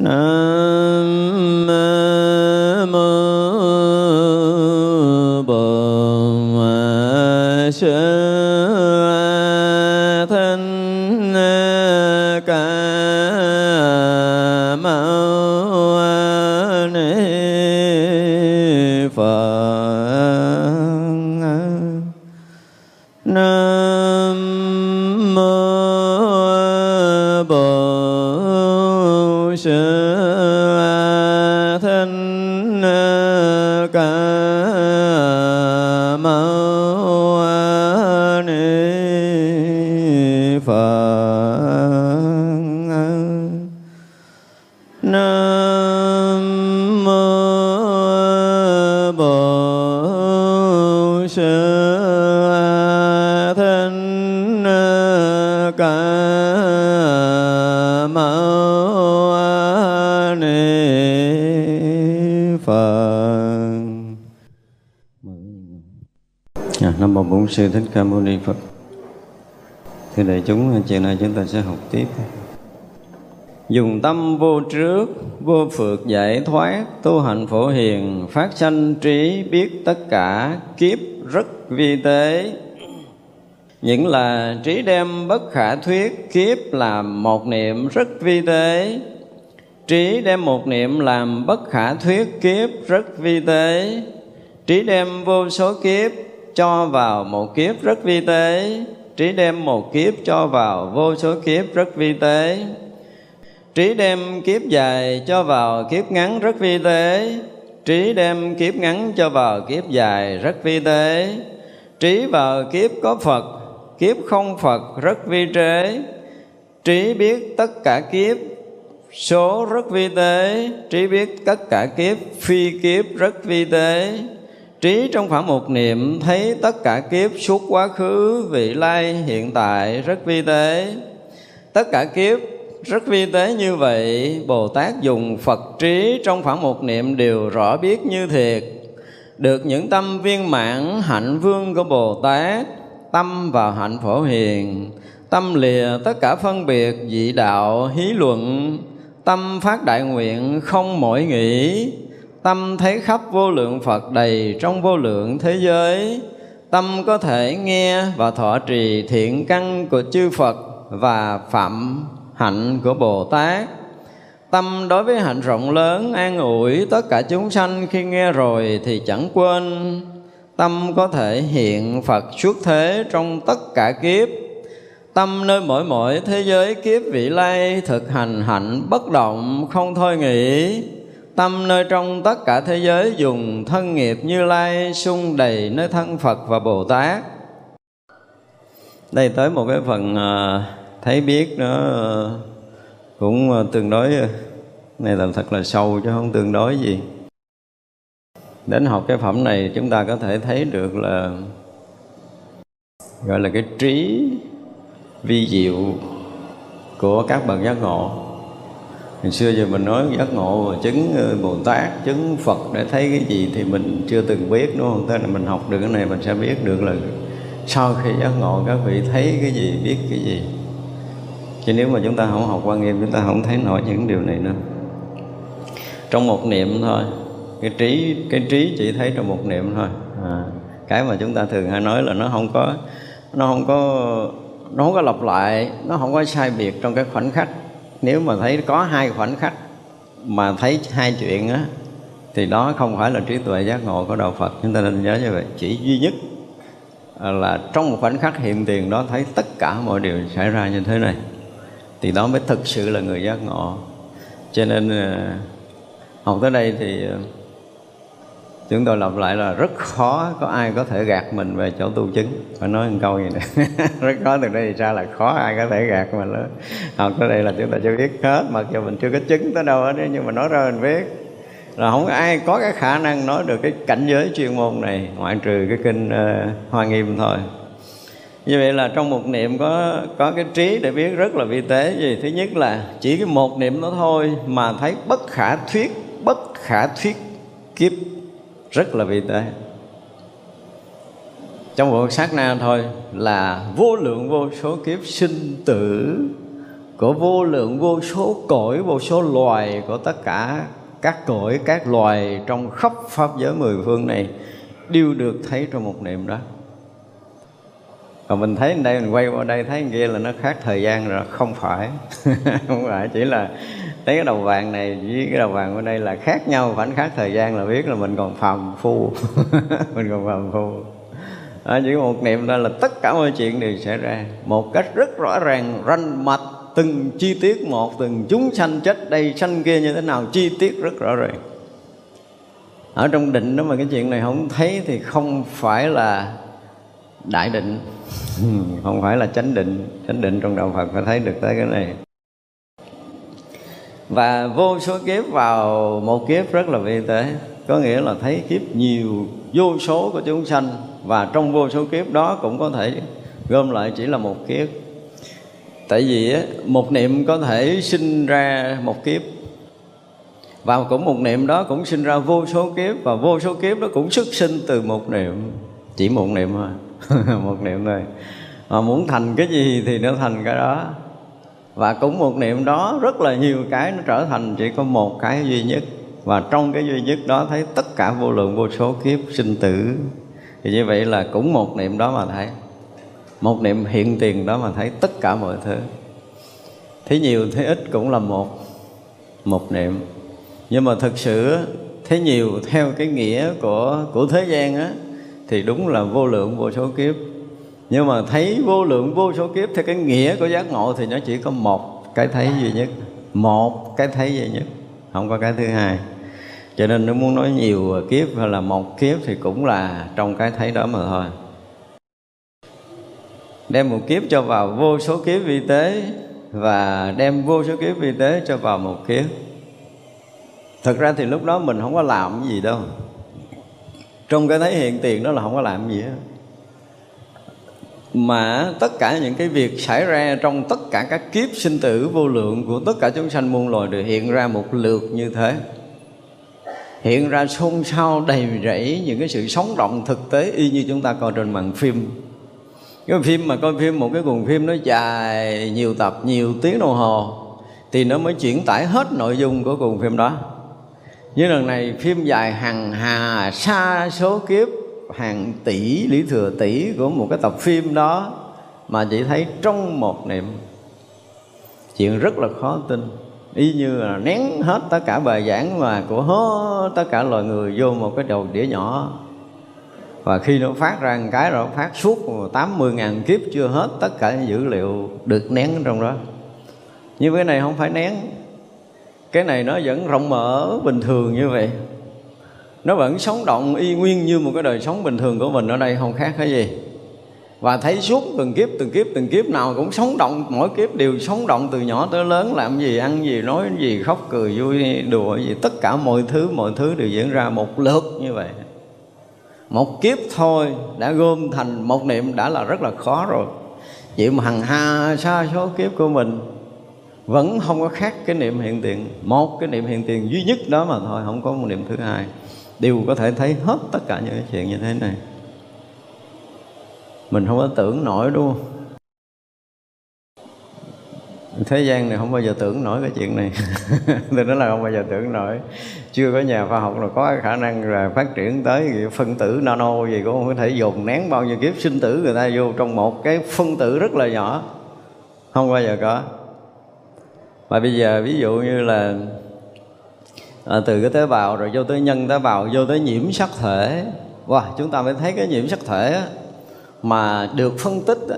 嗯。Ca Mâu Ni Phật. Thưa đại chúng, chiều nay chúng ta sẽ học tiếp. Dùng tâm vô trước, vô phượt giải thoát, tu hành phổ hiền, phát sanh trí biết tất cả, kiếp rất vi tế. Những là trí đem bất khả thuyết, kiếp làm một niệm rất vi tế. Trí đem một niệm làm bất khả thuyết, kiếp rất vi tế. Trí đem vô số kiếp cho vào một kiếp rất vi tế. Trí đem một kiếp cho vào vô số kiếp rất vi tế. Trí đem kiếp dài cho vào kiếp ngắn rất vi tế. Trí đem kiếp ngắn cho vào kiếp dài rất vi tế. Trí vào kiếp có phật, kiếp không phật rất vi trế. Trí biết tất cả kiếp, số rất vi tế. Trí biết tất cả kiếp, phi kiếp rất vi tế. Trí trong khoảng một niệm thấy tất cả kiếp suốt quá khứ, vị lai, hiện tại rất vi tế. Tất cả kiếp rất vi tế như vậy, Bồ Tát dùng Phật trí trong khoảng một niệm đều rõ biết như thiệt. Được những tâm viên mãn hạnh vương của Bồ Tát, tâm vào hạnh phổ hiền, tâm lìa tất cả phân biệt dị đạo hí luận, tâm phát đại nguyện không mỏi nghĩ, Tâm thấy khắp vô lượng Phật đầy trong vô lượng thế giới. Tâm có thể nghe và thọ trì thiện căn của chư Phật Và phạm hạnh của Bồ Tát. Tâm đối với hạnh rộng lớn, an ủi tất cả chúng sanh khi nghe rồi thì chẳng quên. Tâm có thể hiện Phật xuất thế trong tất cả kiếp. Tâm nơi mỗi mỗi thế giới kiếp vị lai thực hành hạnh bất động, không thôi nghĩ Tâm nơi trong tất cả thế giới, dùng thân nghiệp như lai sung đầy nơi thân Phật và Bồ Tát. Đây tới một cái phần ờ, thấy biết nó ờ, cũng ờ, tương đối này là thật là sâu chứ không tương đối gì. Đến học cái phẩm này chúng ta có thể thấy được là, gọi là cái trí vi diệu của các bậc giác ngộ Hồi xưa giờ mình nói giác ngộ chứng ờ, Bồ Tát, chứng Phật để thấy cái gì thì mình chưa từng biết đúng không? Thế là mình học được cái này mình sẽ biết được là sau khi giác ngộ các vị thấy cái gì, biết cái gì. Chứ nếu mà chúng ta không học quan nghiêm chúng ta không thấy nổi những điều này nữa. Trong một niệm thôi, cái trí cái trí chỉ thấy trong một niệm thôi. À, cái mà chúng ta thường hay nói là nó không có nó không có nó không có lặp lại, nó không có sai biệt trong cái khoảnh khắc nếu mà thấy có hai khoảnh khắc mà thấy hai chuyện á, thì đó không phải là trí tuệ giác ngộ của đạo Phật. Chúng ta nên nhớ như vậy. Chỉ duy nhất là trong một khoảnh khắc hiện tiền đó thấy tất cả mọi điều xảy ra như thế này, thì đó mới thực sự là người giác ngộ. Cho nên ờ, học tới đây thì ờ, chúng tôi lặp lại là rất khó có ai có thể gạt mình về chỗ tu chứng. Phải nói một câu gì nè. Rất khó từ đây ra là khó ai có thể gạt mình đó học tới đây là chúng ta chưa biết hết mặc dù mình chưa có chứng tới đâu hết nhưng mà nói ra mình biết. Là không ai có cái khả năng nói được cái cảnh giới chuyên môn này ngoại trừ cái kinh uh, hoa nghiêm thôi. Như vậy là trong một niệm có có cái trí để biết rất là vi tế. Gì thứ nhất là chỉ cái một niệm đó thôi mà thấy bất khả thuyết bất khả thuyết kiếp rất là vi tế. Trong một sát na thôi là vô lượng vô số kiếp sinh tử, của vô lượng vô số cõi, vô số loài của tất cả các cõi, các loài trong khắp pháp giới mười phương này đều được thấy trong một niệm đó còn mình thấy đây mình quay qua đây thấy kia là nó khác thời gian rồi không phải. Không phải chỉ là thấy cái đầu vàng này với cái đầu vàng ở đây là khác nhau khoảnh khắc thời gian là biết là mình còn phàm phu. Mình còn phàm phu. À, chỉ một niệm đó là tất cả mọi chuyện đều xảy ra. Một cách rất rõ ràng ranh mạch từng chi tiết một từng chúng sanh chết đây sanh kia như thế nào chi tiết rất rõ ràng. Ở trong định đó mà cái chuyện này không thấy thì không phải là đại định. Ừ, không phải là chánh định. Chánh định trong đạo phật phải thấy được tới cái này. Và vô số kiếp vào một kiếp rất là vi tế. Có nghĩa là thấy kiếp nhiều, vô số của chúng sanh. Và trong vô số kiếp đó cũng có thể gom lại chỉ là một kiếp. Tại vì một niệm có thể sinh ra một kiếp. Và cũng một niệm đó cũng sinh ra vô số kiếp. Và vô số kiếp đó cũng xuất sinh từ một niệm. Chỉ một niệm thôi. một niệm thôi mà muốn thành cái gì thì nó thành cái đó. Và cũng một niệm đó, rất là nhiều cái nó trở thành chỉ có một cái duy nhất. Và trong cái duy nhất đó thấy tất cả vô lượng vô số kiếp sinh tử. Thì như vậy là cũng một niệm đó mà thấy. Một niệm hiện tiền đó mà thấy tất cả mọi thứ. Thấy nhiều thấy ít cũng là một một niệm. Nhưng mà thực sự thấy nhiều theo cái nghĩa của của thế gian á thì đúng là vô lượng vô số kiếp. Nhưng mà thấy vô lượng vô số kiếp theo cái nghĩa của giác ngộ thì nó chỉ có một cái thấy duy nhất. Một cái thấy duy nhất, không có cái thứ hai. Cho nên nếu muốn nói nhiều kiếp hay là một kiếp thì cũng là trong cái thấy đó mà thôi. Đem một kiếp cho vào vô số kiếp vi tế và đem vô số kiếp vi tế cho vào một kiếp. Thật ra thì lúc đó mình không có làm gì đâu trong cái thấy hiện tiền đó là không có làm gì hết. Mà tất cả những cái việc xảy ra trong tất cả các kiếp sinh tử vô lượng của tất cả chúng sanh muôn loài đều hiện ra một lượt như thế. Hiện ra xôn xao đầy rẫy những cái sự sống động thực tế y như chúng ta coi trên màn phim. Cái phim mà coi phim, một cái cuồng phim nó dài nhiều tập, nhiều tiếng đồng hồ, thì nó mới chuyển tải hết nội dung của cuồng phim đó như lần này, phim dài hàng hà xa số kiếp, hàng tỷ, lý thừa tỷ của một cái tập phim đó mà chỉ thấy trong một niệm. Chuyện rất là khó tin. Y như là nén hết tất cả bài giảng mà của hết tất cả loài người vô một cái đầu đĩa nhỏ. Và khi nó phát ra một cái rồi phát suốt 80 ngàn kiếp chưa hết tất cả những dữ liệu được nén trong đó. Như cái này không phải nén cái này nó vẫn rộng mở, bình thường như vậy. Nó vẫn sống động y nguyên như một cái đời sống bình thường của mình ở đây, không khác cái gì. Và thấy suốt từng kiếp từng kiếp từng kiếp nào cũng sống động, mỗi kiếp đều sống động từ nhỏ tới lớn, làm gì ăn gì, nói gì, khóc cười, vui, đùa gì, tất cả mọi thứ mọi thứ đều diễn ra một lượt như vậy. Một kiếp thôi đã gom thành một niệm đã là rất là khó rồi. Vậy mà hằng hà xa số kiếp của mình vẫn không có khác cái niệm hiện tiền. Một cái niệm hiện tiền duy nhất đó mà thôi, không có một niệm thứ hai. Đều có thể thấy hết tất cả những cái chuyện như thế này. Mình không có tưởng nổi, đúng không? Thế gian này không bao giờ tưởng nổi cái chuyện này. Tôi nói là không bao giờ tưởng nổi. Chưa có nhà khoa học nào có khả năng là phát triển tới phân tử nano gì cũng không có thể dồn nén bao nhiêu kiếp sinh tử người ta vô trong một cái phân tử rất là nhỏ. Không bao giờ có và bây giờ ví dụ như là à, từ cái tế bào rồi vô tới nhân tế bào vô tới nhiễm sắc thể wow, chúng ta mới thấy cái nhiễm sắc thể á, mà được phân tích á,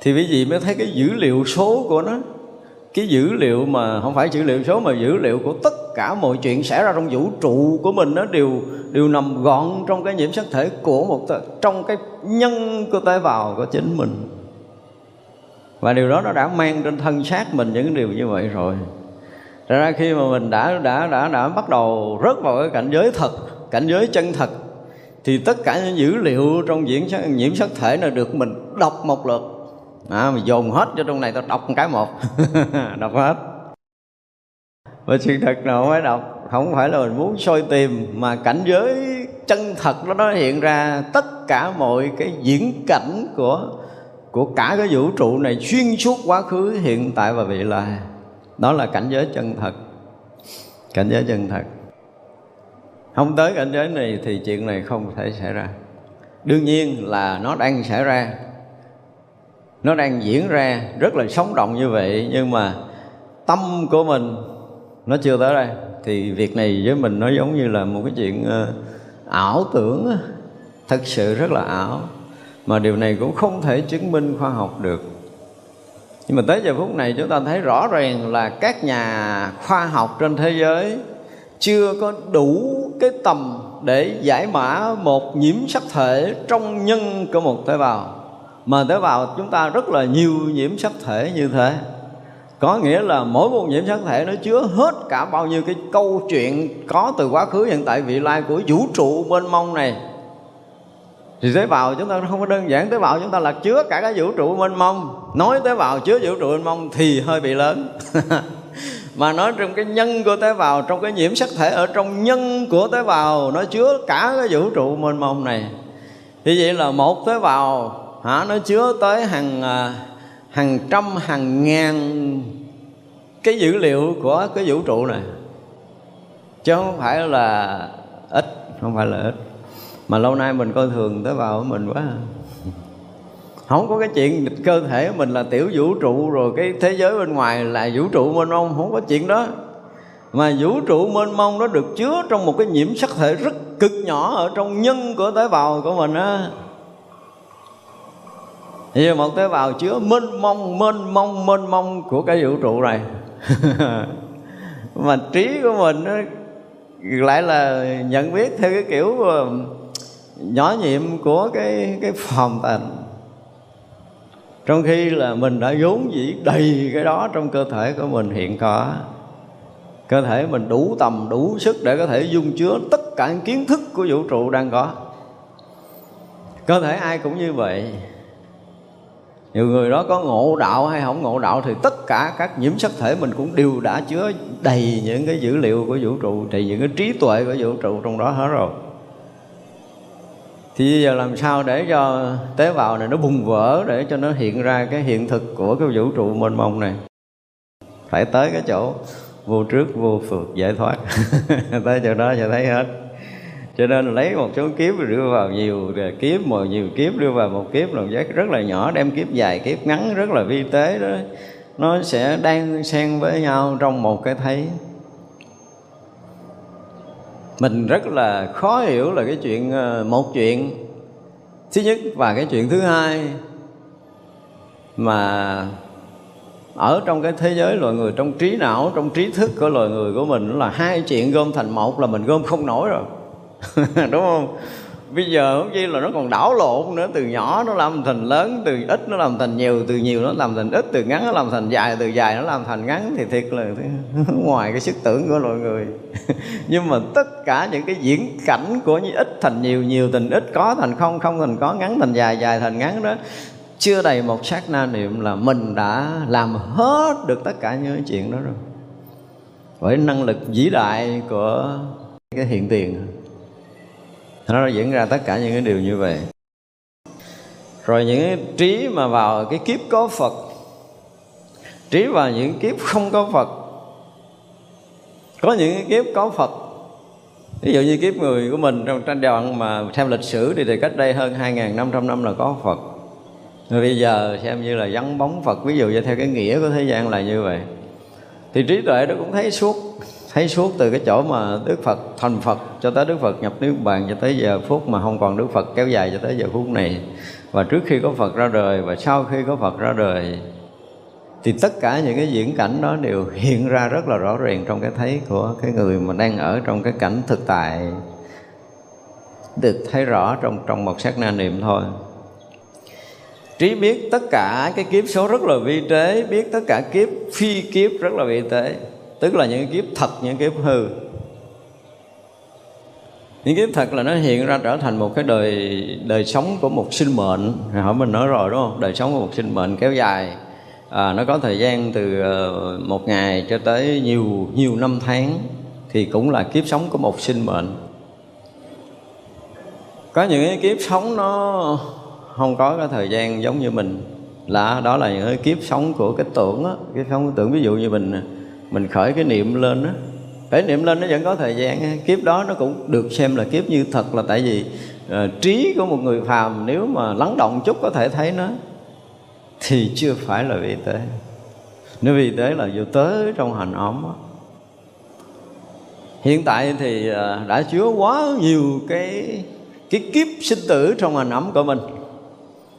thì quý vị mới thấy cái dữ liệu số của nó. Cái dữ liệu mà không phải dữ liệu số mà dữ liệu của tất cả mọi chuyện xảy ra trong vũ trụ của mình nó đều đều nằm gọn trong cái nhiễm sắc thể của một trong cái nhân của tế bào của chính mình và điều đó nó đã mang trên thân xác mình những điều như vậy rồi. Thật ra khi mà mình đã đã đã đã bắt đầu rớt vào cái cảnh giới thật cảnh giới chân thật thì tất cả những dữ liệu trong diễn nhiễm sắc thể này được mình đọc một lượt. À, mình dồn hết cho trong này tao đọc một cái một. Đọc hết. Và sự thật nào mới phải đọc không phải là mình muốn soi tìm mà cảnh giới chân thật đó nó hiện ra tất cả mọi cái diễn cảnh của của cả cái vũ trụ này xuyên suốt quá khứ, hiện tại và vị lai. Đó là cảnh giới chân thật. Cảnh giới chân thật. Không tới cảnh giới này thì chuyện này không thể xảy ra. Đương nhiên là nó đang xảy ra. Nó đang diễn ra rất là sống động như vậy, nhưng mà tâm của mình nó chưa tới đây. Thì việc này với mình nó giống như là một cái chuyện ờ, ảo tưởng thật sự rất là ảo mà điều này cũng không thể chứng minh khoa học được. Nhưng mà tới giờ phút này chúng ta thấy rõ ràng là các nhà khoa học trên thế giới chưa có đủ cái tầm để giải mã một nhiễm sắc thể trong nhân của một tế bào. Mà tế bào chúng ta rất là nhiều nhiễm sắc thể như thế. Có nghĩa là mỗi một nhiễm sắc thể nó chứa hết cả bao nhiêu cái câu chuyện có từ quá khứ, hiện tại, vị lai của vũ trụ mênh mông này thì tế bào chúng ta không có đơn giản. Tế bào chúng ta là chứa cả cái vũ trụ mênh mông. Nói tế bào chứa vũ trụ mênh mông thì hơi bị lớn. Mà nói trong cái nhân của tế bào, trong cái nhiễm sắc thể ở trong nhân của tế bào, nó chứa cả cái vũ trụ mênh mông này. Thì vậy là một tế bào, hả, nó chứa tới hàng à, hàng trăm, hàng ngàn cái dữ liệu của cái vũ trụ này. Chứ không phải là ít, không phải là ít mà lâu nay mình coi thường tế bào của mình quá à. không có cái chuyện cơ thể của mình là tiểu vũ trụ rồi cái thế giới bên ngoài là vũ trụ mênh mông, không có chuyện đó. Mà vũ trụ mênh mông nó được chứa trong một cái nhiễm sắc thể rất cực nhỏ ở trong nhân của tế bào của mình á. Thì một tế bào chứa mênh mông mênh mông mênh mông của cái vũ trụ này. Mà trí của mình nó lại là nhận biết theo cái kiểu ờ, nhỏ nhiệm của cái cái phòng tành trong khi là mình đã vốn dĩ đầy cái đó trong cơ thể của mình hiện có, cơ thể mình đủ tầm, đủ sức để có thể dung chứa tất cả kiến thức của vũ trụ đang có. Cơ thể ai cũng như vậy. Nhiều người đó có ngộ đạo hay không ngộ đạo thì tất cả các nhiễm sắc thể mình cũng đều đã chứa đầy những cái dữ liệu của vũ trụ thì những cái trí tuệ của vũ trụ trong đó hết rồi thì bây giờ làm sao để cho tế bào này nó bùng vỡ, để cho nó hiện ra cái hiện thực của cái vũ trụ mênh mông này? Phải tới cái chỗ vô trước, vô phượt giải thoát. Tới chỗ đó sẽ thấy hết. Cho nên lấy một số kiếp đưa vào nhiều kiếp một nhiều kiếp đưa vào một kiếp là giác rất là nhỏ, đem kiếp dài, kiếp ngắn, rất là vi tế đó. Nó sẽ đang xen với nhau trong một cái thấy mình rất là khó hiểu là cái chuyện ờ, một chuyện thứ nhất và cái chuyện thứ hai mà ở trong cái thế giới loài người, trong trí não, trong trí thức của loài người của mình là hai chuyện gom thành một là mình gom không nổi rồi. Đúng không? Bây giờ không chi là nó còn đảo lộn nữa. Từ nhỏ nó làm thành lớn, từ ít nó làm thành nhiều, từ nhiều nó làm thành ít, từ ngắn nó làm thành dài, từ dài nó làm thành ngắn. Thì thiệt là ngoài cái sức tưởng của loài người. Nhưng mà tất cả những cái diễn cảnh của như ít thành nhiều nhiều thành ít, có thành không không thành có, ngắn thành dài dài thành ngắn đó, chưa đầy một sát na niệm là mình đã làm hết được tất cả những chuyện đó rồi. Với năng lực vĩ đại của cái hiện tiền nó diễn ra tất cả những cái điều như vậy. Rồi những cái trí mà vào cái kiếp có phật trí vào những kiếp không có phật có những cái kiếp có phật. Ví dụ như kiếp người của mình trong tranh đoạn mà theo lịch sử thì, thì cách đây hơn 2.500 năm là có Phật. Rồi bây giờ xem như là vắng bóng Phật Ví dụ như theo cái nghĩa của thế gian là như vậy. Thì trí tuệ đó cũng thấy suốt thấy suốt từ cái chỗ mà Đức Phật thành Phật cho tới Đức Phật nhập niết bàn cho tới giờ phút mà không còn Đức Phật kéo dài cho tới giờ phút này. Và trước khi có Phật ra đời và sau khi có Phật ra đời, thì tất cả những cái diễn cảnh đó đều hiện ra rất là rõ ràng trong cái thấy của cái người mà đang ở trong cái cảnh thực tại. Được thấy rõ trong trong một sát na niệm thôi. Trí biết tất cả cái kiếp số rất là vi tế, biết tất cả kiếp phi kiếp rất là vi tế tức là những kiếp thật những kiếp hư. Những kiếp thật là nó hiện ra trở thành một cái đời đời sống của một sinh mệnh. Hỏi mình nói rồi đúng không? Đời sống của một sinh mệnh kéo dài. À, nó có thời gian từ ờ, một ngày cho tới nhiều nhiều năm tháng thì cũng là kiếp sống của một sinh mệnh. Có những cái kiếp sống nó không có cái thời gian giống như mình. Là đó là những cái kiếp sống của cái tưởng á. Cái sống của tưởng ví dụ như mình mình khởi cái niệm lên á. Khởi niệm lên nó vẫn có thời gian kiếp đó nó cũng được xem là kiếp như thật là tại vì uh, trí của một người phàm nếu mà lắng động chút có thể thấy nó thì chưa phải là vị tế. Nếu vị tế là vô tới trong hành ấm á. Hiện tại thì uh, đã chứa quá nhiều cái cái kiếp sinh tử trong hành ấm của mình.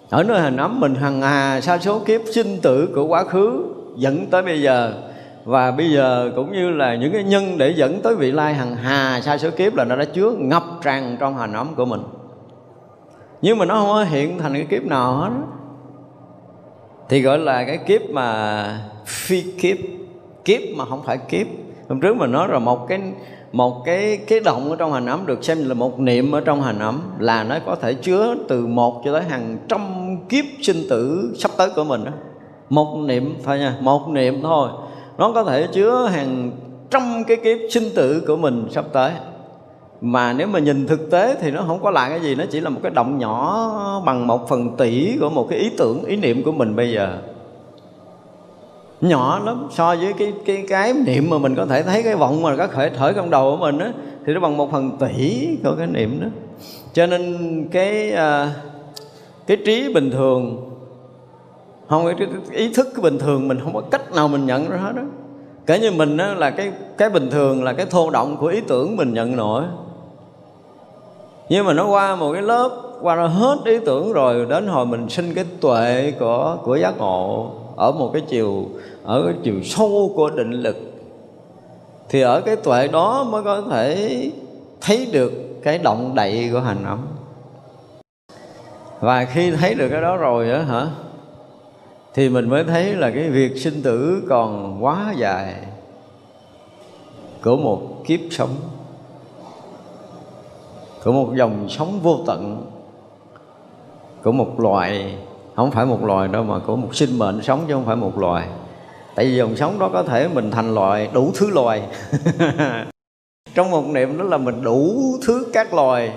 Ở nơi hành ấm mình hằng hà sa số kiếp sinh tử của quá khứ dẫn tới bây giờ và bây giờ cũng như là những cái nhân để dẫn tới vị lai hằng hà sa số kiếp là nó đã chứa ngập tràn trong hành ấm của mình. Nhưng mà nó không có hiện thành cái kiếp nào hết thì gọi là cái kiếp mà phi kiếp kiếp mà không phải kiếp. Hôm trước mình nói rồi, một cái một cái cái động ở trong hành ấm được xem là một niệm ở trong hành ấm là nó có thể chứa từ một cho tới hàng trăm kiếp sinh tử sắp tới của mình đó một niệm thôi nha, một niệm thôi nó có thể chứa hàng trăm cái kiếp sinh tử của mình sắp tới. Mà nếu mà nhìn thực tế thì nó không có lại cái gì, nó chỉ là một cái động nhỏ bằng một phần tỷ của một cái ý tưởng, ý niệm của mình bây giờ. Nhỏ lắm, so với cái cái cái niệm mà mình có thể thấy, cái vọng mà có khởi thở trong đầu của mình á, thì nó bằng một phần tỷ của cái niệm đó. Cho nên cái à, cái trí bình thường không cái, ý thức cái bình thường mình không có cách nào mình nhận ra hết đó kể như mình đó là cái cái bình thường là cái thô động của ý tưởng mình nhận nổi. Nhưng mà nó qua một cái lớp qua nó hết ý tưởng rồi đến hồi mình sinh cái tuệ của của giác ngộ ở một cái chiều ở cái chiều sâu của định lực thì ở cái tuệ đó mới có thể thấy được cái động đậy của hành ấm. Và khi thấy được cái đó rồi á hả thì mình mới thấy là cái việc sinh tử còn quá dài của một kiếp sống, của một dòng sống vô tận, của một loài, không phải một loài đâu mà của một sinh mệnh sống chứ không phải một loài. Tại vì dòng sống đó có thể mình thành loài, đủ thứ loài. Trong một niệm đó là mình đủ thứ các loài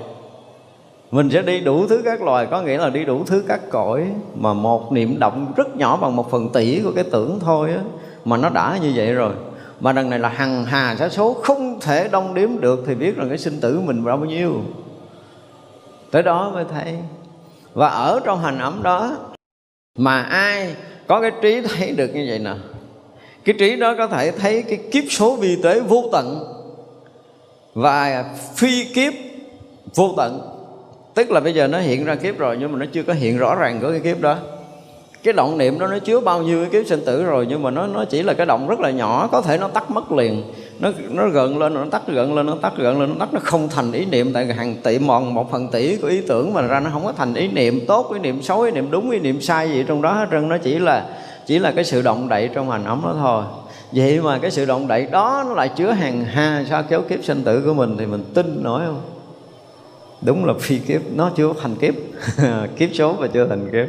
mình sẽ đi đủ thứ các loài, có nghĩa là đi đủ thứ các cõi mà một niệm động rất nhỏ bằng một phần tỷ của cái tưởng thôi á, mà nó đã như vậy rồi. Mà đằng này là hằng hà sa số, không thể đong đếm được thì biết rằng cái sinh tử mình bao nhiêu. Tới đó mới thấy. Và ở trong hành ẩm đó, mà ai có cái trí thấy được như vậy nè? Cái trí đó có thể thấy cái kiếp số vi tế vô tận. Và à? phi kiếp vô tận tức là bây giờ nó hiện ra kiếp rồi nhưng mà nó chưa có hiện rõ ràng của cái kiếp đó. Cái động niệm đó nó chứa bao nhiêu cái kiếp sinh tử rồi nhưng mà nó nó chỉ là cái động rất là nhỏ, có thể nó tắt mất liền. Nó nó gần lên, nó tắt gần lên, nó tắt gần lên, nó tắt, nó không thành ý niệm tại hàng tỷ, mòn một phần tỷ của ý tưởng mà ra nó không có thành ý niệm tốt, ý niệm xấu, ý niệm đúng, ý niệm sai gì trong đó hết trơn. Nó chỉ là chỉ là cái sự động đậy trong hành ấm đó thôi. Vậy mà cái sự động đậy đó nó lại chứa hàng ha sa kéo kiếp sinh tử của mình thì mình tin nổi không? Đúng là phi kiếp. Nó chưa thành kiếp. Kiếp số mà chưa thành kiếp.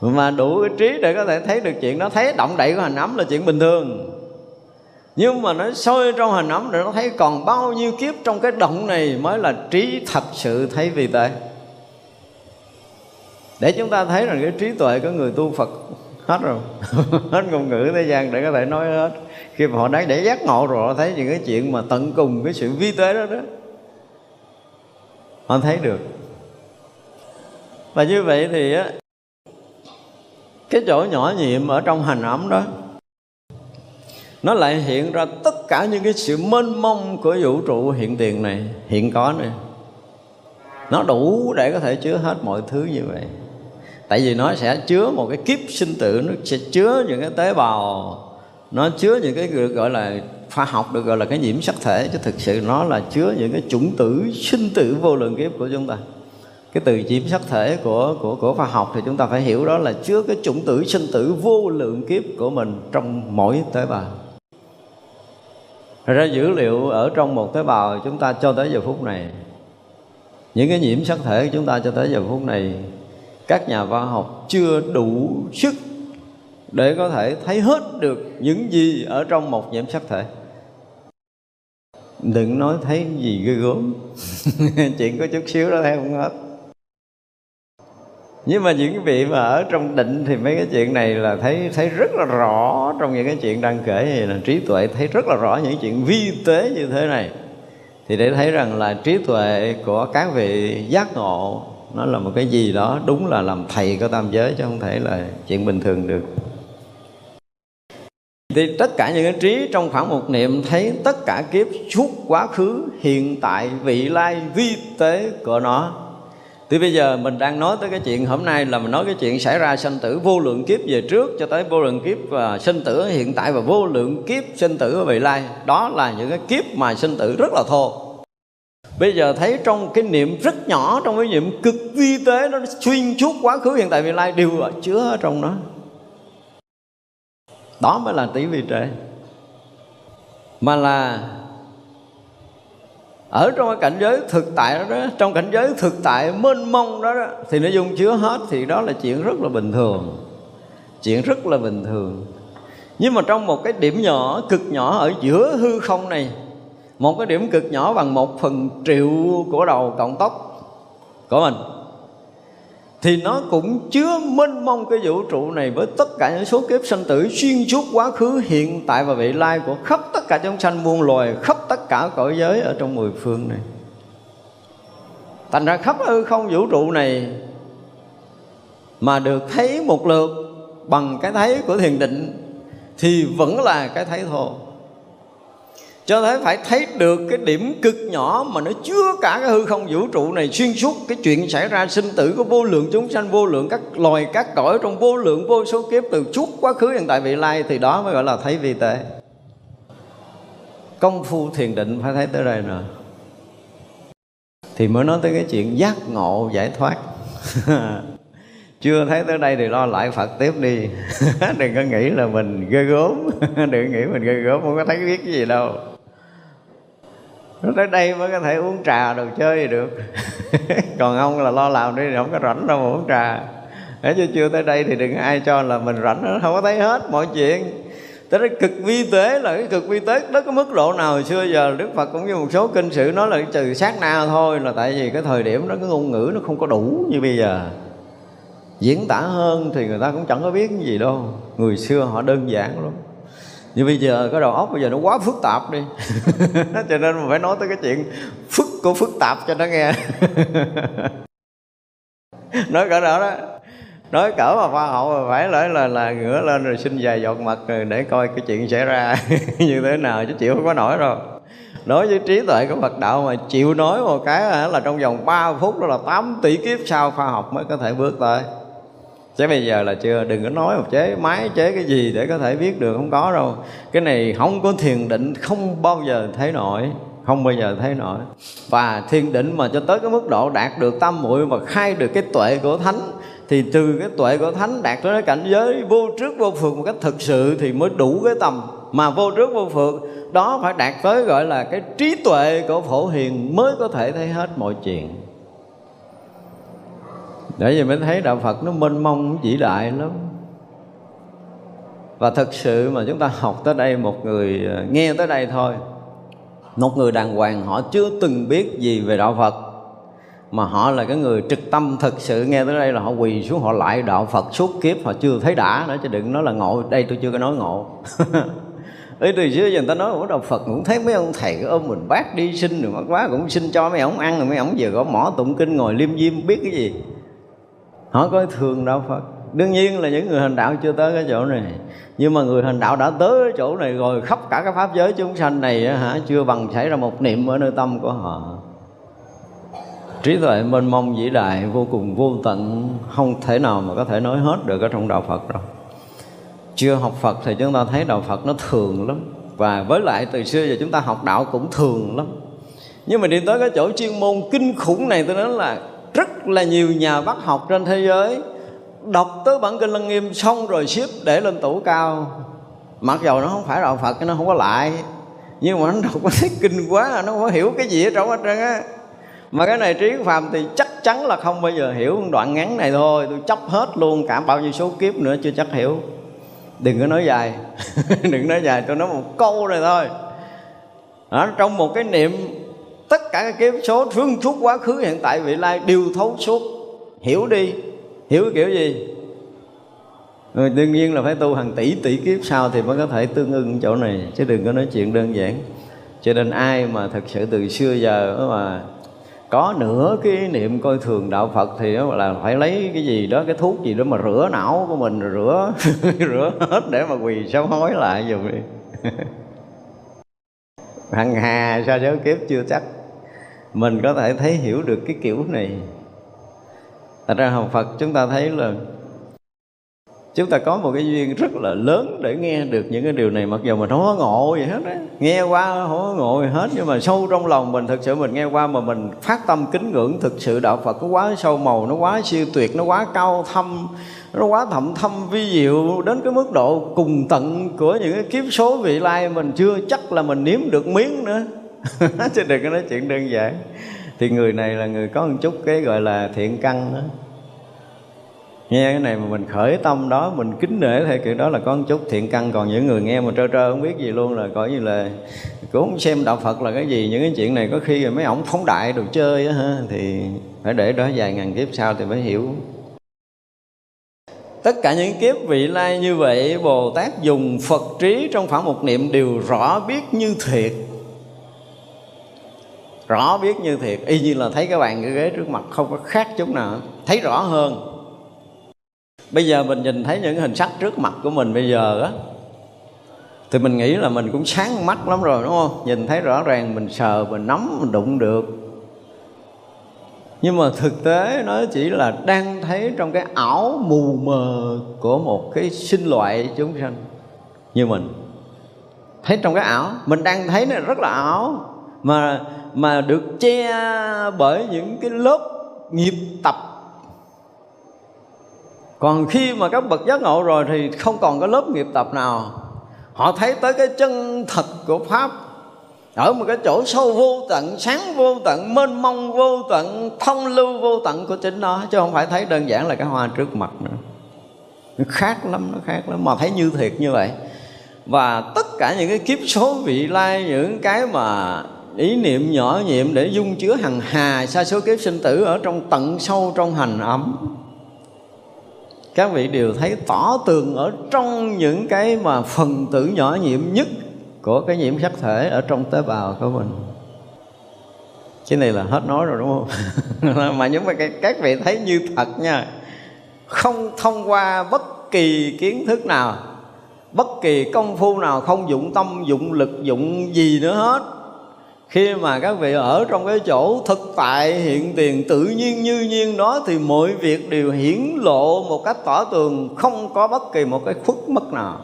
Mà đủ cái trí để có thể thấy được chuyện nó thấy động đậy của hành ấm là chuyện bình thường. Nhưng mà nó sôi trong hành ấm để nó thấy còn bao nhiêu kiếp trong cái động này mới là trí thật sự thấy vì tế để chúng ta thấy rằng cái trí tuệ của người tu Phật hết rồi. Hết ngôn ngữ thế gian để có thể nói hết. Khi mà họ đã để giác ngộ rồi, họ thấy những cái chuyện mà tận cùng, cái sự vi tế đó đó họ thấy được. Và như vậy thì á, cái chỗ nhỏ nhiệm ở trong hành ẩm đó, nó lại hiện ra tất cả những cái sự mênh mông của vũ trụ hiện tiền này, hiện có này. Nó đủ để có thể chứa hết mọi thứ như vậy. Tại vì nó sẽ chứa một cái kiếp sinh tử, nó sẽ chứa những cái tế bào, nó chứa những cái được gọi là khoa học được gọi là cái nhiễm sắc thể, chứ thực sự nó là chứa những cái chủng tử, sinh tử vô lượng kiếp của chúng ta. Cái từ nhiễm sắc thể của của của khoa học thì chúng ta phải hiểu đó là chứa cái chủng tử, sinh tử vô lượng kiếp của mình trong mỗi tế bào. Ra dữ liệu ở trong một tế bào chúng ta cho tới giờ phút này, những cái nhiễm sắc thể của chúng ta cho tới giờ phút này, các nhà khoa học chưa đủ sức để có thể thấy hết được những gì ở trong một nhiễm sắc thể. Đừng nói thấy gì ghê gớm. Chuyện có chút xíu đó thấy không hết. Nhưng mà những cái vị mà ở trong định thì mấy cái chuyện này là thấy thấy rất là rõ trong những cái chuyện đang kể thì là trí tuệ, thấy rất là rõ những chuyện vi tế như thế này. Thì để thấy rằng là trí tuệ của các vị giác ngộ, nó là một cái gì đó đúng là làm thầy của tam giới chứ không thể là chuyện bình thường được thì tất cả những cái trí trong khoảng một niệm thấy tất cả kiếp suốt quá khứ, hiện tại, vị lai, vi tế của nó. Thì bây giờ mình đang nói tới cái chuyện hôm nay là mình nói cái chuyện xảy ra sanh tử vô lượng kiếp về trước cho tới vô lượng kiếp và sinh tử hiện tại và vô lượng kiếp sinh tử ở vị lai. Đó là những cái kiếp mà sinh tử rất là thô. Bây giờ thấy trong cái niệm rất nhỏ, trong cái niệm cực vi tế, nó xuyên suốt quá khứ, hiện tại, vị lai đều ở chứa ở trong nó đó mới là tỷ vi trệ. Mà là ở trong cái cảnh giới thực tại đó, đó trong cảnh giới thực tại mênh mông đó, đó thì nó dung chứa hết thì đó là chuyện rất là bình thường. Chuyện rất là bình thường. Nhưng mà trong một cái điểm nhỏ cực nhỏ ở giữa hư không này một cái điểm cực nhỏ bằng một phần triệu của đầu cộng tóc của mình thì nó cũng chứa mênh mông cái vũ trụ này với tất cả những số kiếp sanh tử xuyên suốt quá khứ, hiện tại và vị lai của khắp tất cả chúng sanh muôn loài, khắp tất cả cõi giới ở trong mười phương này. Thành ra khắp hư không vũ trụ này mà được thấy một lượt bằng cái thấy của thiền định thì vẫn là cái thấy thô cho thấy phải thấy được cái điểm cực nhỏ mà nó chứa cả cái hư không vũ trụ này xuyên suốt. Cái chuyện xảy ra sinh tử của vô lượng chúng sanh, vô lượng các loài, các cõi trong vô lượng vô số kiếp từ suốt quá khứ hiện tại vị lai thì đó mới gọi là thấy vi tế. Công phu thiền định phải thấy tới đây rồi. Thì mới nói tới cái chuyện giác ngộ giải thoát. Chưa thấy tới đây thì lo lại phật tiếp đi. Đừng có nghĩ là mình ghê gớm. Đừng nghĩ mình ghê gớm, không có thấy biết cái gì đâu tới đây mới có thể uống trà đồ chơi được. Còn ông là lo làm đi, không có rảnh đâu mà uống trà. Để cho chưa tới đây thì đừng ai cho là mình rảnh không có thấy hết mọi chuyện. Tới đó cực vi tế là cái cực vi tế đó cái mức độ nào xưa giờ đức phật cũng như một số kinh sử nói là trừ sát na thôi là tại vì cái thời điểm đó, cái ngôn ngữ nó không có đủ như bây giờ. Diễn tả hơn thì người ta cũng chẳng có biết cái gì đâu. Người xưa họ đơn giản lắm nhưng bây giờ cái đầu óc bây giờ nó quá phức tạp đi. Cho nên mình phải nói tới cái chuyện phức của phức tạp cho nó nghe. Nói cỡ đó đó. Nói cỡ mà khoa học mà phải nói là là ngửa lên rồi xin vài giọt mặt rồi để coi cái chuyện xảy ra như thế nào, chứ chịu không có nổi đâu. Nói với trí tuệ của Phật đạo mà chịu nói một cái là trong vòng 3 phút đó là 8 tỷ kiếp sau khoa học mới có thể bước tới chứ bây giờ là chưa, đừng có nói một chế máy, chế cái gì để có thể biết được, không có đâu. Cái này không có thiền định, không bao giờ thấy nổi, không bao giờ thấy nổi. Và thiền định mà cho tới cái mức độ đạt được tâm muội và khai được cái tuệ của thánh, thì từ cái tuệ của thánh đạt tới cái cảnh giới vô trước vô phượng một cách thực sự thì mới đủ cái tầm. Mà vô trước vô phượng đó phải đạt tới gọi là cái trí tuệ của phổ hiền mới có thể thấy hết mọi chuyện để vì mới thấy đạo phật nó mênh mông vĩ đại lắm. Và thực sự mà chúng ta học tới đây, một người ờ, nghe tới đây thôi, một người đàng hoàng, họ chưa từng biết gì về đạo phật. Mà họ là cái người trực tâm thực sự nghe tới đây là họ quỳ xuống, họ lại đạo Phật suốt kiếp, họ chưa thấy đã nữa, chứ đừng nói là ngộ. Đây tôi chưa có nói ngộ. Ấy từ xưa giờ người ta nói của đạo Phật cũng thấy mấy ông thầy ôm mình bác đi sinh rồi mất quá cũng xin cho mấy ông ăn rồi, mấy ông vừa có mỏ tụng kinh ngồi liêm diêm biết cái gì họ có thường đạo phật. Đương nhiên là những người hành đạo chưa tới cái chỗ này. Nhưng mà người hành đạo đã tới cái chỗ này rồi, khắp cả cái pháp giới chúng sanh này hả, chưa bằng xảy ra một niệm ở nơi tâm của họ. Trí tuệ mênh mông vĩ đại, vô cùng vô tận, không thể nào mà có thể nói hết được ở trong đạo phật đâu. Chưa học phật thì chúng ta thấy đạo phật nó thường lắm. Và với lại từ xưa giờ chúng ta học đạo cũng thường lắm. Nhưng mà đi tới cái chỗ chuyên môn kinh khủng này tôi nói là rất là nhiều nhà bác học trên thế giới đọc tới bản kinh lăng nghiêm xong rồi ship để lên tủ cao. Mặc dầu nó không phải đạo phật nó không có lại nhưng mà nó đọc có thấy kinh quá nó không có hiểu cái gì ở trong hết trơn á. Mà cái này trí phàm thì chắc chắn là không bao giờ hiểu đoạn ngắn này thôi tôi chấp hết luôn cả bao nhiêu số kiếp nữa chưa chắc hiểu. Đừng có nói dài đừng nói dài tôi nói một câu này thôi. Đó, trong một cái niệm tất cả các kiếp số phương suốt quá khứ, hiện tại, vị lai đều thấu suốt. Hiểu đi. Hiểu kiểu gì? Rồi đương nhiên là phải tu hàng tỷ tỷ kiếp sau thì mới có thể tương ưng chỗ này, chứ đừng có nói chuyện đơn giản. Cho nên ai mà thật sự từ xưa giờ mà có nửa cái niệm coi thường đạo Phật thì đó là phải lấy cái gì đó, cái thuốc gì đó mà rửa não của mình, rửa rửa hết để mà quỳ sám hối lại dùm đi. Hằng hà, sao số kiếp chưa chắc? Mình có thể thấy hiểu được cái kiểu này. Thật ra học Phật chúng ta thấy là chúng ta có một cái duyên rất là lớn để nghe được những cái điều này, mặc dù mình không có ngộ gì hết á. Nghe qua không có ngộ gì hết, nhưng mà sâu trong lòng mình, thực sự mình nghe qua mà mình phát tâm kính ngưỡng thực sự đạo Phật nó quá sâu màu, nó quá siêu tuyệt, nó quá cao thâm, nó quá thậm thâm vi diệu, đến cái mức độ cùng tận của những cái kiếp số vị lai mình chưa chắc là mình nếm được miếng nữa. chứ đừng có nói chuyện đơn giản. Thì người này là người có một chút cái gọi là thiện căn đó. Nghe cái này mà mình khởi tâm đó, mình kính nể theo kiểu đó là có một chút thiện căn. Còn những người nghe mà trơ trơ không biết gì luôn là coi như là cũng không xem đạo phật là cái gì. Những cái chuyện này có khi mấy ổng phóng đại đồ chơi á ha. Thì phải để đó vài ngàn kiếp sau thì mới hiểu. Tất cả những kiếp vị lai như vậy, bồ tát dùng phật trí trong khoảng một niệm đều rõ biết như thiệt rõ biết như thiệt, y như là thấy cái bàn cái ghế trước mặt, không có khác chút nào thấy rõ hơn. Bây giờ mình nhìn thấy những hình sắc trước mặt của mình bây giờ á, thì mình nghĩ là mình cũng sáng mắt lắm rồi, đúng không? Nhìn thấy rõ ràng, mình sờ, mình nắm, mình đụng được. Nhưng mà thực tế nó chỉ là đang thấy trong cái ảo mù mờ của một cái sinh loại chúng sanh như mình. Thấy trong cái ảo, mình đang thấy nó rất là ảo, mà mà được che bởi những cái lớp nghiệp tập. Còn khi mà các bậc giác ngộ rồi thì không còn có lớp nghiệp tập nào. Họ thấy tới cái chân thật của pháp, ở một cái chỗ sâu vô tận, sáng vô tận, mênh mông vô tận, thông lưu vô tận của chính nó, chứ không phải thấy đơn giản là cái hoa trước mặt nữa. Nó khác lắm, nó khác lắm, mà thấy như thiệt như vậy. Và tất cả những cái kiếp số vị lai, những cái mà ý niệm nhỏ nhiệm để dung chứa hằng hà, sa số kiếp sinh tử ở trong tận sâu trong hành ấm. Các vị đều thấy tỏ tường ở trong những cái mà phần tử nhỏ nhiệm nhất của cái nhiễm sắc thể ở trong tế bào của mình. Cái này là hết nói rồi, đúng không? Mà những mà các vị thấy như thật nha. Không thông qua bất kỳ kiến thức nào, bất kỳ công phu nào, không dụng tâm, dụng lực, dụng gì nữa hết khi mà các vị ở trong cái chỗ thực tại hiện tiền tự nhiên như nhiên đó, thì mọi việc đều hiển lộ một cách tỏ tường, không có bất kỳ một cái khuất mất nào.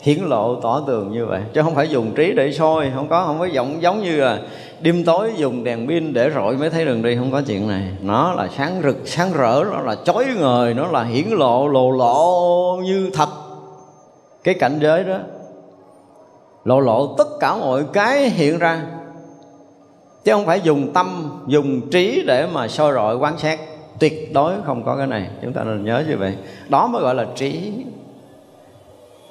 Hiển lộ, tỏ tường như vậy, chứ không phải dùng trí để soi, không có không có giống giống như là đêm tối dùng đèn pin để rọi mới thấy đường đi, không có chuyện này. Nó là sáng rực, sáng rỡ, nó là chói ngời, nó là hiển lộ lồ lộ như thật. Cái cảnh giới đó lộ lộ tất cả mọi cái hiện ra. Chứ không phải dùng tâm, dùng trí để mà soi rọi, quan sát. Tuyệt đối không có cái này. Chúng ta nên nhớ như vậy. Đó mới gọi là trí.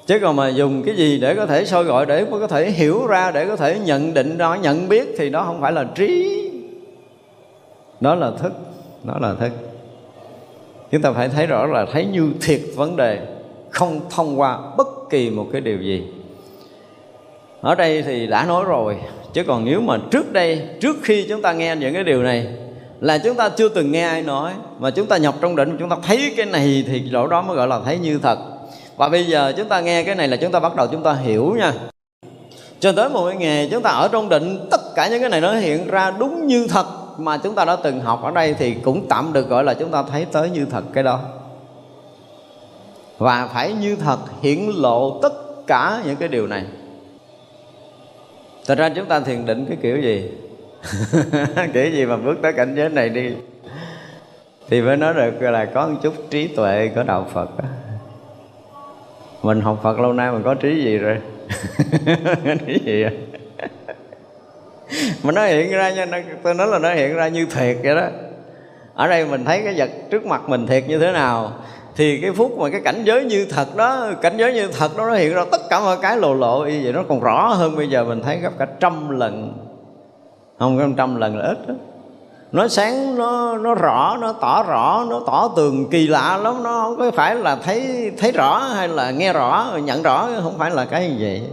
Chứ còn mà dùng cái gì để có thể soi gọi, để có thể hiểu ra, để có thể nhận định đó nhận biết thì đó không phải là trí. Đó là thức. Đó là thức. Chúng ta phải thấy rõ là thấy như thiệt vấn đề không thông qua bất kỳ một cái điều gì ở đây thì đã nói rồi chứ còn nếu mà trước đây trước khi chúng ta nghe những cái điều này là chúng ta chưa từng nghe ai nói mà chúng ta nhập trong định chúng ta thấy cái này thì chỗ đó mới gọi là thấy như thật và bây giờ chúng ta nghe cái này là chúng ta bắt đầu chúng ta hiểu nha cho tới một cái ngày chúng ta ở trong định tất cả những cái này nó hiện ra đúng như thật mà chúng ta đã từng học ở đây thì cũng tạm được gọi là chúng ta thấy tới như thật cái đó và phải như thật hiển lộ tất cả những cái điều này Thật ra chúng ta thiền định cái kiểu gì? Kiểu gì mà bước tới cảnh giới này đi? Thì mới nói được là có một chút trí tuệ của Đạo Phật đó. Mình học Phật lâu nay mình có trí gì rồi? Trí gì rồi Mà nó hiện ra nha Tôi nói là nó hiện ra như thiệt vậy đó. Ở đây mình thấy cái vật trước mặt mình thiệt như thế nào? Thì cái phút mà cái cảnh giới như thật đó, cảnh giới như thật đó nó hiện ra tất cả mọi cái lộ lộ như vậy nó còn rõ hơn bây giờ mình thấy gấp cả trăm lần. Không gấp trăm lần là ít đó. Nó sáng, nó nó rõ, nó tỏ rõ, nó tỏ tường kỳ lạ lắm. Nó không có phải là thấy thấy rõ hay là nghe rõ, nhận rõ, không phải là cái gì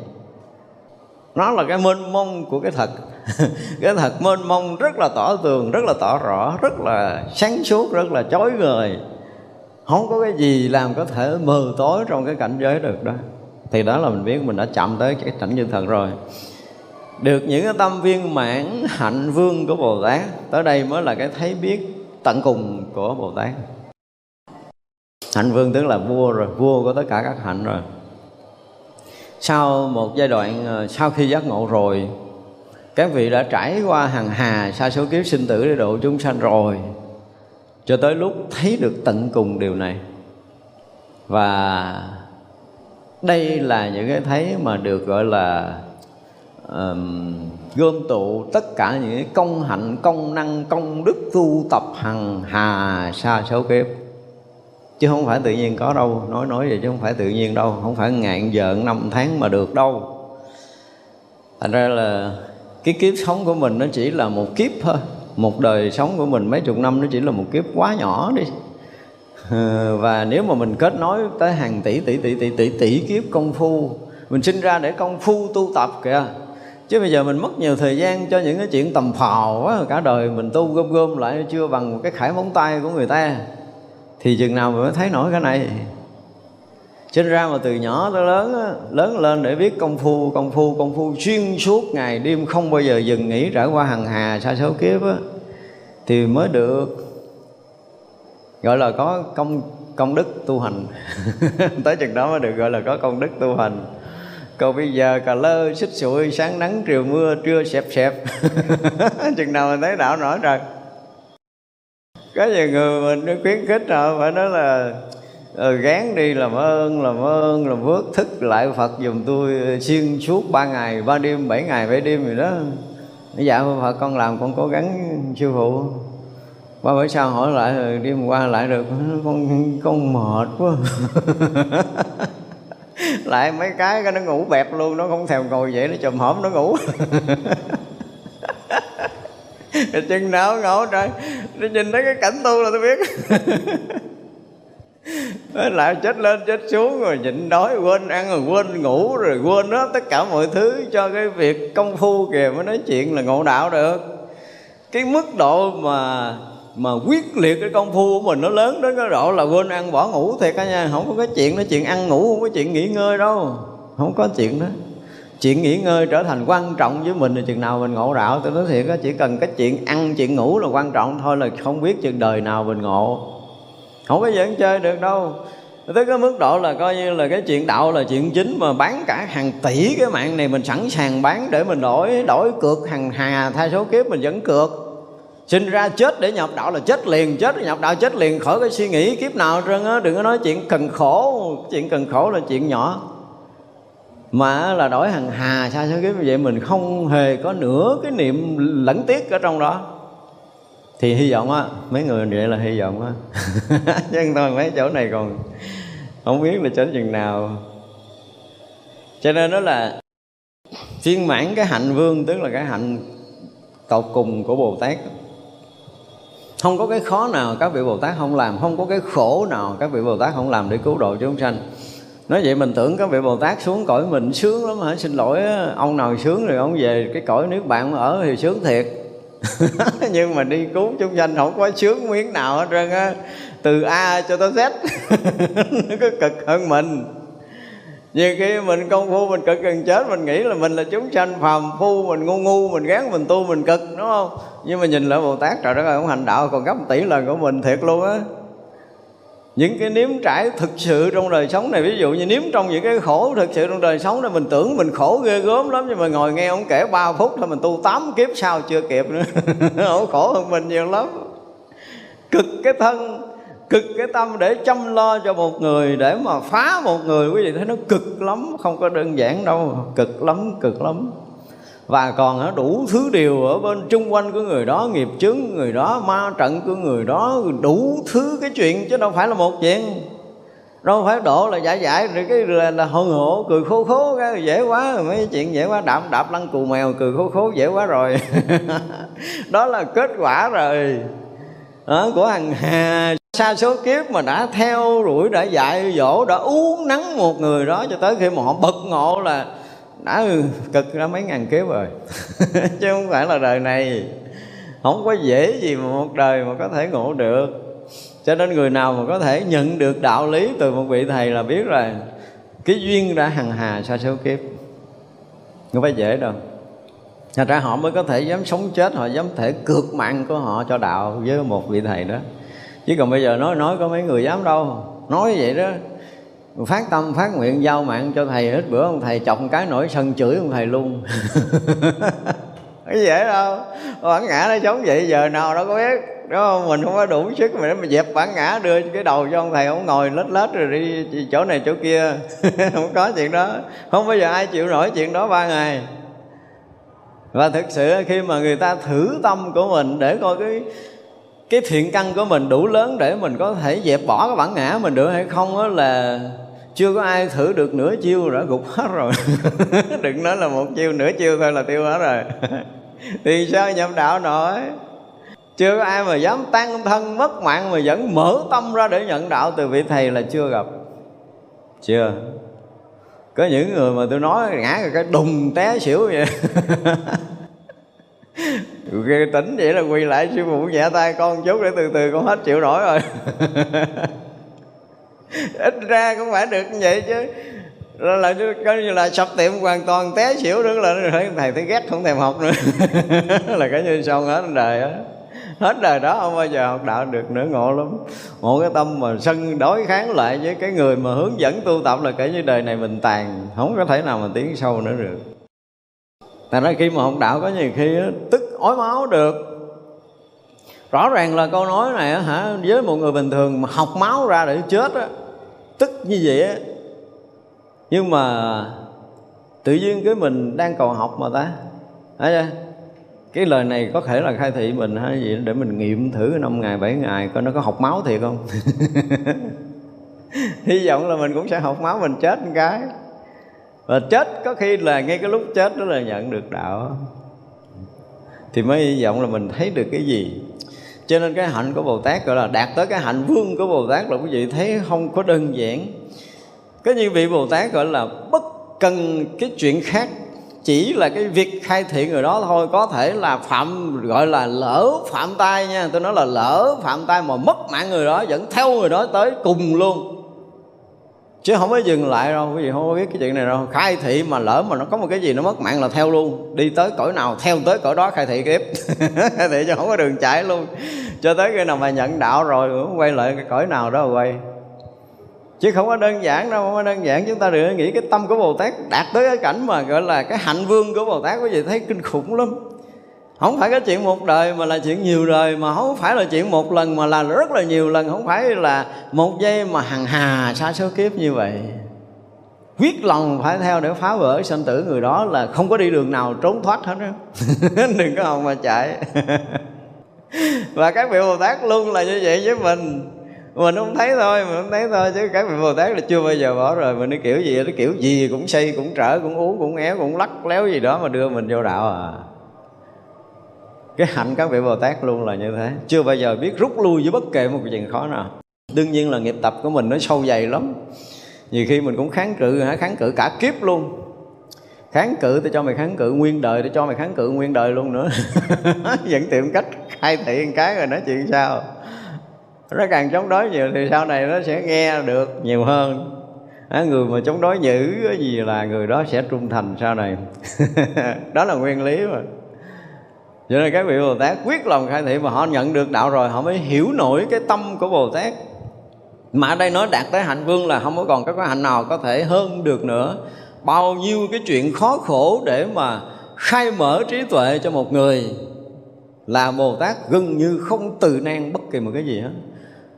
nó là cái mênh mông của cái thật. Cái thật mênh mông rất là tỏ tường, rất là tỏ rõ, rất là sáng suốt, rất là chói ngời không có cái gì làm có thể mờ tối trong cái cảnh giới được đó. Thì đó là mình biết mình đã chậm tới cái cảnh như thật rồi. Được những cái tâm viên mãn hạnh vương của bồ tát, tới đây mới là cái thấy biết tận cùng của bồ tát. Hạnh vương tức là vua rồi, vua của tất cả các hạnh rồi. Sau một giai đoạn ờ, sau khi giác ngộ rồi, các vị đã trải qua hàng hà, sa số kiếp sinh tử để độ chúng sanh rồi cho tới lúc thấy được tận cùng điều này. Và đây là những cái thấy mà được gọi là um, gom tụ tất cả những cái công hạnh công năng công đức tu tập hằng hà xa số kiếp. Chứ không phải tự nhiên có đâu nói nói vậy chứ không phải tự nhiên đâu không phải ngạn giờ năm tháng mà được đâu. Thành ra là cái kiếp sống của mình nó chỉ là một kiếp thôi một đời sống của mình mấy chục năm nó chỉ là một kiếp quá nhỏ đi. Ờ, và nếu mà mình kết nối tới hàng tỷ tỷ tỷ tỷ tỷ tỷ kiếp công phu, mình sinh ra để công phu tu tập kìa. Chứ bây giờ mình mất nhiều thời gian cho những cái chuyện tầm phào quá cả đời mình tu gom gom lại chưa bằng một cái khải móng tay của người ta, thì chừng nào mình mới thấy nổi cái này sinh ra mà từ nhỏ tới lớn lớn lên để biết công phu công phu công phu xuyên suốt ngày đêm không bao giờ dừng nghỉ trải qua hằng hà sa số kiếp á, thì mới được gọi là có công công đức tu hành. Tới chừng đó mới được gọi là có công đức tu hành. Còn bây giờ cà lơ xích sụi sáng nắng chiều mưa trưa xẹp xẹp. Chừng nào mình thấy đạo nổi rồi có nhiều người mình khuyến khích rồi phải nói là rồi gán đi làm ơn làm ơn, làm phước, thức lại phật dùm tôi xuyên suốt ba ngày, ba đêm, bảy ngày, bảy đêm gì đó. Dạ phật con làm con cố gắng, sư phụ. Ba bữa sau hỏi lại rồi đêm qua lại được, con con mệt quá. Lại mấy cái cái nó ngủ bẹp luôn, nó không thèm ngồi vậy nó chùm hổm, nó ngủ. Chân não ngổ trời, nó nhìn thấy cái cảnh tu là tôi biết. lại chết lên chết xuống rồi nhịn đói, quên ăn rồi quên ngủ rồi quên hết tất cả mọi thứ cho cái việc công phu kìa mới nói chuyện là ngộ đạo được. Cái mức độ mà mà quyết liệt cái công phu của mình nó lớn đến cái độ là quên ăn bỏ ngủ thiệt cả nha. Không có cái chuyện nói chuyện ăn ngủ, không có chuyện nghỉ ngơi đâu. Không có chuyện đó. Chuyện nghỉ ngơi trở thành quan trọng với mình thì chừng nào mình ngộ đạo, tôi nói thiệt á, chỉ cần cái chuyện ăn, chuyện ngủ là quan trọng thôi là không biết chừng đời nào mình ngộ không có dẫn chơi được đâu. Tới cái mức độ là coi như là cái chuyện đạo là chuyện chính mà bán cả hàng tỷ cái mạng này mình sẵn sàng bán để mình đổi đổi cược hàng hà, thay số kiếp mình vẫn cược. Sinh ra chết để nhập đạo là chết liền, chết để nhập đạo chết liền, khỏi cái suy nghĩ kiếp nào trơn á, đừng có nói chuyện cần khổ, chuyện cần khổ là chuyện nhỏ. Mà là đổi hàng hà xa số kiếp như vậy mình không hề có nửa cái niệm lẫn tiếc ở trong đó thì hy vọng á, mấy người vậy là hy vọng á. Chứ thôi, mấy chỗ này còn không biết là chết chừng nào. Cho nên đó là viên mãn cái hạnh vương, tức là cái hạnh tột cùng của bồ tát. Không có cái khó nào các vị bồ tát không làm, không có cái khổ nào các vị bồ tát không làm để cứu độ chúng sanh. Nói vậy mình tưởng các vị bồ tát xuống cõi mình sướng lắm hả? Xin lỗi, ông nào sướng rồi ông về cái cõi nước bạn ở thì sướng thiệt. nhưng mà đi cứu chúng sanh không có sướng miếng nào hết trơn á. Từ a cho tới z. Nó cứ cực hơn mình. Nhiều khi mình công phu mình cực gần chết, mình nghĩ là mình là chúng sanh phàm phu, mình ngu ngu, mình gán mình tu, mình cực, đúng không? Nhưng mà nhìn lại bồ tát trời đất ơi, ông hành đạo còn gấp tỷ lần của mình thiệt luôn á những cái nếm trải thực sự trong đời sống này, ví dụ như nếm trong những cái khổ thực sự trong đời sống này, mình tưởng mình khổ ghê gớm lắm, nhưng mà ngồi nghe ông kể 3 phút thôi, mình tu 8 kiếp sau chưa kịp nữa. Ông khổ hơn mình nhiều lắm. Cực cái thân, cực cái tâm để chăm lo cho một người, để mà phá một người, quý vị thấy nó cực lắm, không có đơn giản đâu. Cực lắm cực lắm và còn đủ thứ điều ở bên chung quanh của người đó nghiệp chướng người đó ma trận của người đó đủ thứ cái chuyện chứ đâu phải là một chuyện. Đâu phải đổ là giải giải rồi cái là, là hồn hổ cười khô khố cái dễ quá mấy chuyện dễ quá đạp đạp lăn cù mèo cười khô khố dễ quá rồi. Đó là kết quả rồi. Đó, của hàng hà xa số kiếp mà đã theo đuổi đã dạy dỗ đã uống nắng một người đó cho tới khi mà họ bật ngộ là đã ừ, cực ra mấy ngàn kiếp rồi. Chứ không phải là đời này. Không có dễ gì mà một đời mà có thể ngộ được. Cho nên người nào mà có thể nhận được đạo lý từ một vị thầy là biết rồi. Cái duyên đã hằng hà xa số kiếp. Không phải dễ đâu. Thật ra họ mới có thể dám sống chết, Họ dám thể cược mạng của họ cho đạo Với một vị thầy đó. Chứ còn bây giờ nói nói có mấy người dám đâu. Nói vậy đó. Phát tâm, phát nguyện, giao mạng cho thầy. Hết bữa ông thầy chọc cái nổi sân chửi ông thầy luôn. Cái dễ đâu? Bản ngã nó sống vậy, giờ nào đâu có biết. Đúng không? Mình không có đủ sức mà để mà dẹp bản ngã, đưa cái đầu cho ông thầy. Ông ngồi lết lết rồi đi chỗ này chỗ kia. Không có chuyện đó. Không bao giờ ai chịu nổi chuyện đó ba ngày. Và thực sự khi mà người ta thử tâm của mình để coi cái cái thiện căn của mình đủ lớn để mình có thể dẹp bỏ cái bản ngã mình được hay không đó là chưa có ai thử được nửa chiêu đã gục hết rồi. Đừng nói là một chiêu, nửa chiêu thôi là tiêu hết rồi. Thì sao nhậm đạo nổi? Chưa có ai mà dám tăng thân mất mạng mà vẫn mở tâm ra để nhận đạo từ vị thầy là chưa gặp. Chưa. Có những người mà tôi nói ngã rồi cái đùng té xỉu vậy. cái tỉnh vậy là quỳ lại sư phụ nhẹ tay con chút để từ từ con hết chịu nổi rồi. Ít ra cũng phải được như vậy chứ. Là, là coi như là sập tiệm hoàn toàn té xỉu đứng lên rồi thầy thấy ghét không thèm học nữa. Là cái như xong hết đời á. Hết đời đó không bao giờ học đạo được nữa ngộ lắm. Ngộ cái tâm mà sân đối kháng lại với cái người mà hướng dẫn tu tập là kể như đời này mình tàn không có thể nào mà tiến sâu nữa được thành ra khi mà học đạo có nhiều khi tức ói máu được. Rõ ràng là câu nói này hả, với một người bình thường mà học máu ra để chết á, tức như vậy á. Nhưng mà tự nhiên cái mình đang còn học mà ta, thấy chưa? Cái lời này có thể là khai thị mình hay gì để mình nghiệm thử năm ngày, bảy ngày coi nó có học máu thiệt không? Hy vọng là mình cũng sẽ học máu mình chết một cái và chết, có khi là ngay cái lúc chết đó là nhận được đạo. Thì mới hy vọng là mình thấy được cái gì. Cho nên cái hạnh của bồ tát gọi là đạt tới cái hạnh vương của bồ tát là quý vị thấy không có đơn giản. Có như vị bồ tát gọi là bất cần cái chuyện khác, chỉ là cái việc khai thị người đó thôi. Có thể là phạm, gọi là lỡ phạm tai nha. Tôi nói là lỡ phạm tai mà mất mạng người đó, vẫn theo người đó tới cùng luôn chứ không có dừng lại đâu quý vị không có biết cái chuyện này đâu. Khai thị mà lỡ mà nó có một cái gì nó mất mạng là theo luôn. Đi tới cõi nào, theo tới cõi đó khai thị kiếp khai thị cho không có đường chạy luôn. Cho tới khi nào mà nhận đạo rồi, cũng quay lại cái cõi nào đó quay. Chứ không có đơn giản đâu, không có đơn giản. Chúng ta đừng nghĩ cái tâm của bồ tát đạt tới cái cảnh mà gọi là cái hạnh vương của bồ tát. Quý vị thấy kinh khủng lắm không phải cái chuyện một đời mà là chuyện nhiều đời, mà không phải là chuyện một lần mà là rất là nhiều lần. Không phải là một giây mà hằng hà xa số kiếp như vậy. Quyết lòng phải theo để phá vỡ. Sanh tử người đó là không có đi đường nào trốn thoát hết á. Đừng có hòng mà chạy. Và các vị bồ tát luôn là như vậy với mình. Mình không thấy thôi, mình không thấy thôi, chứ các vị bồ tát là chưa bao giờ bỏ rồi mình nói kiểu gì nó kiểu gì, cũng xây cũng trở, cũng uống, cũng éo cũng lắc léo gì đó mà đưa mình vô đạo à cái hạnh các vị bồ tát luôn là như thế. Chưa bao giờ biết rút lui với bất kể một chuyện khó nào. Đương nhiên là nghiệp tập của mình nó sâu dày lắm. Nhiều khi mình cũng kháng cự hả? Kháng cự cả kiếp luôn. Kháng cự tôi cho mày kháng cự nguyên đời tôi cho mày kháng cự nguyên đời luôn nữa. Vẫn tìm cách khai thị một cái rồi nói chuyện sao? Nó càng chống đối nhiều thì sau này nó sẽ nghe được nhiều hơn. À, người mà chống đối dữ gì là người đó sẽ trung thành sau này. Đó là nguyên lý mà cho nên các vị Bồ Tát quyết lòng khai thị mà họ nhận được đạo rồi, họ mới hiểu nổi cái tâm của Bồ Tát. Mà ở đây nói đạt tới hạnh vương là không có còn có cái hạnh nào có thể hơn được nữa. Bao nhiêu cái chuyện khó khổ để mà khai mở trí tuệ cho một người là Bồ Tát gần như không từ nan bất kỳ một cái gì hết.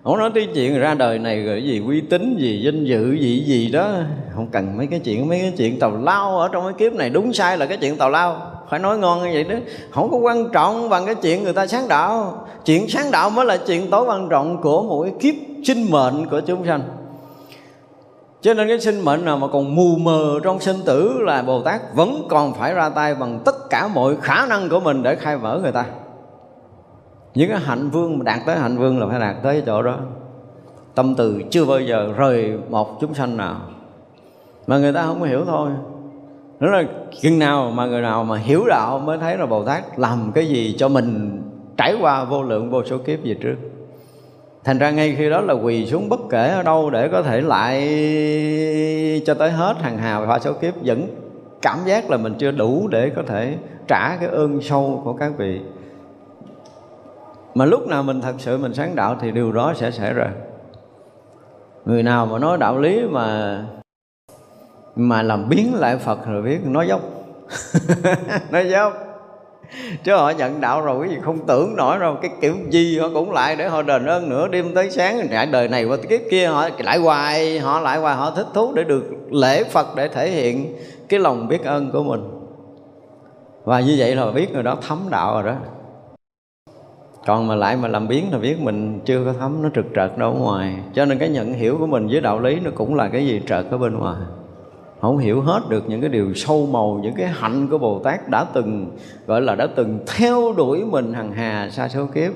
Không nói tới chuyện ra đời này rồi gì uy tín, gì danh dự, gì gì đó, không cần mấy cái chuyện, mấy cái chuyện tàu lao ở trong cái kiếp này. Đúng sai là cái chuyện tàu lao phải nói ngon như vậy đó. Không có quan trọng bằng cái chuyện người ta sáng đạo chuyện sáng đạo mới là chuyện tối quan trọng của một cái kiếp sinh mệnh của chúng sanh. Cho nên cái sinh mệnh nào mà còn mù mờ trong sinh tử là bồ tát vẫn còn phải ra tay bằng tất cả mọi khả năng của mình để khai mở người ta. Những cái hạnh vương mà đạt tới hạnh vương là phải đạt tới chỗ đó. Tâm từ chưa bao giờ rời một chúng sanh nào. Mà người ta không có hiểu thôi đó là chừng nào mà người nào mà hiểu đạo mới thấy là bồ tát, làm cái gì cho mình trải qua vô lượng vô số kiếp về trước? Thành ra ngay khi đó là quỳ xuống bất kể ở đâu để có thể lại cho tới hết hàng hà và số kiếp, vẫn cảm giác là mình chưa đủ để có thể trả cái ơn sâu của các vị. Mà lúc nào mình thật sự mình sáng đạo thì điều đó sẽ xảy ra. Người nào mà nói đạo lý mà mà làm biến lại phật rồi biết nói dốc nói dốc chứ họ nhận đạo rồi, cái gì không tưởng nổi đâu cái kiểu gì họ cũng lại để họ đền ơn nữa đêm tới sáng. Lại đời này qua kiếp kia, họ lại hoài, họ lại hoài, họ thích thú để được lễ phật để thể hiện cái lòng biết ơn của mình. Và như vậy là biết người đó thấm đạo rồi đó. Còn mà lại mà làm biến là biết mình chưa có thấm, nó trực trật đâu ở ngoài. Cho nên cái nhận hiểu của mình với đạo lý nó cũng là cái gì trật ở bên ngoài không hiểu hết được những cái điều sâu màu, những cái hạnh của bồ tát đã từng, gọi là đã từng theo đuổi mình hằng hà xa số kiếp,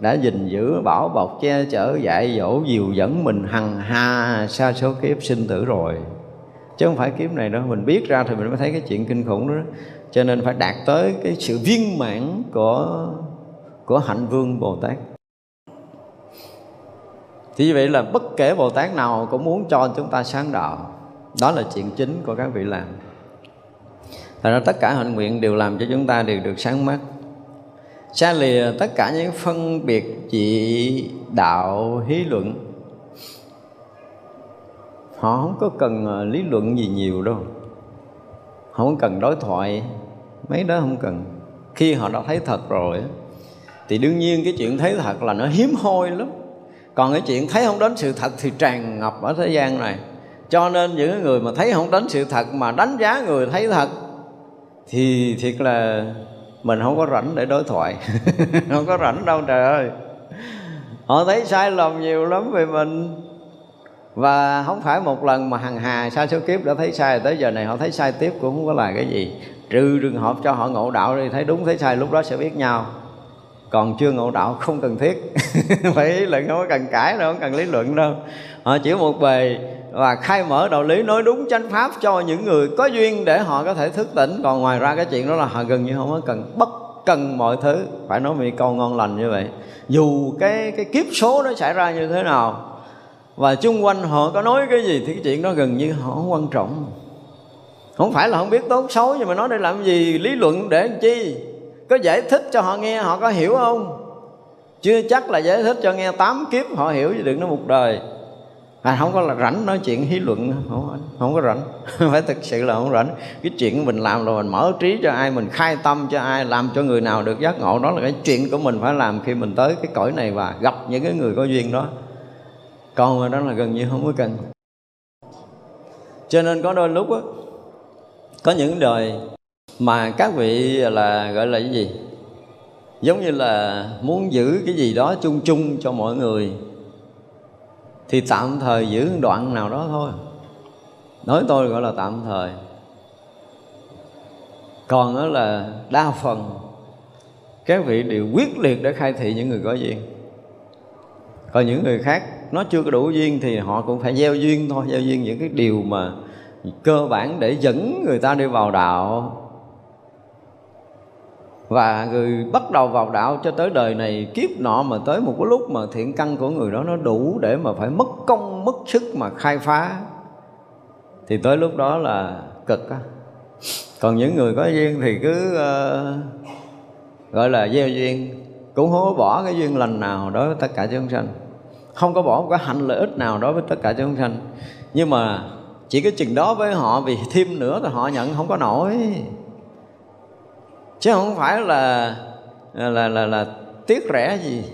đã gìn giữ, bảo bọc, che chở, dạy dỗ, dìu dẫn mình hằng hà xa số kiếp sinh tử rồi. Chứ không phải kiếp này đâu, mình biết ra thì mình mới thấy cái chuyện kinh khủng đó. Cho nên phải đạt tới cái sự viên mãn của của hạnh vương bồ tát. Thì như vậy là bất kể bồ tát nào cũng muốn cho chúng ta sáng đạo đó là chuyện chính của các vị làm. Thật ra tất cả hạnh nguyện đều làm cho chúng ta đều được sáng mắt. Xa lìa tất cả những phân biệt dị đạo, hí luận. Họ không có cần ờ, lý luận gì nhiều đâu. Không cần đối thoại, Mấy đó không cần. Khi họ đã thấy thật rồi Thì đương nhiên cái chuyện thấy thật là nó hiếm hoi lắm. Còn cái chuyện thấy không đến sự thật thì tràn ngập ở thế gian này cho nên những người mà thấy không đến sự thật, mà đánh giá người thấy thật, thì thiệt là mình không có rảnh để đối thoại. Không có rảnh đâu, trời ơi. Họ thấy sai lầm nhiều lắm về mình. Và không phải một lần mà hằng hà sai số kiếp đã thấy sai. Tới giờ này họ thấy sai tiếp cũng không có là cái gì. Trừ trường hợp cho họ ngộ đạo đi thấy đúng, thấy sai lúc đó sẽ biết nhau. Còn chưa ngộ đạo không cần thiết. Phải là không có cần cãi đâu không cần lý luận đâu. Họ chỉ một bề và khai mở đạo lý nói đúng chánh pháp cho những người có duyên để họ có thể thức tỉnh. Còn ngoài ra cái chuyện đó là họ gần như không có cần bất cần mọi thứ. Phải nói một câu ngon lành như vậy. Dù cái cái kiếp số nó xảy ra như thế nào, và chung quanh họ có nói cái gì thì cái chuyện đó gần như họ không quan trọng. Không phải là không biết tốt xấu, nhưng mà nói để làm gì, lý luận để làm chi? Có giải thích cho họ nghe, họ có hiểu không? Chưa chắc là giải thích cho nghe tám kiếp họ hiểu chứ đừng nói một đời à, không có là rảnh nói chuyện hí luận không, không có rảnh. Phải thực sự là không rảnh. Cái chuyện mình làm là mình mở trí cho ai mình khai tâm cho ai làm cho người nào được giác ngộ. Đó là cái chuyện của mình phải làm khi mình tới cái cõi này và gặp những cái người có duyên đó. Còn đó là gần như không có cần. Cho nên có đôi lúc á có những đời mà các vị là gọi là cái gì? Giống như là muốn giữ cái gì đó chung chung cho mọi người thì tạm thời giữ đoạn nào đó thôi. Nói tôi gọi là tạm thời. Còn đó là đa phần các vị đều quyết liệt để khai thị những người có duyên. Còn những người khác, nó chưa có đủ duyên thì họ cũng phải gieo duyên thôi, gieo duyên những cái điều mà cơ bản để dẫn người ta đi vào đạo và người bắt đầu vào đạo cho tới đời này kiếp nọ mà tới một cái lúc mà thiện căn của người đó nó đủ để mà phải mất công mất sức mà khai phá thì tới lúc đó là cực á. Còn những người có duyên thì cứ uh, gọi là gieo duyên cũng không có bỏ cái duyên lành nào đối với tất cả chúng sanh. Không có bỏ cái hạnh lợi ích nào đối với tất cả chúng sanh. Nhưng mà chỉ cái chừng đó với họ vì thêm nữa thì họ nhận không có nổi chứ không phải là là là là, là tiếc rẻ gì.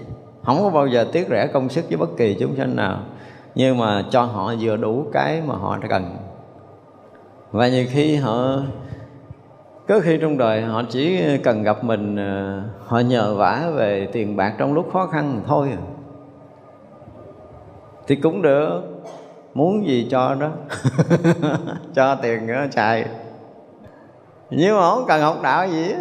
Không có bao giờ tiếc rẻ công sức với bất kỳ chúng sanh nào. Nhưng mà cho họ vừa đủ cái mà họ cần. Và nhiều khi họ có khi trong đời họ chỉ cần gặp mình ờ, họ nhờ vả về tiền bạc trong lúc khó khăn thôi. Thì cũng được. Muốn gì cho đó. Cho tiền nó xài nhưng mà không cần học đạo gì hết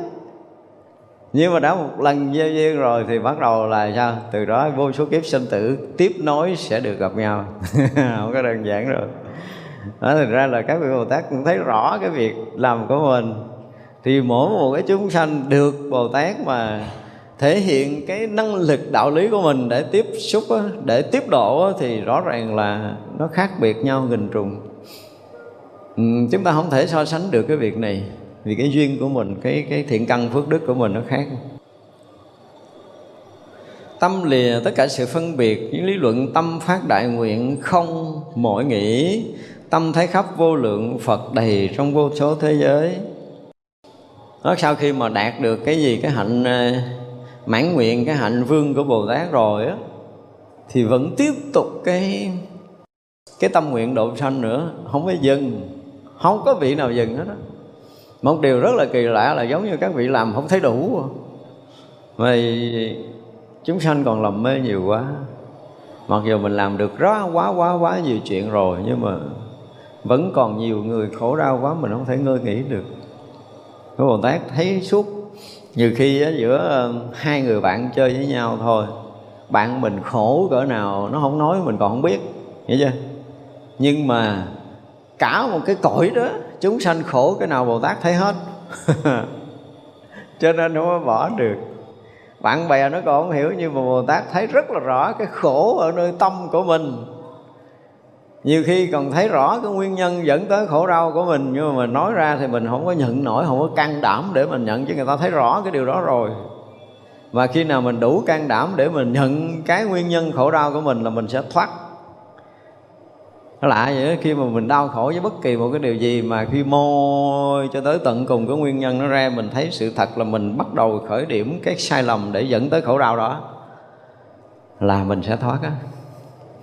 nhưng mà đã một lần gieo duyên rồi thì bắt đầu là sao? Từ đó vô số kiếp sinh tử tiếp nối sẽ được gặp nhau. Không có đơn giản rồi. Đó thực ra là các vị bồ tát cũng thấy rõ cái việc làm của mình. Thì mỗi một cái chúng sanh được bồ tát mà thể hiện cái năng lực đạo lý của mình để tiếp xúc để tiếp độ thì rõ ràng là nó khác biệt nhau nghìn trùng. Ừ, chúng ta không thể so sánh được cái việc này vì cái duyên của mình, cái cái thiện căn phước đức của mình nó khác. Tâm lìa tất cả sự phân biệt, những lý luận tâm phát đại nguyện không mỗi nghĩ. Tâm thấy khắp vô lượng phật đầy trong vô số thế giới. Đó, sau khi mà đạt được cái gì, cái hạnh à, mãn nguyện, cái hạnh vương của bồ tát rồi á, thì vẫn tiếp tục cái cái tâm nguyện độ sanh nữa. Không có dừng, không có vị nào dừng hết á một điều rất là kỳ lạ là giống như các vị làm không thấy đủ. Mà chúng sanh còn lầm mê nhiều quá. Mặc dù mình làm được rất quá quá quá nhiều chuyện rồi nhưng mà vẫn còn nhiều người khổ đau quá mình không thể ngơi nghỉ được. Cái bồ tát thấy suốt nhiều khi á, giữa ờ, hai người bạn chơi với nhau thôi bạn mình khổ cỡ nào nó không nói mình còn không biết hiểu chưa? Nhưng mà cả một cái cõi đó chúng sanh khổ, cái nào bồ tát thấy hết. Cho nên không có bỏ được. Bạn bè nó còn không hiểu, nhưng mà bồ tát thấy rất là rõ cái khổ ở nơi tâm của mình. Nhiều khi còn thấy rõ cái nguyên nhân dẫn tới khổ đau của mình, nhưng mà mình nói ra thì mình không có nhận nổi, không có can đảm để mình nhận, chứ người ta thấy rõ cái điều đó rồi. Và khi nào mình đủ can đảm để mình nhận cái nguyên nhân khổ đau của mình là mình sẽ thoát nó lạ vậy đó, khi mà mình đau khổ với bất kỳ một cái điều gì mà khi môi cho tới tận cùng cái nguyên nhân nó ra mình thấy sự thật là mình bắt đầu khởi điểm cái sai lầm để dẫn tới khổ đau đó. Là mình sẽ thoát á.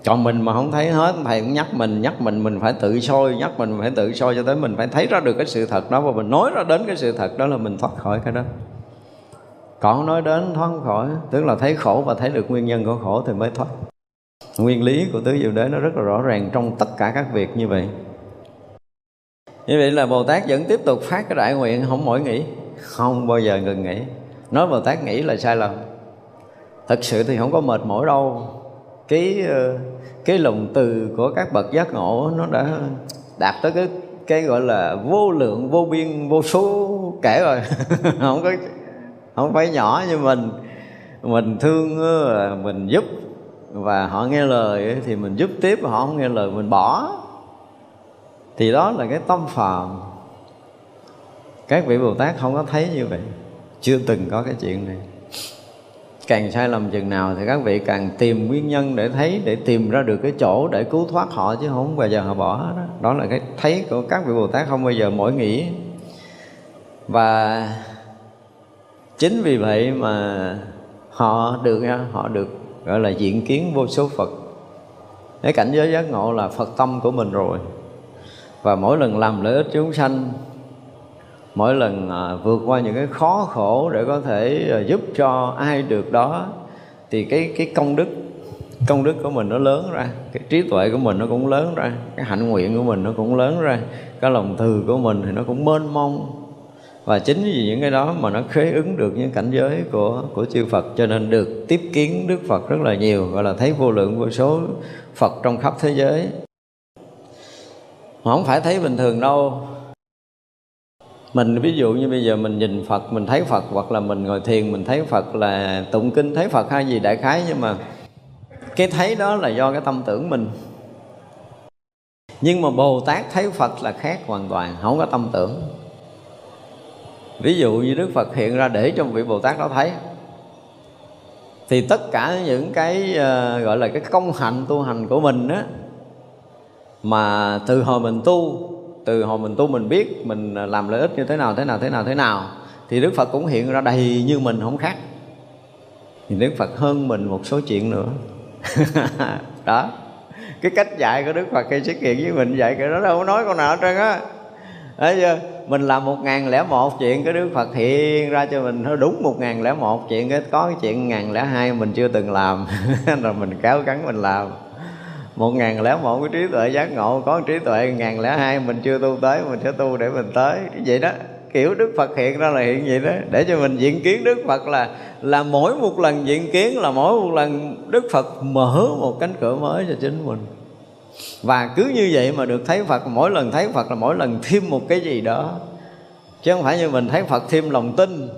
Còn mình mà không thấy hết thầy cũng nhắc mình nhắc mình mình phải tự soi nhắc mình phải tự soi cho tới mình phải thấy ra được cái sự thật đó và mình nói ra đến cái sự thật đó là mình thoát khỏi cái đó. Còn nói đến thoát khỏi tức là thấy khổ và thấy được nguyên nhân của khổ thì mới thoát nguyên lý của tứ diệu đế nó rất là rõ ràng trong tất cả các việc như vậy. Như vậy là bồ tát vẫn tiếp tục phát cái đại nguyện, không mỏi nghĩ không bao giờ ngừng nghĩ nói bồ tát nghĩ là sai lầm. Thật sự thì không có mệt mỏi đâu. Cái ờ, cái lòng từ của các bậc giác ngộ nó đã đạt tới cái cái gọi là vô lượng, vô biên, vô số kể rồi. Không có, không phải nhỏ như mình. Mình thương ờ, mình giúp và họ nghe lời thì mình giúp tiếp, họ không nghe lời mình bỏ. Thì đó là cái tâm phàm. Các vị bồ tát không có thấy như vậy. Chưa từng có cái chuyện này. Càng sai lầm chừng nào thì các vị càng tìm nguyên nhân để thấy, để tìm ra được cái chỗ để cứu thoát họ chứ không bao giờ họ bỏ đó đó là cái thấy của các vị bồ tát không bao giờ mỗi nghĩ. Và chính vì vậy mà họ được họ được gọi là diện kiến vô số phật. Cái cảnh giới giác ngộ là phật tâm của mình rồi. Và mỗi lần làm lợi ích chúng sanh mỗi lần à, vượt qua những cái khó khổ để có thể à, giúp cho ai được đó thì cái cái công đức công đức của mình nó lớn ra cái trí tuệ của mình nó cũng lớn ra cái hạnh nguyện của mình nó cũng lớn ra cái lòng từ của mình thì nó cũng mênh mông và chính vì những cái đó mà nó khế ứng được những cảnh giới của của chư Phật, cho nên được tiếp kiến Đức Phật rất là nhiều, gọi là thấy vô lượng vô số Phật trong khắp thế giới. Mà không phải thấy bình thường đâu. Mình ví dụ như bây giờ mình nhìn Phật, mình thấy Phật, hoặc là mình ngồi thiền, mình thấy Phật là tụng kinh, thấy Phật hay gì đại khái, nhưng mà cái thấy đó là do cái tâm tưởng mình. Nhưng mà Bồ Tát thấy Phật là khác hoàn toàn, không có tâm tưởng ví dụ như Đức Phật hiện ra để cho vị Bồ Tát đó thấy. Thì tất cả những cái uh, gọi là cái công hạnh tu hành của mình á mà từ hồi mình tu từ hồi mình tu mình biết mình làm lợi ích như thế nào thế nào thế nào thế nào thì Đức Phật cũng hiện ra đầy như mình không khác. Thì Đức Phật hơn mình một số chuyện nữa. Đó. Cái cách dạy của Đức Phật khi xuất hiện với mình vậy cái đó đâu có nói con nào hết trơn á đấy chưa? Mình làm một ngàn lẻ một chuyện, cái Đức Phật hiện ra cho mình. Nó đúng một ngàn lẻ một chuyện, cái có cái chuyện ngàn lẻ hai mình chưa từng làm. Rồi mình kéo cắn mình làm. một ngàn lẻ một cái trí tuệ giác ngộ, có trí tuệ ngàn lẻ hai mình chưa tu tới, mình sẽ tu để mình tới. Vậy đó, kiểu đức phật hiện ra là hiện vậy đó. Để cho mình diện kiến đức phật là là mỗi một lần diện kiến, là mỗi một lần đức phật mở một cánh cửa mới cho chính mình và cứ như vậy mà được thấy phật, mỗi lần thấy phật là mỗi lần thêm một cái gì đó. Chứ không phải như mình thấy phật thêm lòng tin.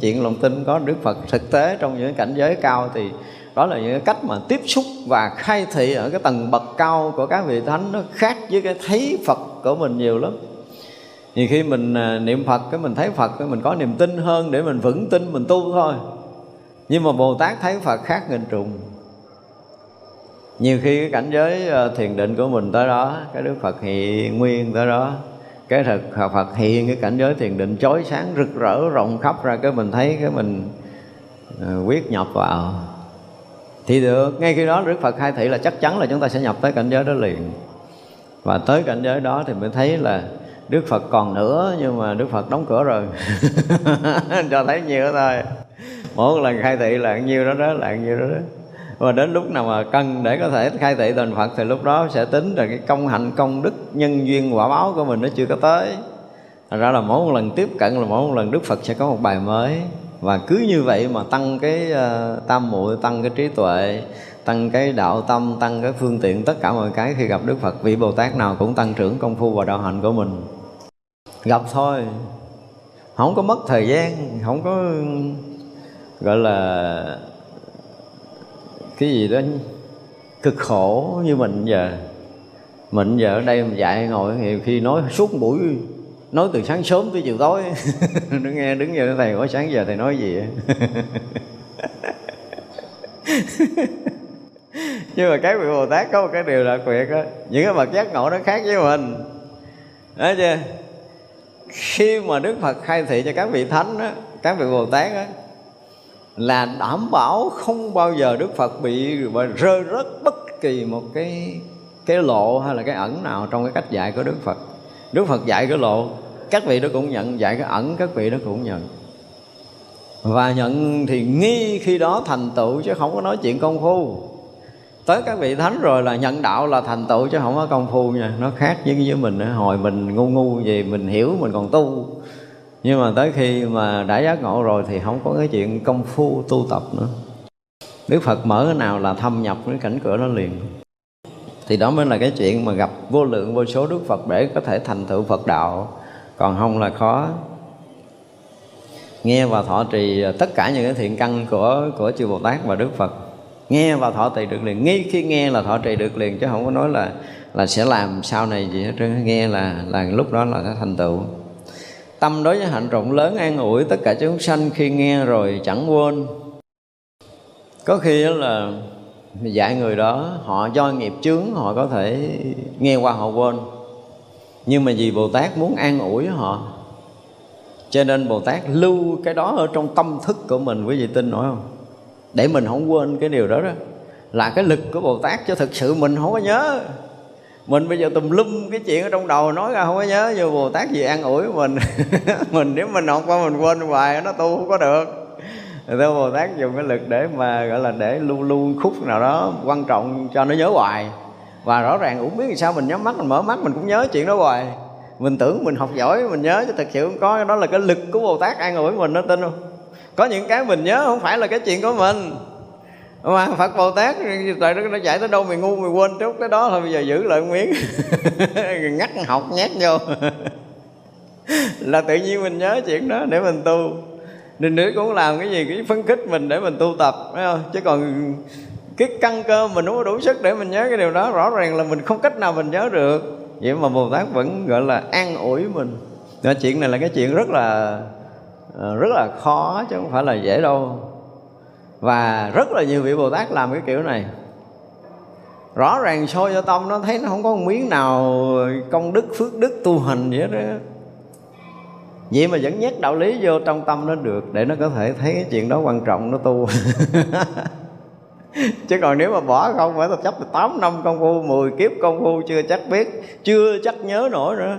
Chuyện lòng tin có đức phật thực tế trong những cảnh giới cao thì đó là những cách mà tiếp xúc và khai thị ở cái tầng bậc cao của các vị thánh. Nó khác với cái thấy phật của mình nhiều lắm. Nhiều khi mình à, niệm phật, cái mình thấy phật, cái mình có niềm tin hơn để mình vững tin, mình tu thôi. Nhưng mà bồ tát thấy phật khác nghìn trùng nhiều khi cái cảnh giới ờ, thiền định của mình tới đó, cái đức phật hiện nguyên tới đó, cái thực phật hiện cái cảnh giới thiền định chói sáng, rực rỡ, rộng khắp ra, cái mình thấy cái mình ờ, quyết nhập vào. Thì được, ngay khi đó đức phật khai thị là chắc chắn là chúng ta sẽ nhập tới cảnh giới đó liền. Và tới cảnh giới đó thì mới thấy là Đức Phật còn nữa, nhưng mà Đức Phật đóng cửa rồi. Cho thấy nhiều thôi. Mỗi lần khai thị là nhiêu đó đó, là nhiêu đó đó và đến lúc nào mà cần để có thể khai thị thành Phật thì lúc đó sẽ tính là cái công hạnh công đức nhân duyên quả báo của mình nó chưa có tới. Thành ra là mỗi một lần tiếp cận là mỗi một lần Đức Phật sẽ có một bài mới. Và cứ như vậy mà tăng cái uh, tam muội tăng cái trí tuệ tăng cái đạo tâm tăng cái phương tiện tất cả mọi cái khi gặp đức phật vị bồ tát nào cũng tăng trưởng công phu và đạo hạnh của mình. Gặp thôi. Không có mất thời gian không có gọi là cái gì đó cực khổ như mình giờ. Mình giờ ở đây mình dạy ngồi nhiều khi nói suốt buổi, nói từ sáng sớm tới chiều tối. Đứng nghe, đứng giờ thầy có sáng giờ thầy nói gì nhưng mà các vị bồ tát có một cái điều đặc biệt á những cái bậc giác ngộ nó khác với mình. Đó chưa? Khi mà đức phật khai thị cho các vị thánh á các vị bồ tát á là đảm bảo không bao giờ đức phật bị rơi rớt bất kỳ một cái cái lộ hay là cái ẩn nào trong cái cách dạy của đức phật. Đức phật dạy cái lộ, các vị đó cũng nhận, dạy cái ẩn, các vị đó cũng nhận. Và nhận thì nghi khi đó thành tựu chứ không có nói chuyện công phu. Tới các vị thánh rồi là nhận đạo là thành tựu chứ không có công phu nha. Nó khác với với mình hồi mình ngu ngu gì mình hiểu, mình còn tu nhưng mà tới khi mà đã giác ngộ rồi thì không có cái chuyện công phu tu tập nữa. Đức Phật mở cái nào là thâm nhập cái cảnh cửa nó liền. Thì đó mới là cái chuyện mà gặp vô lượng vô số Đức Phật để có thể thành tựu Phật đạo. Còn không là khó. Nghe và thọ trì tất cả những cái thiện căn của của chư Bồ Tát và Đức Phật. Nghe và thọ trì được liền. Ngay khi nghe là thọ trì được liền, chứ không có nói là là sẽ làm sau này gì hết trơn. Nghe là là lúc đó là sẽ thành tựu tâm đối với hạnh rộng lớn an ủi tất cả chúng sanh khi nghe rồi chẳng quên. Có khi đó là dạy người đó, họ do nghiệp chướng, họ có thể nghe qua họ quên. Nhưng mà vì bồ tát muốn an ủi họ, cho nên bồ tát lưu cái đó ở trong tâm thức của mình, quý vị tin nổi không? Để mình không quên cái điều đó đó, là cái lực của bồ tát cho thực sự mình không có nhớ mình bây giờ tùm lum cái chuyện ở trong đầu nói ra, không có nhớ vô bồ tát gì an ủi mình. Mình nếu mình học qua mình quên hoài, nó tu không có được. Theo Bồ Tát dùng cái lực để mà, gọi là, để lưu lưu khúc nào đó quan trọng cho nó nhớ hoài. Và rõ ràng cũng biết sao mình nhắm mắt, mình mở mắt, mình cũng nhớ chuyện đó hoài. Mình tưởng mình học giỏi, mình nhớ, chứ thực sự không có. Đó là cái lực của Bồ Tát an ủi mình nó tin không? Có những cái mình nhớ không phải là cái chuyện của mình mà Phật Bồ Tát tại nó chạy tới đâu mày ngu mày quên trước cái đó thôi bây giờ giữ lại miếng. Ngắt học nhét vô. Là tự nhiên mình nhớ chuyện đó để mình tu. Nên nữa cũng làm cái gì cái phấn khích mình để mình tu tập phải không? Chứ còn cái căn cơ mình không có đủ sức để mình nhớ cái điều đó rõ ràng là mình không cách nào mình nhớ được. Vậy mà Bồ Tát vẫn gọi là an ủi mình. Đó, chuyện này là cái chuyện rất là ờ, rất là khó chứ không phải là dễ đâu và rất là nhiều vị bồ tát làm cái kiểu này. Rõ ràng soi cho tâm nó thấy nó không có một miếng nào công đức, phước đức tu hành vậy đó vậy mà vẫn nhét đạo lý vô trong tâm nó được, để nó có thể thấy cái chuyện đó quan trọng, nó tu. Chứ còn nếu mà bỏ không, phải tập chấp 8 năm công phu 10 kiếp công phu, chưa chắc biết, chưa chắc nhớ nổi nữa.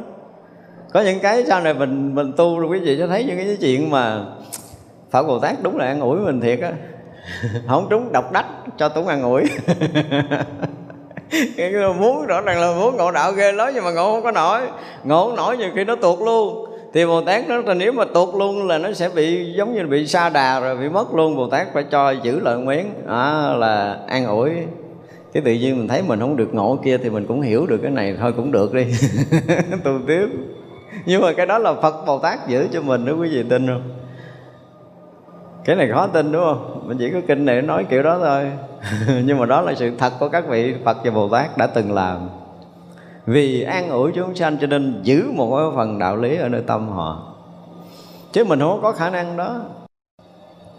Có những cái sau này mình mình tu rồi quý vị cho thấy những cái chuyện mà Phật Bồ Tát đúng là an ủi mình thiệt á. Không trúng độc đắc cho túng an ủi. Muốn rõ ràng là muốn ngộ đạo ghê lắm nhưng mà ngộ không có nổi. Ngộ không nổi nhiều khi nó tuột luôn. Thì bồ tát nó là nếu mà tuột luôn là nó sẽ bị giống như bị sa đà rồi bị mất luôn. Bồ tát phải cho giữ lại miếng đó là an ủi. Cái tự nhiên mình thấy mình không được ngộ kia thì mình cũng hiểu được cái này. Thôi cũng được đi. Tu tiếp. Nhưng mà cái đó là phật bồ tát giữ cho mình đó quý vị tin không cái này khó tin, đúng không? Mình chỉ có kinh này nói kiểu đó thôi. Nhưng mà đó là sự thật của các vị phật và bồ tát đã từng làm. Vì an ủi chúng sanh cho nên giữ một cái phần đạo lý ở nơi tâm họ. Chứ mình không có khả năng đó.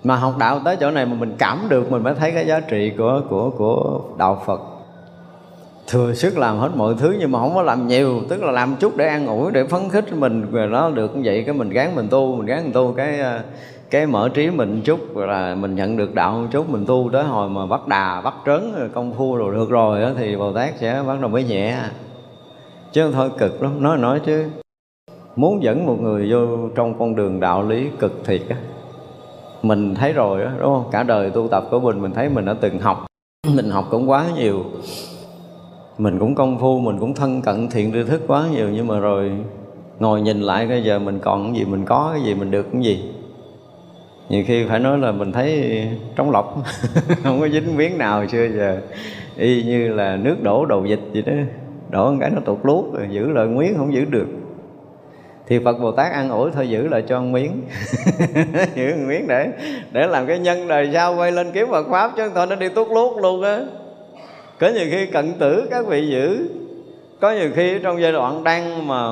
Mà học đạo tới chỗ này mà mình cảm được, mình mới thấy cái giá trị của của của đạo Phật. Thừa sức làm hết mọi thứ nhưng mà không có làm nhiều, tức là làm chút để an ủi, để phấn khích mình. Rồi nó được như vậy cái mình gán mình tu, mình gán mình tu cái cái mở trí mình chút là mình nhận được đạo một chút mình tu tới hồi mà bắt đà bắt trớn công phu rồi được rồi đó, thì bồ tát sẽ bắt đầu mới nhẹ. Chứ thôi cực lắm. Nói nói chứ. Muốn dẫn một người vô trong con đường đạo lý cực thiệt á mình thấy rồi đó đúng không? Cả đời tu tập của mình mình thấy mình đã từng học. Mình học cũng quá nhiều. Mình cũng công phu mình cũng thân cận thiện tri thức quá nhiều nhưng mà rồi ngồi nhìn lại bây giờ mình còn cái gì mình có cái gì mình được cái gì? Nhiều khi phải nói là mình thấy trống lọc, không có dính miếng nào xưa giờ. Y như là nước đổ đầu dịch vậy đó, đổ một cái nó tụt lút, rồi giữ lời miếng không giữ được. Thì Phật Bồ Tát ăn ủi thôi, giữ lại cho một miếng. Giữ một miếng để để làm cái nhân đời sau quay lên kiếm Phật pháp, chứ thôi nó đi tuốt lút luôn á. Có nhiều khi cận tử các vị giữ, có nhiều khi trong giai đoạn đang mà,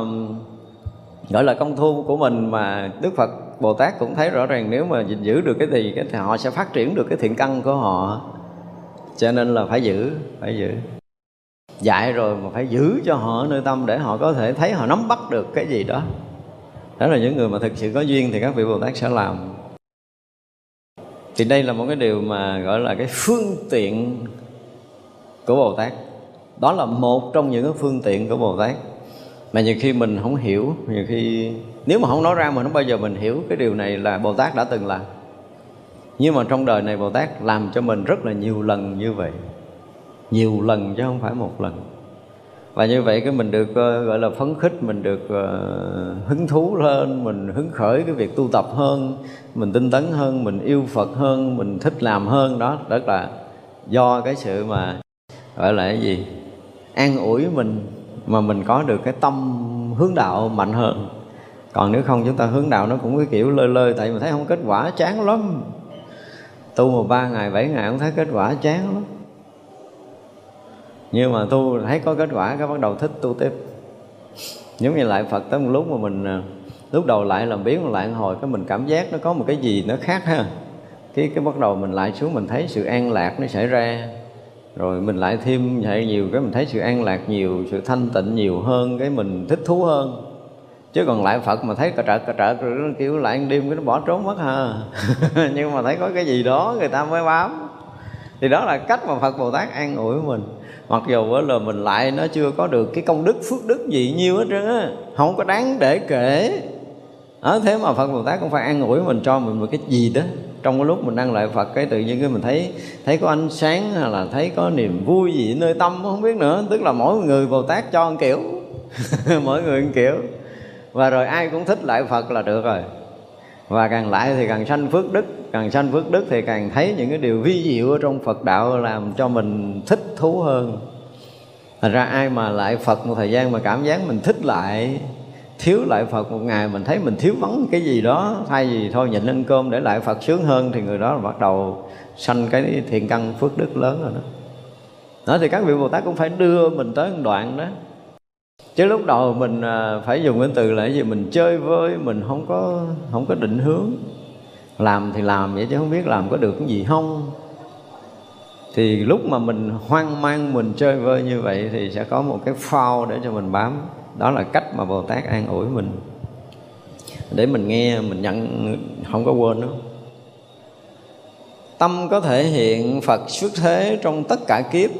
gọi là công thu của mình mà Đức Phật Bồ Tát cũng thấy rõ ràng nếu mà giữ được cái gì thì họ sẽ phát triển được cái thiện căn của họ. Cho nên là phải giữ phải giữ. Dạy rồi mà phải giữ cho họ nơi tâm để họ có thể thấy họ nắm bắt được cái gì đó. Đó là những người mà thực sự có duyên thì các vị bồ tát sẽ làm. Thì đây là một cái điều mà gọi là cái phương tiện của bồ tát. Đó là một trong những cái phương tiện của bồ tát mà nhiều khi mình không hiểu nhiều khi nếu mà không nói ra mà không bao giờ mình hiểu cái điều này là bồ tát đã từng làm. Nhưng mà trong đời này bồ tát làm cho mình rất là nhiều lần như vậy. Nhiều lần chứ không phải một lần. Và như vậy cái mình được uh, gọi là phấn khích mình được uh, hứng thú lên, mình hứng khởi cái việc tu tập hơn mình tinh tấn hơn mình yêu phật hơn mình thích làm hơn đó rất là do cái sự mà gọi là cái gì an ủi mình mà mình có được cái tâm hướng đạo mạnh hơn. Còn nếu không, chúng ta hướng đạo nó cũng cái kiểu lơi lơi, tại mình thấy không kết quả, chán lắm. Tu một ba ngày, bảy ngày không thấy kết quả, chán lắm. Nhưng mà tu thấy có kết quả, cái bắt đầu thích tu tiếp. Giống như lại phật tới một lúc mà mình à, lúc đầu lại làm biến lại hồi, cái mình cảm giác nó có một cái gì nó khác ha. Cái cái bắt đầu mình lại xuống, mình thấy sự an lạc nó xảy ra rồi mình lại thêm vậy nhiều, cái mình thấy sự an lạc nhiều, sự thanh tịnh nhiều hơn, cái mình thích thú hơn. Chứ còn lại phật mà thấy cà trợt cà trợt rồi nó kêu lại đêm cái nó bỏ trốn mất à. ha nhưng mà thấy có cái gì đó người ta mới bám. Thì đó là cách mà phật bồ tát an ủi mình. Mặc dù là mình lại nó chưa có được cái công đức, phước đức gì nhiêu hết trơn á. Không có đáng để kể đó, thế mà Phật Bồ Tát cũng phải an ủi mình cho mình một cái gì đó. Trong cái lúc mình đang lại Phật cái tự nhiên cái mình thấy thấy có ánh sáng hay là thấy có niềm vui gì nơi tâm không biết nữa. Tức là mỗi người Bồ Tát cho một kiểu. Mỗi người một kiểu. Và rồi ai cũng thích lại Phật là được rồi. Và càng lại thì càng sanh phước đức. Càng sanh phước đức thì càng thấy những cái điều vi diệu ở trong Phật đạo làm cho mình thích thú hơn. Thành ra ai mà lại Phật một thời gian mà cảm giác mình thích lại thiếu lại Phật một ngày, mình thấy mình thiếu vắng cái gì đó, thay vì thôi nhịn ăn cơm để lại Phật sướng hơn, thì người đó là bắt đầu sanh cái thiện căn phước đức lớn rồi đó. Đó thì các vị Bồ Tát cũng phải đưa mình tới một đoạn đó. Chứ lúc đầu mình à, phải dùng cái từ là cái gì, mình chơi vơi, mình không có không có định hướng. Làm thì làm vậy chứ không biết làm có được cái gì không. Thì lúc mà mình hoang mang mình chơi vơi như vậy thì sẽ có một cái phao để cho mình bám đó là cách mà bồ tát an ủi mình. Để mình nghe, mình nhận, không có quên đâu tâm có thể hiện phật xuất thế trong tất cả kiếp.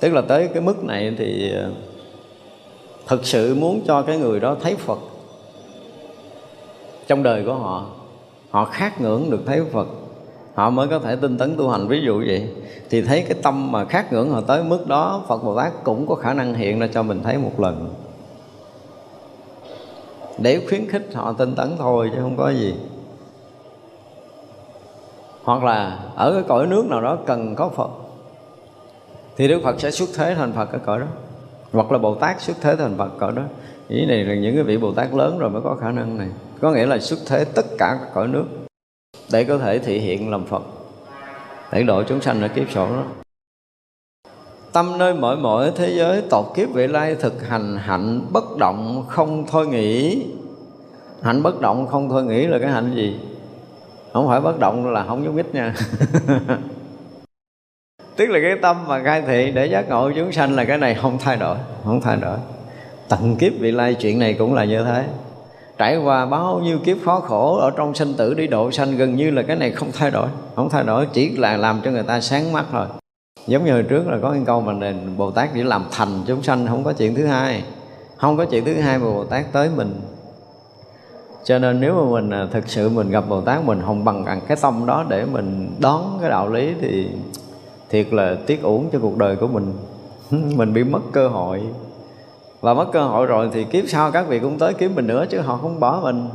Tức là tới cái mức này thì ờ, thực sự muốn cho cái người đó thấy phật. Trong đời của họ họ khát ngưỡng được thấy phật họ mới có thể tinh tấn tu hành. Ví dụ vậy, thì thấy cái tâm mà khát ngưỡng họ tới mức đó, Phật Bồ Tát cũng có khả năng hiện ra cho mình thấy một lần. Để khuyến khích họ tinh tấn thôi, chứ không có gì. Hoặc là ở cái cõi nước nào đó cần có Phật, thì Đức Phật sẽ xuất thế thành Phật ở cõi đó. Hoặc là Bồ Tát xuất thế thành Phật cõi đó. Ý này là những cái vị Bồ Tát lớn rồi mới có khả năng này. Có nghĩa là xuất thế tất cả các cõi nước để có thể thị hiện làm Phật. Để độ chúng sanh ở kiếp sổ đó. Tâm nơi mỗi mỗi thế giới tột kiếp vị lai thực hành hạnh bất động không thôi nghĩ. Hạnh bất động không thôi nghĩ là cái hạnh gì? Không phải bất động là không giống ít nha. Tức là cái tâm mà khai thị để giác ngộ chúng sanh là cái này không thay đổi, Không thay đổi. Tận kiếp vị lai chuyện này cũng là như thế trải qua bao nhiêu kiếp khó khổ ở trong sinh tử đi độ sanh, gần như là cái này không thay đổi, không thay đổi, chỉ là làm cho người ta sáng mắt thôi. Giống như hồi trước là có cái câu mà nền bồ tát chỉ làm thành chúng sanh, không có chuyện thứ hai. Không có chuyện thứ hai mà bồ tát tới mình. Cho nên nếu mà mình à, thực sự mình gặp bồ tát mình không bằng cái tâm đó để mình đón cái đạo lý thì thiệt là tiếc uổng cho cuộc đời của mình. Mình bị mất cơ hội và mất cơ hội rồi thì kiếp sau các vị cũng tới kiếm mình nữa chứ họ không bỏ mình.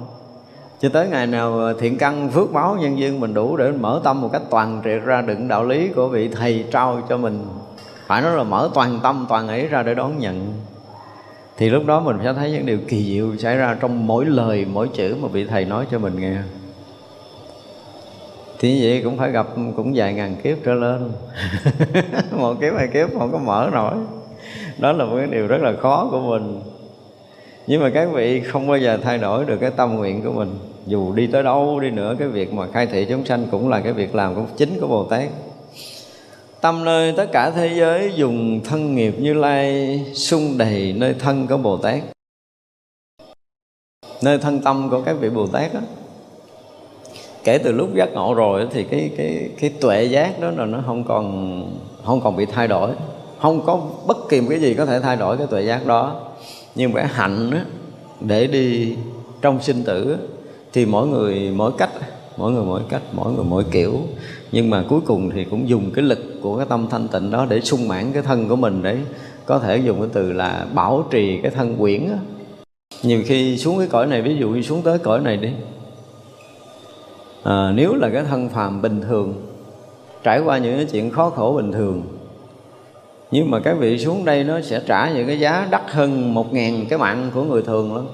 Cho tới ngày nào thiện căn phước báo nhân duyên mình đủ để mở tâm một cách toàn triệt ra đựng đạo lý của vị thầy trao cho mình. Phải nói là mở toàn tâm toàn ý ra để đón nhận. Thì lúc đó mình sẽ thấy những điều kỳ diệu xảy ra trong mỗi lời, mỗi chữ mà vị thầy nói cho mình nghe. Thì như vậy cũng phải gặp cũng vài ngàn kiếp trở lên. Một kiếp, hai kiếp không có mở nổi đó là một cái điều rất là khó của mình. Nhưng mà các vị không bao giờ thay đổi được cái tâm nguyện của mình. Dù đi tới đâu, đi nữa, cái việc mà khai thị chúng sanh cũng là cái việc làm của chính của bồ tát. Tâm nơi tất cả thế giới dùng thân nghiệp như lai sung đầy nơi thân của bồ tát. Nơi thân tâm của các vị bồ tát đó kể từ lúc giác ngộ rồi thì cái cái cái tuệ giác đó là nó không còn không còn bị thay đổi không có bất kỳ một cái gì có thể thay đổi cái tuệ giác đó. Nhưng mà hạnh đó, để đi trong sinh tử thì mỗi người mỗi cách mỗi người mỗi cách mỗi người mỗi kiểu. Nhưng mà cuối cùng thì cũng dùng cái lực của cái tâm thanh tịnh đó để sung mãn cái thân của mình để có thể dùng cái từ là bảo trì cái thân quyển đó. nhiều khi xuống cái cõi này ví dụ như xuống tới cõi này đi. À, nếu là cái thân phàm bình thường trải qua những cái chuyện khó khổ bình thường nhưng mà các vị xuống đây nó sẽ trả những cái giá đắt hơn một ngàn cái mạng của người thường lắm.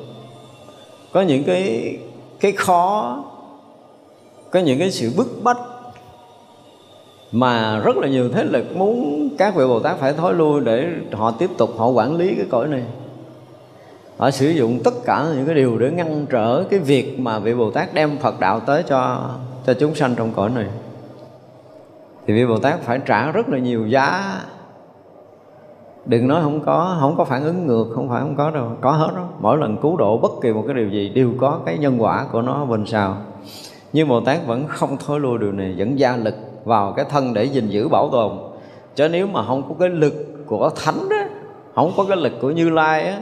Có những cái cái khó, có những cái sự bức bách mà rất là nhiều thế lực muốn các vị Bồ Tát phải thối lui để họ tiếp tục họ quản lý cái cõi này. Họ sử dụng tất cả những cái điều để ngăn trở cái việc mà vị Bồ Tát đem Phật đạo tới cho cho chúng sanh trong cõi này. Thì vị Bồ Tát phải trả rất là nhiều giá đừng nói không có không có phản ứng ngược không phải không có đâu. Có hết đó. Mỗi lần cứu độ bất kỳ một cái điều gì đều có cái nhân quả của nó bên sau. Nhưng bồ tát vẫn không thôi lui điều này vẫn gia lực vào cái thân để gìn giữ bảo tồn. Chứ nếu mà không có cái lực của thánh đó không có cái lực của như lai á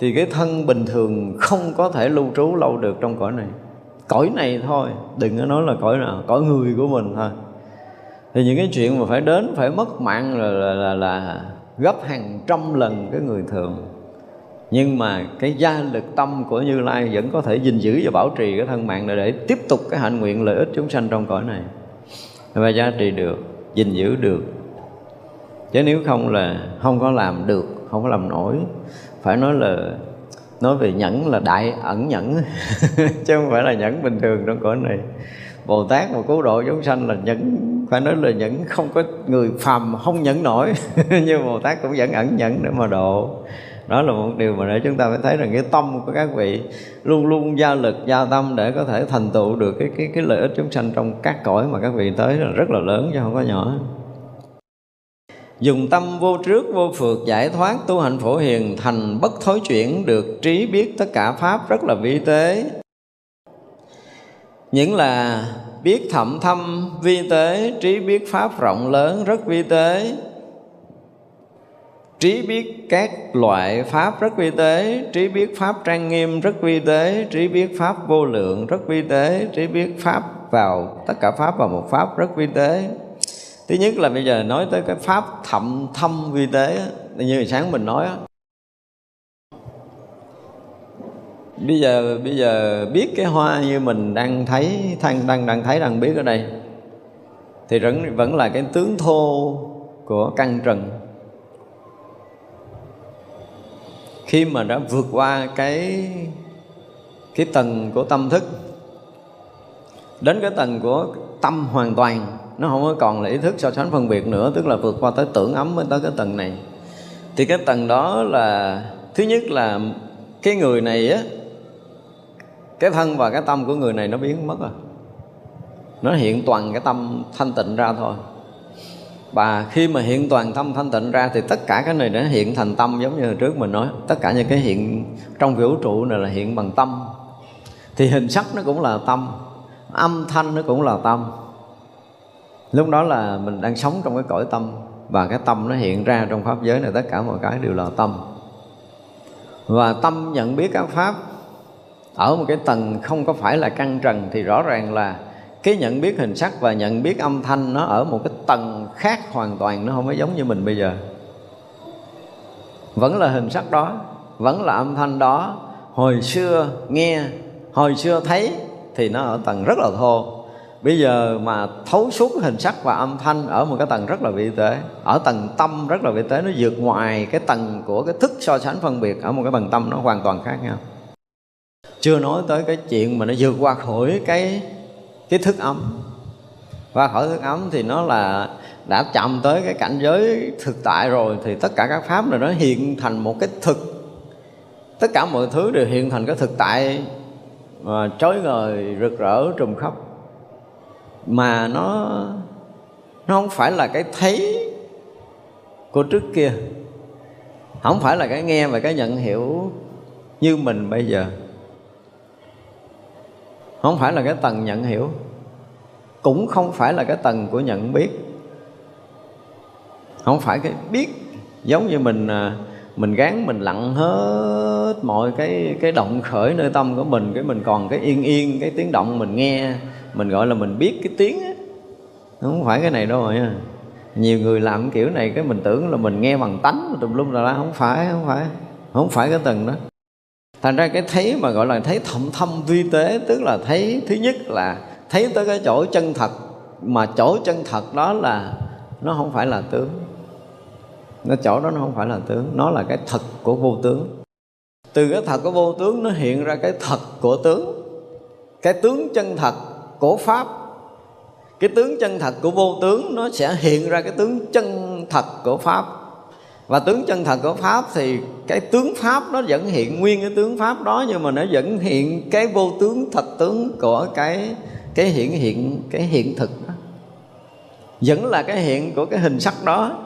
thì cái thân bình thường không có thể lưu trú lâu được trong cõi này. Cõi này thôi đừng có nói là cõi nào cõi người của mình thôi. Thì những cái chuyện mà phải đến phải mất mạng là là, là, là gấp hàng trăm lần cái người thường nhưng mà cái gia lực tâm của Như Lai vẫn có thể gìn giữ và bảo trì cái thân mạng này để tiếp tục cái hạnh nguyện lợi ích chúng sanh trong cõi này và gia trì được, gìn giữ được. Chứ nếu không là không có làm được, không có làm nổi. Phải nói là nói về nhẫn là đại ẩn nhẫn chứ không phải là nhẫn bình thường trong cõi này. Bồ Tát mà cứu độ chúng sanh là nhẫn phải nói là nhẫn không có người phàm không nhẫn nổi. Nhưng Bồ Tát cũng vẫn ẩn nhẫn để mà độ. Đó là một điều mà để chúng ta phải thấy rằng cái tâm của các vị luôn luôn gia lực, gia tâm để có thể thành tựu được cái cái cái lợi ích chúng sanh trong các cõi mà các vị tới là rất là lớn chứ không có nhỏ. Dùng tâm vô trước, vô phượt giải thoát tu hành phổ hiền thành bất thối chuyển, được trí biết tất cả pháp rất là vi tế những là biết thậm thâm vi tế, trí biết pháp rộng lớn rất vi tế. Trí biết các loại pháp rất vi tế, trí biết pháp trang nghiêm rất vi tế, trí biết pháp vô lượng rất vi tế, trí biết pháp vào tất cả pháp vào một pháp rất vi tế. Thứ nhất là bây giờ nói tới cái pháp thậm thâm vi tế như sáng mình nói bây giờ bây giờ biết cái hoa như mình đang thấy đang đang đang thấy đang biết ở đây. Thì vẫn vẫn là cái tướng thô của căn trần. Khi mà đã vượt qua cái cái tầng của tâm thức, đến cái tầng của tâm hoàn toàn, nó không có còn là ý thức so sánh phân biệt nữa, tức là vượt qua tới tưởng ấm mới tới cái tầng này. Thì cái tầng đó là, thứ nhất là cái người này á cái thân và cái tâm của người này nó biến mất rồi. Nó hiện toàn cái tâm thanh tịnh ra thôi. Và khi mà hiện toàn tâm thanh tịnh ra thì tất cả cái này đã hiện thành tâm giống như hồi trước mình nói. Tất cả những cái hiện trong vũ trụ này là hiện bằng tâm. Thì hình sắc nó cũng là tâm. Âm thanh nó cũng là tâm. Lúc đó là mình đang sống trong cái cõi tâm và cái tâm nó hiện ra trong pháp giới này, tất cả mọi cái đều là tâm. Và tâm nhận biết các pháp ở một cái tầng không có phải là căn trần thì rõ ràng là cái nhận biết hình sắc và nhận biết âm thanh nó ở một cái tầng khác hoàn toàn, nó không có giống như mình bây giờ. Vẫn là hình sắc đó, vẫn là âm thanh đó. Hồi xưa nghe, hồi xưa thấy thì nó ở tầng rất là thô. Bây giờ mà thấu suốt hình sắc và âm thanh ở một cái tầng rất là vi tế, ở tầng tâm rất là vi tế, nó vượt ngoài cái tầng của cái thức so sánh phân biệt ở một cái tầng tâm nó hoàn toàn khác nhau chưa nói tới cái chuyện mà nó vượt qua khỏi cái cái thức ấm. Qua khỏi thức ấm thì nó là đã chạm tới cái cảnh giới thực tại rồi thì tất cả các pháp này nó hiện thành một cái thực. Tất cả mọi thứ đều hiện thành cái thực tại mà trói ngời, rực rỡ, trùm khắp. Mà nó nó không phải là cái thấy của trước kia. Không phải là cái nghe và cái nhận hiểu như mình bây giờ không phải là cái tầng nhận hiểu, cũng không phải là cái tầng của nhận biết. Không phải cái biết, giống như mình à, mình gán mình lặng hết mọi cái cái động khởi nơi tâm của mình, cái mình còn cái yên yên, cái tiếng động mình nghe, mình gọi là mình biết cái tiếng ấy. không phải cái này đâu rồi nha. Nhiều người làm kiểu này cái mình tưởng là mình nghe bằng tánh, tùm lum là không phải không phải không phải cái tầng đó thành ra cái thấy mà gọi là thấy thậm thâm vi tế, tức là thấy thứ nhất là thấy tới cái chỗ chân thật, mà chỗ chân thật đó là nó không phải là tướng. Nó chỗ đó nó không phải là tướng, nó là cái thật của vô tướng. Từ cái thật của vô tướng nó hiện ra cái thật của tướng. Cái tướng chân thật của pháp, cái tướng chân thật của vô tướng nó sẽ hiện ra cái tướng chân thật của pháp và tướng chân thật của pháp thì cái tướng pháp nó vẫn hiện nguyên cái tướng pháp đó, nhưng mà nó vẫn hiện cái vô tướng thật tướng của cái cái hiện hiện, cái hiện thực đó. Vẫn là cái hiện của cái hình sắc đó.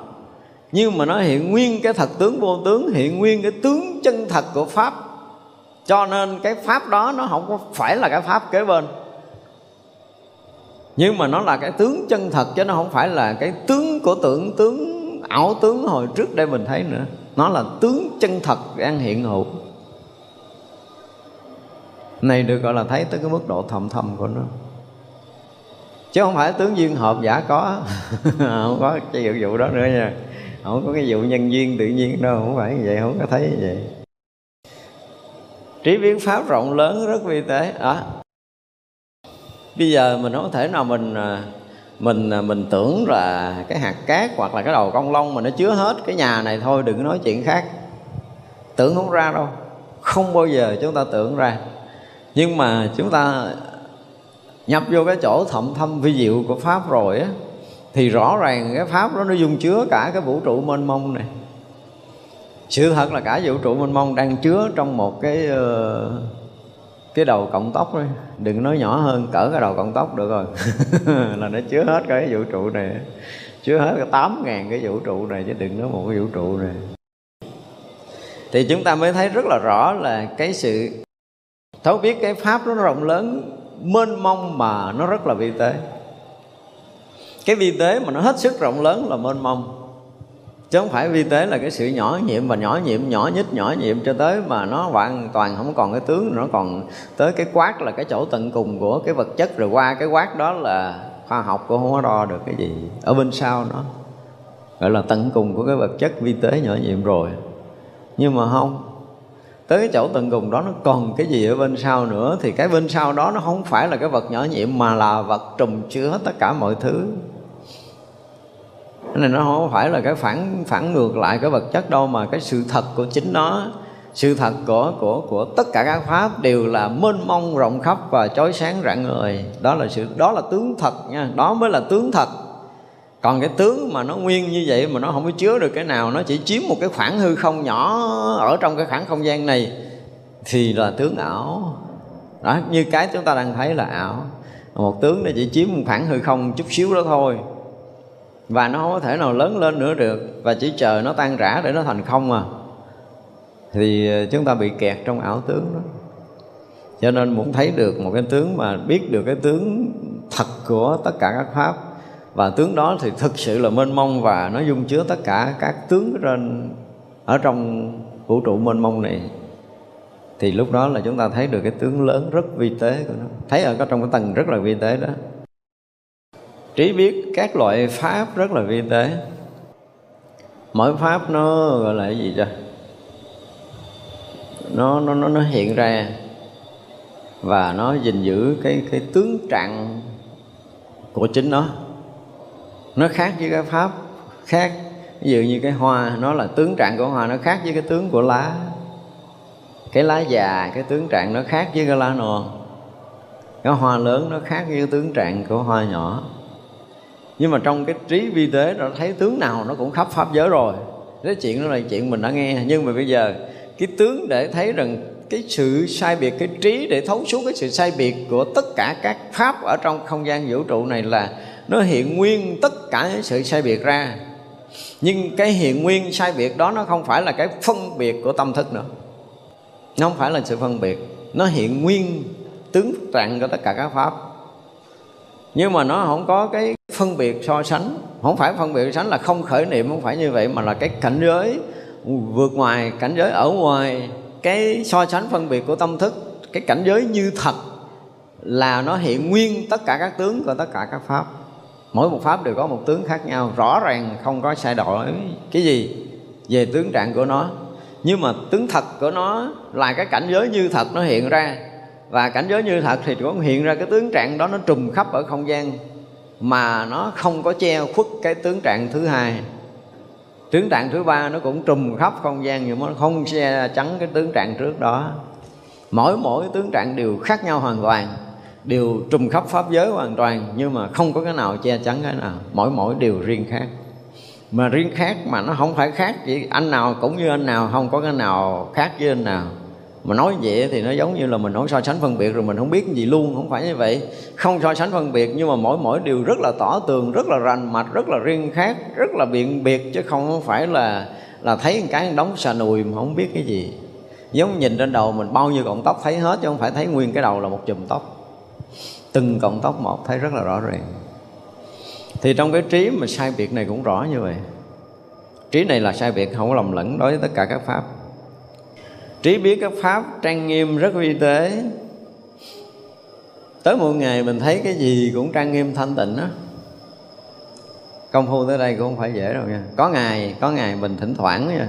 Nhưng mà nó hiện nguyên cái thật tướng vô tướng, hiện nguyên cái tướng chân thật của pháp. Cho nên cái pháp đó nó không có phải là cái pháp kế bên. Nhưng mà nó là cái tướng chân thật chứ nó không phải là cái tướng của tưởng tướng ảo tướng hồi trước đây mình thấy nữa. Nó là tướng chân thật đang hiện hữu. Này được gọi là thấy tới cái mức độ thầm thầm của nó. Chứ không phải tướng duyên hợp giả có. Không có cái vụ đó nữa nha. Không có cái vụ nhân duyên tự nhiên đâu không phải như vậy không có thấy như vậy. Trí biến pháp rộng lớn rất vi tế. À, bây giờ mình không thể nào mình à, mình à, mình tưởng là cái hạt cát hoặc là cái đầu công long mà nó chứa hết cái nhà này thôi đừng có nói chuyện khác. Tưởng không ra đâu không bao giờ chúng ta tưởng ra. Nhưng mà chúng ta nhập vô cái chỗ thậm thâm vi diệu của pháp rồi á thì rõ ràng cái pháp đó nó dung chứa cả cái vũ trụ mênh mông này. Sự thật là cả vũ trụ mênh mông đang chứa trong một cái uh, cái đầu cộng tóc đấy đừng nói nhỏ hơn, cỡ cái đầu cộng tóc được rồi. Là nó chứa hết cái vũ trụ này. Chứa hết cái tám ngàn cái vũ trụ này, chứ đừng nói một cái vũ trụ này. Thì chúng ta mới thấy rất là rõ là cái sự thấu biết cái pháp nó rộng lớn, mênh mông mà nó rất là vi tế. Cái vi tế mà nó hết sức rộng lớn là mênh mông chứ không phải vi tế là cái sự nhỏ nhiệm và nhỏ nhiệm, nhỏ nhất nhỏ nhiệm cho tới mà nó hoàn toàn không còn cái tướng, nó còn tới cái quát là cái chỗ tận cùng của cái vật chất. Rồi qua cái quát đó là khoa học cũng không có đo được cái gì. Ở bên sau nó gọi là tận cùng của cái vật chất vi tế nhỏ nhiệm rồi. Nhưng mà không, tới cái chỗ tận cùng đó nó còn cái gì ở bên sau nữa, thì cái bên sau đó nó không phải là cái vật nhỏ nhiệm mà là vật trùm chứa tất cả mọi thứ cái này nó không phải là cái phản phản ngược lại cái vật chất đâu, mà cái sự thật của chính nó, sự thật của của của tất cả các pháp đều là mênh mông, rộng khắp và chói sáng rạng ngời. Đó là sự, đó là tướng thật nha, đó mới là tướng thật. Còn cái tướng mà nó nguyên như vậy mà nó không có chứa được cái nào, nó chỉ chiếm một cái khoảng hư không nhỏ ở trong cái khoảng không gian này, thì là tướng ảo. Đó, như cái chúng ta đang thấy là ảo. Một tướng nó chỉ chiếm một khoảng hư không chút xíu đó thôi và nó không có thể nào lớn lên nữa được. Và chỉ chờ nó tan rã để nó thành không à. Thì ờ, chúng ta bị kẹt trong ảo tướng đó. Cho nên muốn thấy được một cái tướng mà biết được cái tướng thật của tất cả các pháp, và tướng đó thì thực sự là mênh mông và nó dung chứa tất cả các tướng trên, ở trong vũ trụ mênh mông này. Thì lúc đó là chúng ta thấy được cái tướng lớn rất vi tế của nó. Thấy ở trong cái tầng rất là vi tế đó trí biết các loại pháp rất là vi tế. Mỗi pháp nó gọi là cái gì cho nó nó nó nó hiện ra và nó gìn giữ cái cái tướng trạng của chính nó. Nó khác với cái pháp, khác, ví dụ như cái hoa, nó là tướng trạng của hoa, nó khác với cái tướng của lá. Cái lá già, cái tướng trạng nó khác với cái lá non. Cái hoa lớn nó khác với cái tướng trạng của hoa nhỏ nhưng mà trong cái trí vi tế nó thấy tướng nào nó cũng khắp pháp giới rồi. Cái chuyện đó là chuyện mình đã nghe. Nhưng mà bây giờ, cái tướng để thấy rằng cái sự sai biệt, cái trí để thấu suốt cái sự sai biệt của tất cả các pháp ở trong không gian vũ trụ này là nó hiện nguyên tất cả những sự sai biệt ra. Nhưng cái hiện nguyên sai biệt đó nó không phải là cái phân biệt của tâm thức nữa. Nó không phải là sự phân biệt. Nó hiện nguyên, tướng trạng của tất cả các pháp. Nhưng mà nó không có cái phân biệt so sánh. Không phải phân biệt so sánh là không khởi niệm, không phải như vậy, mà là cái cảnh giới, vượt ngoài cảnh giới, ở ngoài cái so sánh phân biệt của tâm thức. Cái cảnh giới như thật là nó hiện nguyên tất cả các tướng của tất cả các pháp. Mỗi một pháp đều có một tướng khác nhau. Rõ ràng không có sai đổi cái gì về tướng trạng của nó. Nhưng mà tướng thật của nó là cái cảnh giới như thật nó hiện ra. Và cảnh giới như thật thì cũng hiện ra cái tướng trạng đó, nó trùm khắp ở không gian mà nó không có che khuất cái tướng trạng thứ hai. Tướng trạng thứ ba nó cũng trùm khắp không gian nhưng mà nó không che chắn cái tướng trạng trước đó. Mỗi mỗi tướng trạng đều khác nhau hoàn toàn, đều trùm khắp pháp giới hoàn toàn, nhưng mà không có cái nào che chắn cái nào. Mỗi mỗi đều riêng khác. Mà riêng khác mà nó không phải khác chỉ anh nào cũng như anh nào, không có cái nào khác với anh nào mà nói vậy thì nó giống như là mình nói so sánh phân biệt rồi mình không biết gì luôn, không phải như vậy. Không so sánh phân biệt nhưng mà mỗi mỗi điều rất là tỏ tường, rất là rành mạch, rất là riêng khác, rất là biện biệt, chứ không phải là là thấy một cái đóng xà nùi mà không biết cái gì. Giống nhìn trên đầu mình, bao nhiêu cọng tóc thấy hết chứ không phải thấy nguyên cái đầu là một chùm tóc. Từng cọng tóc một thấy rất là rõ ràng. Thì trong cái trí mà sai biệt này cũng rõ như vậy. Trí này là sai biệt, không có lầm lẫn đối với tất cả các pháp trí biết các pháp trang nghiêm rất vi tế. Tới một ngày mình thấy cái gì cũng trang nghiêm thanh tịnh á. Công phu tới đây cũng không phải dễ đâu nha. Có ngày có ngày mình thỉnh thoảng nha.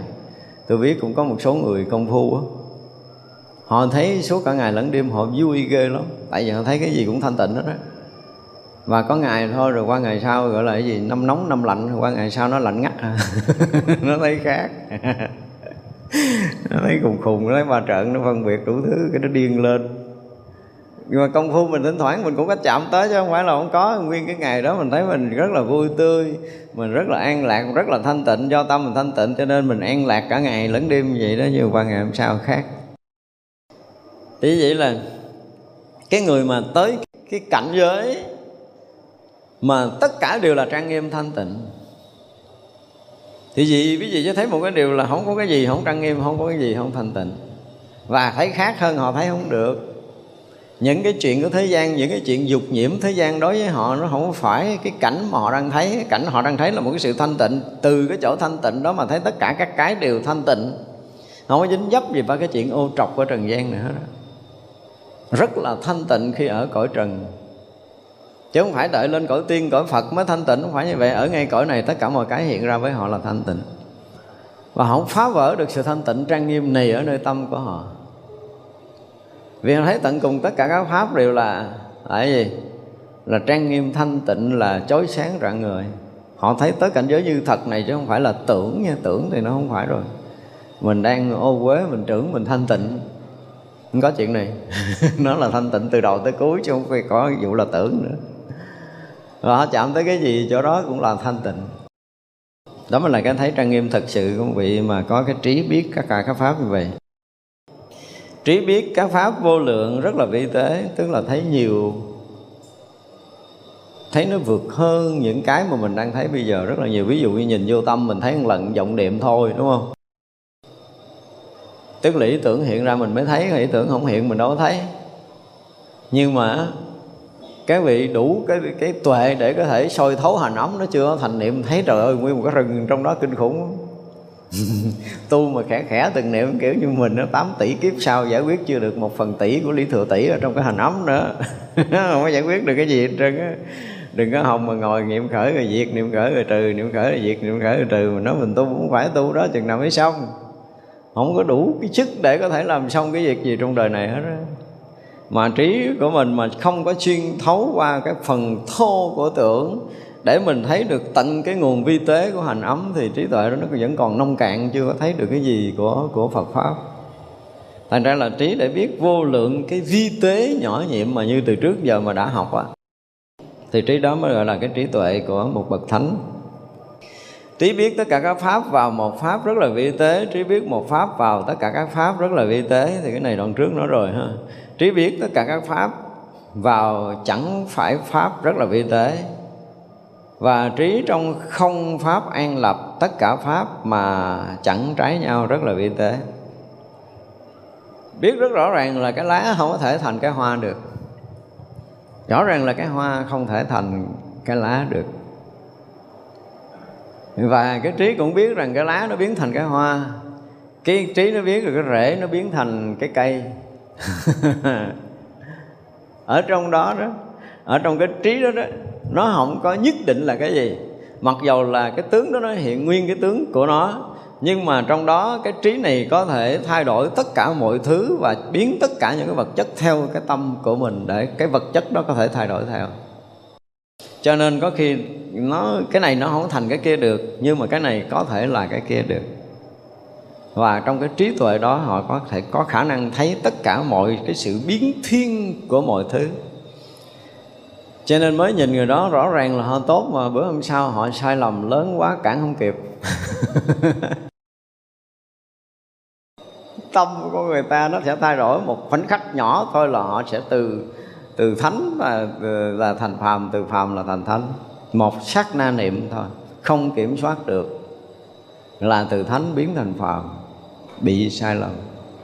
Tôi biết cũng có một số người công phu á. Họ thấy suốt cả ngày lẫn đêm họ vui ghê lắm. Tại vì họ thấy cái gì cũng thanh tịnh hết đó và có ngày thôi rồi qua ngày sau gọi là cái gì? Năm nóng, năm lạnh. Qua ngày sau nó lạnh ngắt. Nó thấy khác. nó thấy khùng khùng, nó thấy ba trận, nó phân biệt đủ thứ, cái nó điên lên. Nhưng mà công phu mình thỉnh thoảng mình cũng có chạm tới chứ không phải là không có. Nguyên cái ngày đó mình thấy mình rất là vui tươi, mình rất là an lạc, rất là thanh tịnh, do tâm mình thanh tịnh, cho nên mình an lạc cả ngày lẫn đêm như vậy đó nhưng qua ngày hôm sau khác. Thì vậy là, cái người mà tới cái cảnh giới mà tất cả đều là trang nghiêm thanh tịnh thì gì quý vị sẽ thấy một cái điều là không có cái gì không trang nghiêm, không có cái gì không thanh tịnh. Và thấy khác hơn họ thấy không được. Những cái chuyện của thế gian, những cái chuyện dục nhiễm thế gian đối với họ, nó không phải cái cảnh mà họ đang thấy. Cái cảnh họ đang thấy là một cái sự thanh tịnh. Từ cái chỗ thanh tịnh đó mà thấy tất cả các cái đều thanh tịnh. Không có dính dấp gì vào cái chuyện ô trọc của trần gian nữa rất là thanh tịnh khi ở cõi trần chứ không phải đợi lên cõi tiên, cõi phật mới thanh tịnh. Không phải như vậy. Ở ngay cõi này, tất cả mọi cái hiện ra với họ là thanh tịnh. Và họ không phá vỡ được sự thanh tịnh trang nghiêm này ở nơi tâm của họ. Vì họ thấy tận cùng tất cả các pháp đều là là gì? Là trang nghiêm, thanh tịnh, là chói sáng rạng người họ thấy tới cảnh giới như thật này chứ không phải là tưởng nha. Tưởng thì nó không phải rồi. Mình đang ô quế mình trưởng, mình thanh tịnh. Không có chuyện này. Nó là thanh tịnh từ đầu tới cuối chứ không phải có vụ là tưởng nữa và họ chạm tới cái gì, chỗ đó cũng là thanh tịnh. Đó mới là cái thấy trang nghiêm thật sự của vị mà có cái trí biết các cả các pháp như vậy. Trí biết các pháp vô lượng rất là vi tế, tức là thấy nhiều, thấy nó vượt hơn những cái mà mình đang thấy bây giờ rất là nhiều. Ví dụ như nhìn vô tâm mình thấy một lần vọng niệm thôi, đúng không? Tức là ý tưởng hiện ra mình mới thấy, ý tưởng không hiện mình đâu có thấy. Nhưng mà cái vị đủ cái cái tuệ để có thể soi thấu hành ấm nó chưa? Thành niệm thấy trời ơi, nguyên một cái rừng trong đó kinh khủng. Tu mà khẽ khẽ từng niệm kiểu như mình nó 8 tỷ kiếp sau giải quyết chưa được một phần tỷ của lý thừa tỷ ở trong cái hành ấm nữa không có giải quyết được cái gì hết trơn á. Đừng có hồng mà ngồi niệm khởi rồi diệt, niệm khởi rồi trừ, niệm khởi rồi diệt, niệm khởi rồi trừ. Mà nói mình tu cũng phải tu đó, chừng nào mới xong. Không có đủ cái sức để có thể làm xong cái việc gì trong đời này hết á mà trí của mình mà không có xuyên thấu qua cái phần thô của tưởng để mình thấy được tận cái nguồn vi tế của hành ấm thì trí tuệ đó nó vẫn còn nông cạn, chưa có thấy được cái gì của của Phật pháp. Thành ra là trí để biết vô lượng cái vi tế nhỏ nhiệm mà như từ trước giờ mà đã học á. Thì trí đó mới gọi là cái trí tuệ của một bậc thánh. Trí biết tất cả các pháp vào một pháp rất là vi tế, trí biết một pháp vào tất cả các pháp rất là vi tế, thì cái này đoạn trước nói rồi ha trí biết tất cả các pháp vào chẳng phải pháp rất là vi tế. Và trí trong không pháp an lập tất cả pháp mà chẳng trái nhau rất là vi tế. Biết rất rõ ràng là cái lá không có thể thành cái hoa được. Rõ ràng là cái hoa không thể thành cái lá được. Và cái trí cũng biết rằng cái lá nó biến thành cái hoa. Cái trí nó biết rồi, cái rễ nó biến thành cái cây. ở trong đó đó, ở trong cái trí đó đó, nó không có nhất định là cái gì. Mặc dầu là cái tướng đó nó hiện nguyên cái tướng của nó, nhưng mà trong đó cái trí này có thể thay đổi tất cả mọi thứ và biến tất cả những cái vật chất theo cái tâm của mình để cái vật chất đó có thể thay đổi theo. Cho nên có khi nó, cái này nó không thành cái kia được, nhưng mà cái này có thể là cái kia được và trong cái trí tuệ đó, họ có thể có khả năng thấy tất cả mọi cái sự biến thiên của mọi thứ. Cho nên mới nhìn người đó, rõ ràng là họ tốt mà bữa hôm sau họ sai lầm lớn quá, cản không kịp. Tâm của người ta nó sẽ thay đổi một khoảnh khắc nhỏ thôi là họ sẽ từ từ thánh là là thành phàm, từ phàm là thành thánh. Một sát na niệm thôi, không kiểm soát được. Là từ thánh biến thành phàm bị sai lầm.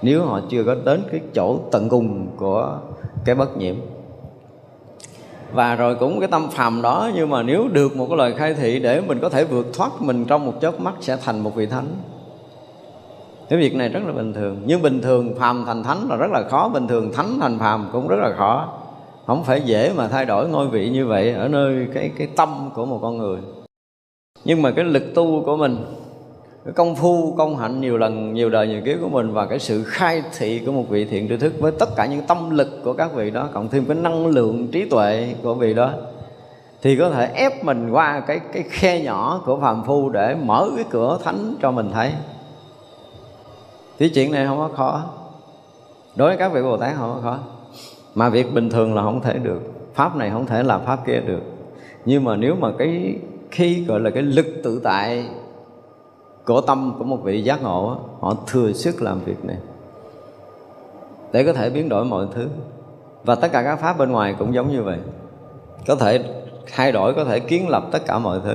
Nếu họ chưa có đến cái chỗ tận cùng của cái bất nhiễm. Và rồi cũng cái tâm phàm đó, nhưng mà nếu được một cái lời khai thị để mình có thể vượt thoát mình trong một chớp mắt sẽ thành một vị thánh. Cái việc này rất là bình thường. Nhưng bình thường phàm thành thánh là rất là khó, bình thường thánh thành phàm cũng rất là khó. Không phải dễ mà thay đổi ngôi vị như vậy ở nơi cái cái tâm của một con người. Nhưng mà cái lực tu của mình cái công phu, công hạnh nhiều lần, nhiều đời, nhiều kiếp của mình và cái sự khai thị của một vị thiện tri thức với tất cả những tâm lực của các vị đó, cộng thêm cái năng lượng trí tuệ của vị đó, thì có thể ép mình qua cái cái khe nhỏ của phàm phu để mở cái cửa thánh cho mình thấy. Thì chuyện này không có khó. Đối với các vị bồ tát không có khó. Mà việc bình thường là không thể được. Pháp này không thể làm pháp kia được. Nhưng mà nếu mà cái khi gọi là cái lực tự tại của tâm của một vị giác ngộ họ thừa sức làm việc này để có thể biến đổi mọi thứ. Và tất cả các pháp bên ngoài cũng giống như vậy. Có thể thay đổi, có thể kiến lập tất cả mọi thứ.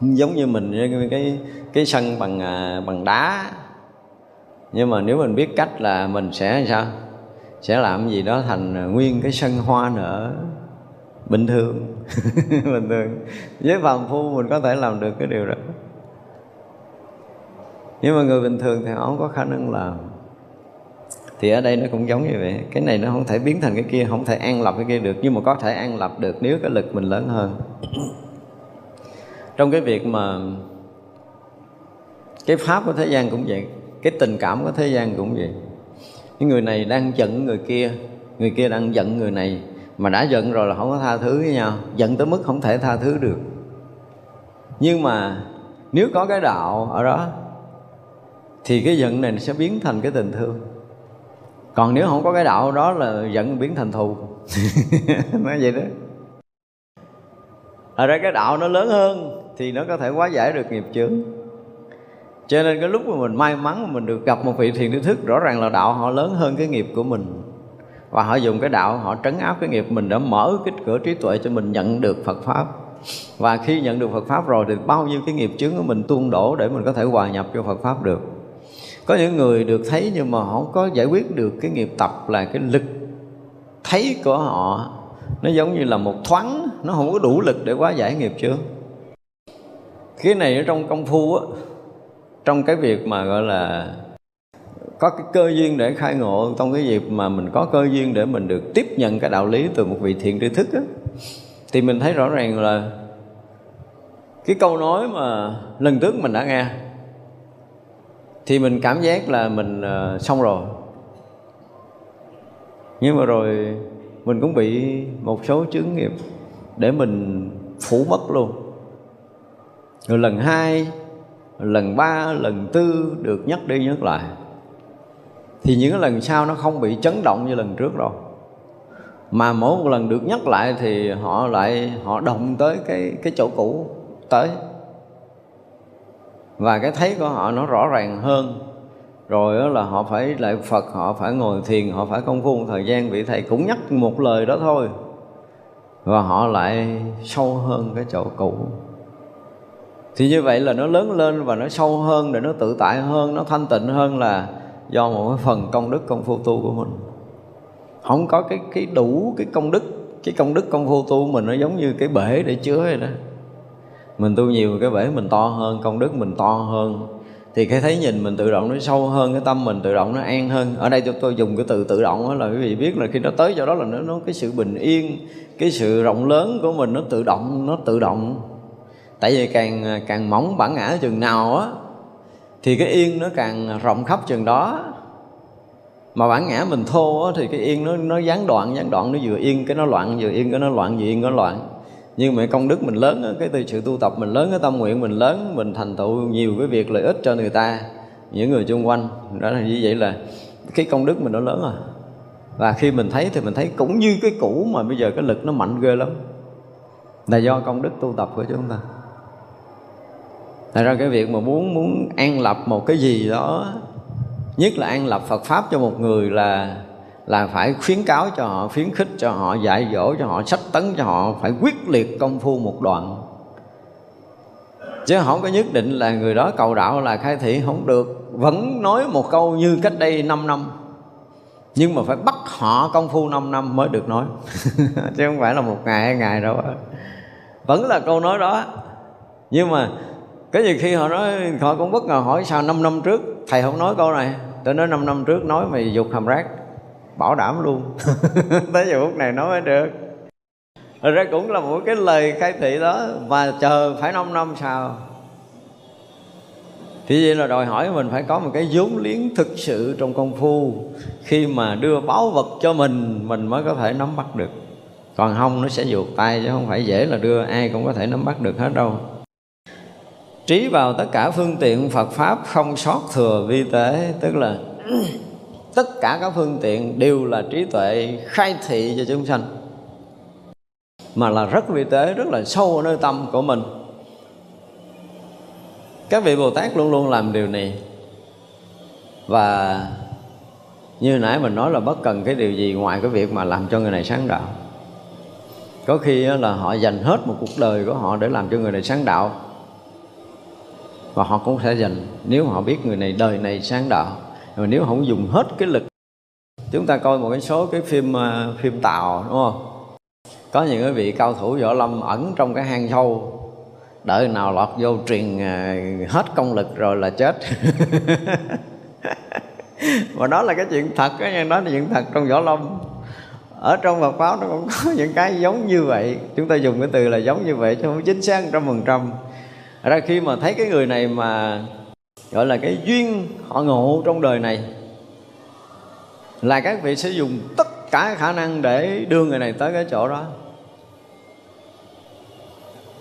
Giống như mình cái cái sân bằng à, bằng đá. Nhưng mà nếu mình biết cách là mình sẽ sao? Sẽ làm gì đó thành nguyên cái sân hoa nở bình thường. Bình thường. Với phàm phu mình có thể làm được cái điều đó nhưng mà người bình thường thì họ không có khả năng làm. Thì ở đây nó cũng giống như vậy. Cái này nó không thể biến thành cái kia, không thể an lập cái kia được, nhưng mà có thể an lập được nếu cái lực mình lớn hơn. Trong cái việc mà cái pháp của thế gian cũng vậy, cái tình cảm của thế gian cũng vậy. Cái người này đang giận người kia người kia đang giận người này, mà đã giận rồi là không có tha thứ với nhau. Giận tới mức không thể tha thứ được. Nhưng mà nếu có cái đạo ở đó thì cái giận này nó sẽ biến thành cái tình thương. Còn nếu không có cái đạo đó là giận biến thành thù. Nói vậy đó. Ở đây cái đạo nó lớn hơn thì nó có thể hóa giải được nghiệp chướng. Cho nên cái lúc mà mình may mắn mà mình được gặp một vị thiền tri thức, rõ ràng là đạo họ lớn hơn cái nghiệp của mình. Và họ dùng cái đạo họ trấn áp cái nghiệp mình đã mở cái cửa trí tuệ cho mình nhận được Phật pháp. Và khi nhận được Phật pháp rồi thì bao nhiêu cái nghiệp chướng của mình tuôn đổ để mình có thể hòa nhập cho Phật pháp được có những người được thấy nhưng mà không có giải quyết được cái nghiệp tập là cái lực thấy của họ. Nó giống như là một thoáng nó không có đủ lực để quá giải nghiệp chưa? Cái này ở trong công phu á trong cái việc mà gọi là có cái cơ duyên để khai ngộ trong cái dịp mà mình có cơ duyên để mình được tiếp nhận cái đạo lý từ một vị thiện tri thức á, thì mình thấy rõ ràng là cái câu nói mà lần trước mình đã nghe thì mình cảm giác là mình uh, xong rồi. Nhưng mà rồi mình cũng bị một số chứng nghiệp để mình phủ mất luôn. Rồi lần hai lần ba lần tư được nhắc đi nhắc lại. Thì những lần sau nó không bị chấn động như lần trước rồi mà mỗi một lần được nhắc lại thì họ lại họ động tới cái cái chỗ cũ tới và cái thấy của họ nó rõ ràng hơn. Rồi đó là họ phải lại Phật, họ phải ngồi thiền, họ phải công phu một thời gian. Vị thầy cũng nhắc một lời đó thôi. Và họ lại sâu hơn cái chỗ cũ. Thì như vậy là nó lớn lên và nó sâu hơn để nó tự tại hơn, nó thanh tịnh hơn là do một cái phần công đức, công phu tu của mình. Không có cái cái đủ cái công đức, cái công đức, công phu tu của mình nó giống như cái bể để chứa vậy đó mình tu nhiều cái bể mình to hơn công đức mình to hơn. Thì cái thấy nhìn mình tự động nó sâu hơn cái tâm mình tự động nó an hơn. Ở đây tôi, tôi dùng cái từ tự động đó là quý vị biết là khi nó tới chỗ đó là nó, nó cái sự bình yên cái sự rộng lớn của mình nó tự động nó tự động. Tại vì càng càng mỏng bản ngã chừng nào á thì cái yên nó càng rộng khắp chừng đó. Mà bản ngã mình thô á, thì cái yên nó nó gián đoạn gián đoạn nó vừa yên cái nó loạn vừa yên cái nó loạn vừa yên cái nó loạn nhưng mà công đức mình lớn cái từ sự tu tập mình lớn, cái tâm nguyện mình lớn, mình thành tựu nhiều cái việc lợi ích cho người ta, những người xung quanh. Đó là như vậy là cái công đức mình nó lớn rồi. Và khi mình thấy thì mình thấy cũng như cái cũ mà bây giờ cái lực nó mạnh ghê lắm. Là do công đức tu tập của chúng ta. Tại ra cái việc mà muốn muốn an lập một cái gì đó, Nhất là an lập Phật Pháp cho một người là là phải khuyến cáo cho họ, khuyến khích cho họ, dạy dỗ cho họ, sách tấn cho họ Phải quyết liệt công phu một đoạn. Chứ không có nhất định là người đó cầu đạo là khai thị không được. Vẫn nói một câu như cách đây 5 năm. Nhưng mà phải bắt họ công phu 5 năm mới được nói. Chứ không phải là một ngày hai ngày đâu. Vẫn là câu nói đó. Nhưng mà cái gì khi họ nói họ cũng bất ngờ hỏi sao 5 năm trước? Thầy không nói câu này. Tôi nói 5 năm trước nói mày dục hàm rác bảo đảm luôn. Tới giờ phút này nói mới được. Thật ra cũng là một cái lời khai thị đó Và chờ phải 5 năm sau. Thì vậy là đòi hỏi mình phải có một cái vốn liếng thực sự trong công phu. Khi mà đưa báo vật cho mình Mình mới có thể nắm bắt được. Còn không nó sẽ vụt tay chứ không phải dễ là đưa ai cũng có thể nắm bắt được hết đâu. Trí vào tất cả phương tiện Phật pháp không sót thừa vi tế tức là tất cả các phương tiện đều là trí tuệ khai thị cho chúng sanh. Mà là rất vi tế, rất là sâu ở nơi tâm của mình. Các vị Bồ Tát luôn luôn làm điều này. Và như nãy mình nói là bất cần cái điều gì ngoài cái việc mà làm cho người này sáng đạo. Có khi là họ dành hết một cuộc đời của họ để làm cho người này sáng đạo. Và họ cũng sẽ dành, nếu họ biết người này đời này sáng đạo rồi nếu không dùng hết cái lực, chúng ta coi một cái số cái phim à, phim tàu, đúng không? Có những cái vị cao thủ võ lâm ẩn trong cái hang sâu đợi nào lọt vô truyền à, hết công lực rồi là chết. Và đó là cái chuyện thật đó nha, đó là chuyện thật trong võ lâm. Ở trong Phật pháp nó cũng có những cái giống như vậy. Chúng ta dùng cái từ là giống như vậy chứ không chính xác trăm phần trăm. Ra khi mà thấy cái người này mà gọi là cái duyên họ ngộ trong đời này. Là các vị sẽ dùng tất cả khả năng để đưa người này tới cái chỗ đó.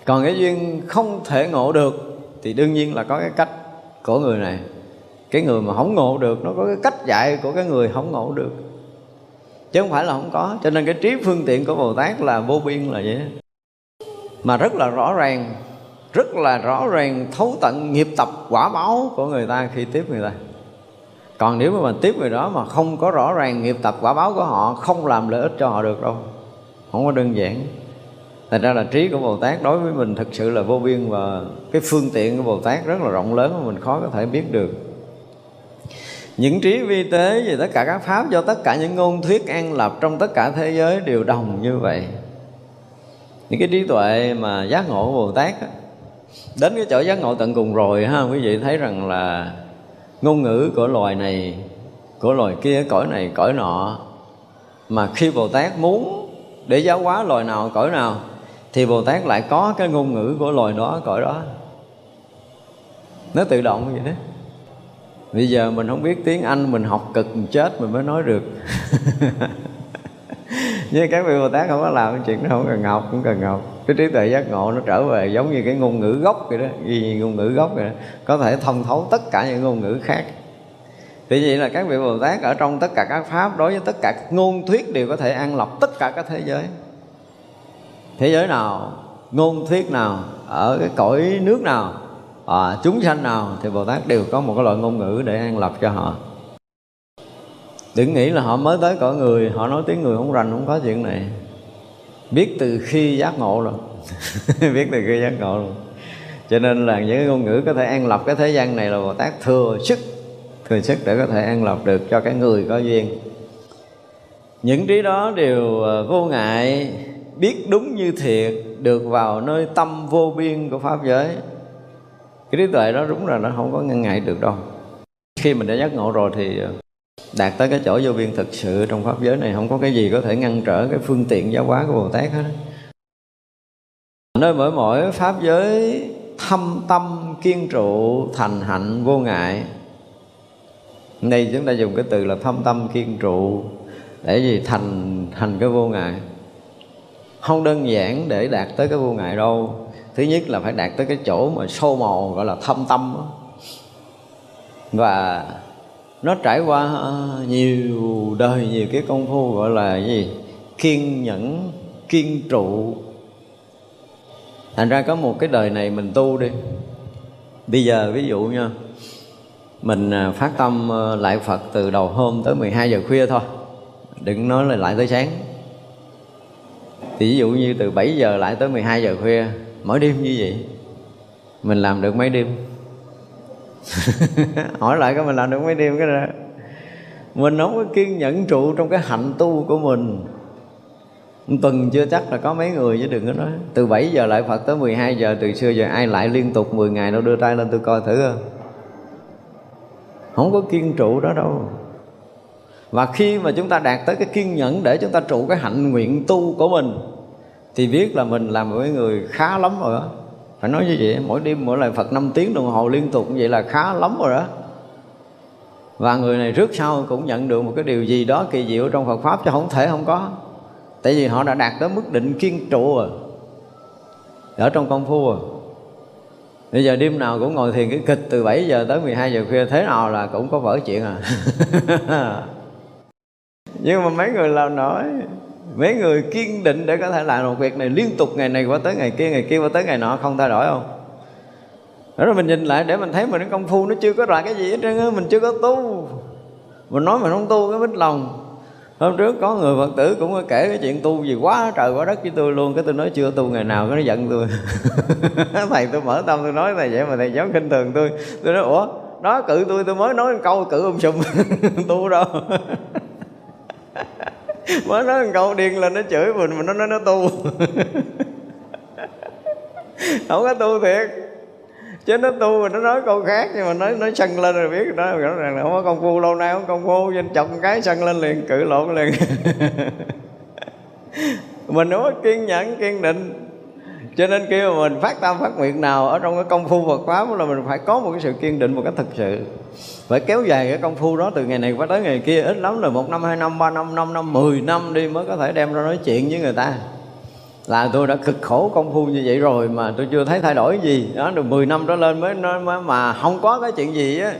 Còn cái duyên không thể ngộ được thì đương nhiên là có cái cách của người này. Cái người mà không ngộ được, nó có cái cách dạy của cái người không ngộ được. Chứ không phải là không có. Cho nên cái trí phương tiện của bồ tát là vô biên là vậy. Mà rất là rõ ràng rất là rõ ràng thấu tận nghiệp tập quả báo của người ta khi tiếp người ta. Còn nếu mà mình tiếp người đó mà không có rõ ràng nghiệp tập quả báo của họ không làm lợi ích cho họ được đâu. Không có đơn giản. Thành ra là trí của bồ tát đối với mình thực sự là vô biên và cái phương tiện của bồ tát rất là rộng lớn mà mình khó có thể biết được. Những trí vi tế về tất cả các pháp do tất cả những ngôn thuyết an lập trong tất cả thế giới đều đồng như vậy. Những cái trí tuệ mà giác ngộ của bồ tát á, đến cái chỗ giác ngộ tận cùng rồi ha, quý vị thấy rằng là ngôn ngữ của loài này, của loài kia, cõi này, cõi nọ, mà khi bồ tát muốn để giáo hóa loài nào, cõi nào, thì bồ tát lại có cái ngôn ngữ của loài đó, cõi đó. Nó tự động vậy đó bây giờ mình không biết tiếng anh, mình học cực, mình chết mình mới nói được. Nhưng các vị bồ tát không có làm chuyện đó, không cần học cũng cần học cái trí tuệ giác ngộ nó trở về giống như cái ngôn ngữ gốc vậy đó ghi ngôn ngữ gốc vậy đó. Có thể thông thấu tất cả những ngôn ngữ khác. Thì vậy là các vị Bồ Tát ở trong tất cả các pháp đối với tất cả các ngôn thuyết đều có thể an lọc tất cả các thế giới. Thế giới nào ngôn thuyết nào ở cái cõi nước nào à, chúng sanh nào thì Bồ Tát đều có một cái loại ngôn ngữ để an lập cho họ. Đừng nghĩ là họ mới tới cõi người họ nói tiếng người không rành không có chuyện này biết từ khi giác ngộ rồi. Biết từ khi giác ngộ rồi. Cho nên là những ngôn ngữ có thể an lập cái thế gian này là Bồ Tát thừa sức. Thừa sức để có thể an lập được cho cái người có duyên. Những trí đó đều ờ, vô ngại, biết đúng như thiệt, được vào nơi tâm vô biên của pháp giới. Cái trí tuệ đó đúng là nó không có ngăn ngại được đâu. Khi mình đã giác ngộ rồi thì ờ, đạt tới cái chỗ vô biên thực sự trong pháp giới này, không có cái gì có thể ngăn trở cái phương tiện giáo hóa của bồ tát hết nơi mỗi mỗi pháp giới, thâm tâm kiên trụ, thành hạnh vô ngại. Đây chúng ta dùng cái từ là thâm tâm kiên trụ, để gì? Thành thành cái vô ngại. Không đơn giản để đạt tới cái vô ngại đâu. Thứ nhất là phải đạt tới cái chỗ mà sâu màu, gọi là thâm tâm và nó trải qua à, nhiều đời, nhiều cái công phu gọi là gì? Kiên nhẫn, kiên trụ. Thành ra có một cái đời này mình tu đi. Bây giờ ví dụ nha, mình à, phát tâm à, lại Phật từ đầu hôm tới 12 giờ khuya thôi. Đừng nói là lại tới sáng. Thì ví dụ như từ 7 giờ lại tới 12 giờ khuya, mỗi đêm như vậy, mình làm được mấy đêm? hỏi lại cái mình làm được mấy đêm cái đó. Mình không có kiên nhẫn trụ trong cái hạnh tu của mình. Một tuần chưa chắc là có mấy người chứ đừng có nói. Từ 7 giờ lại Phật tới 12 giờ, từ xưa giờ ai lại liên tục 10 ngày đâu, đưa tay lên tôi coi thử không? Không có kiên trụ đó đâu. Và khi mà chúng ta đạt tới cái kiên nhẫn để chúng ta trụ cái hạnh nguyện tu của mình, thì biết là mình là một cái người khá lắm rồi đó phải nói như vậy, mỗi đêm mỗi lời Phật 5 tiếng đồng hồ liên tục, như vậy là khá lắm rồi đó. Và người này trước sau cũng nhận được một cái điều gì đó kỳ diệu trong Phật pháp chứ không thể không có. Tại vì họ đã đạt tới mức định kiên trụ rồi, ở trong công phu rồi. Bây giờ đêm nào cũng ngồi thiền cái kịch từ 7 giờ tới 12 giờ khuya, thế nào là cũng có vỡ chuyện à. Nhưng mà mấy người làm nổi mấy người kiên định để có thể làm một việc này liên tục ngày này qua tới ngày kia ngày kia qua tới ngày nọ, không thay đổi không? Đó rồi mình nhìn lại để mình thấy mình công phu, nó chưa có ra cái gì hết trơn á, mình chưa có tu. Mình nói mình không tu cái bích lòng. Hôm trước có người phật tử cũng kể cái chuyện tu gì quá, trời quá đất với tôi luôn, cái tôi nói chưa tu ngày nào, cái nó giận tôi. Thầy tôi mở tâm tôi nói thầy vậy mà thầy dám khinh thường tôi. Tôi nói, ủa, đó cự tôi tôi mới nói câu, cự ông sùm tu đâu? mới nói một câu điên lên nó chửi mình mà nó nói nó tu. Không có tu thiệt. Chứ nó tu rồi nó nói câu khác nhưng mà nói nói sân lên rồi biết đó. Rõ ràng là không có công phu, lâu nay không công phu. Nên chọc cái sân lên liền, cự lộn liền. Mình không có kiên nhẫn, kiên định cho nên khi mà mình phát tâm phát nguyện nào ở trong cái công phu Phật pháp là mình phải có một cái sự kiên định một cái thực sự. Phải kéo dài cái công phu đó từ ngày này qua tới ngày kia, ít lắm là một năm, hai năm, ba năm năm năm, mười năm đi mới có thể đem ra nói chuyện với người ta. Là tôi đã cực khổ công phu như vậy rồi mà tôi chưa thấy thay đổi gì. Đó được 10 năm trở lên mới mới mà không có cái chuyện gì á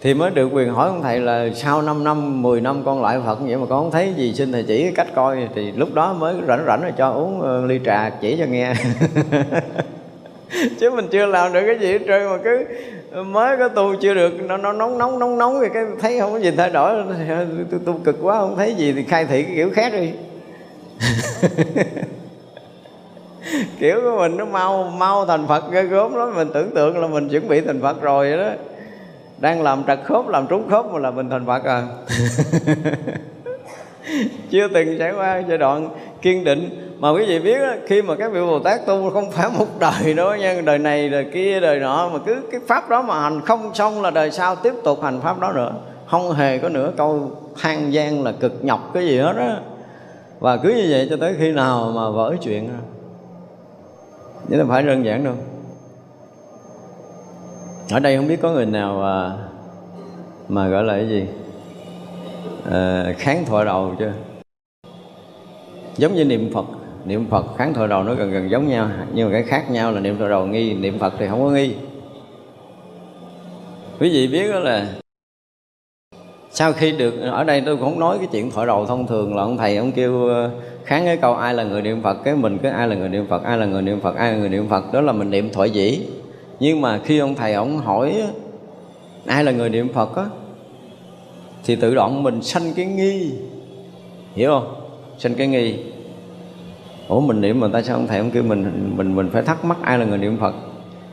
thì mới được quyền hỏi ông thầy là sau 5 năm 10 năm con lại Phật vậy mà con không thấy gì xin thầy chỉ cái cách coi. Thì lúc đó mới rảnh rảnh rồi cho uống ờ, ly trà chỉ cho nghe. Chứ mình chưa làm được cái gì hết trơn mà cứ mới có tu chưa được nó, nó nóng nóng nóng nóng thì cái thấy không có gì thay đổi. Tôi tu cực quá không thấy gì thì khai thị cái kiểu khác đi. Kiểu của mình nó mau mau thành phật ghê gớm lắm. Mình tưởng tượng là mình chuẩn bị thành phật rồi vậy đó đang làm trật khớp làm trúng khớp mà là mình thành phật à. Chưa từng trải qua giai đoạn kiên định. Mà quý vị biết đó, khi mà các vị bồ tát tu không phải một đời đó nha đời này đời kia đời nọ mà cứ cái pháp đó mà hành không xong là đời sau tiếp tục hành pháp đó nữa. Không hề có nửa câu than gian là cực nhọc cái gì hết đó và cứ như vậy cho tới khi nào mà vỡ chuyện ra chứ không phải đơn giản đâu ở đây không biết có người nào mà, mà gọi là cái gì? À, kháng thoại đầu chưa? Giống như niệm phật niệm phật kháng thoại đầu nó gần gần giống nhau nhưng mà cái khác nhau là niệm thoại đầu nghi niệm phật thì không có nghi. Quý vị biết đó là sau khi được ở đây tôi cũng không nói cái chuyện thoại đầu thông thường là ông thầy ông kêu à, kháng cái câu ai là người niệm phật cái mình cái ai là người niệm phật ai là người niệm phật ai là người niệm phật đó là mình niệm thoại dĩ nhưng mà khi ông thầy ông hỏi ai là người niệm phật á thì tự động mình sanh cái nghi. Hiểu không? Sanh cái nghi. Ủa mình niệm mà tại sao ông thầy ông kêu mình mình mình phải thắc mắc ai là người niệm phật?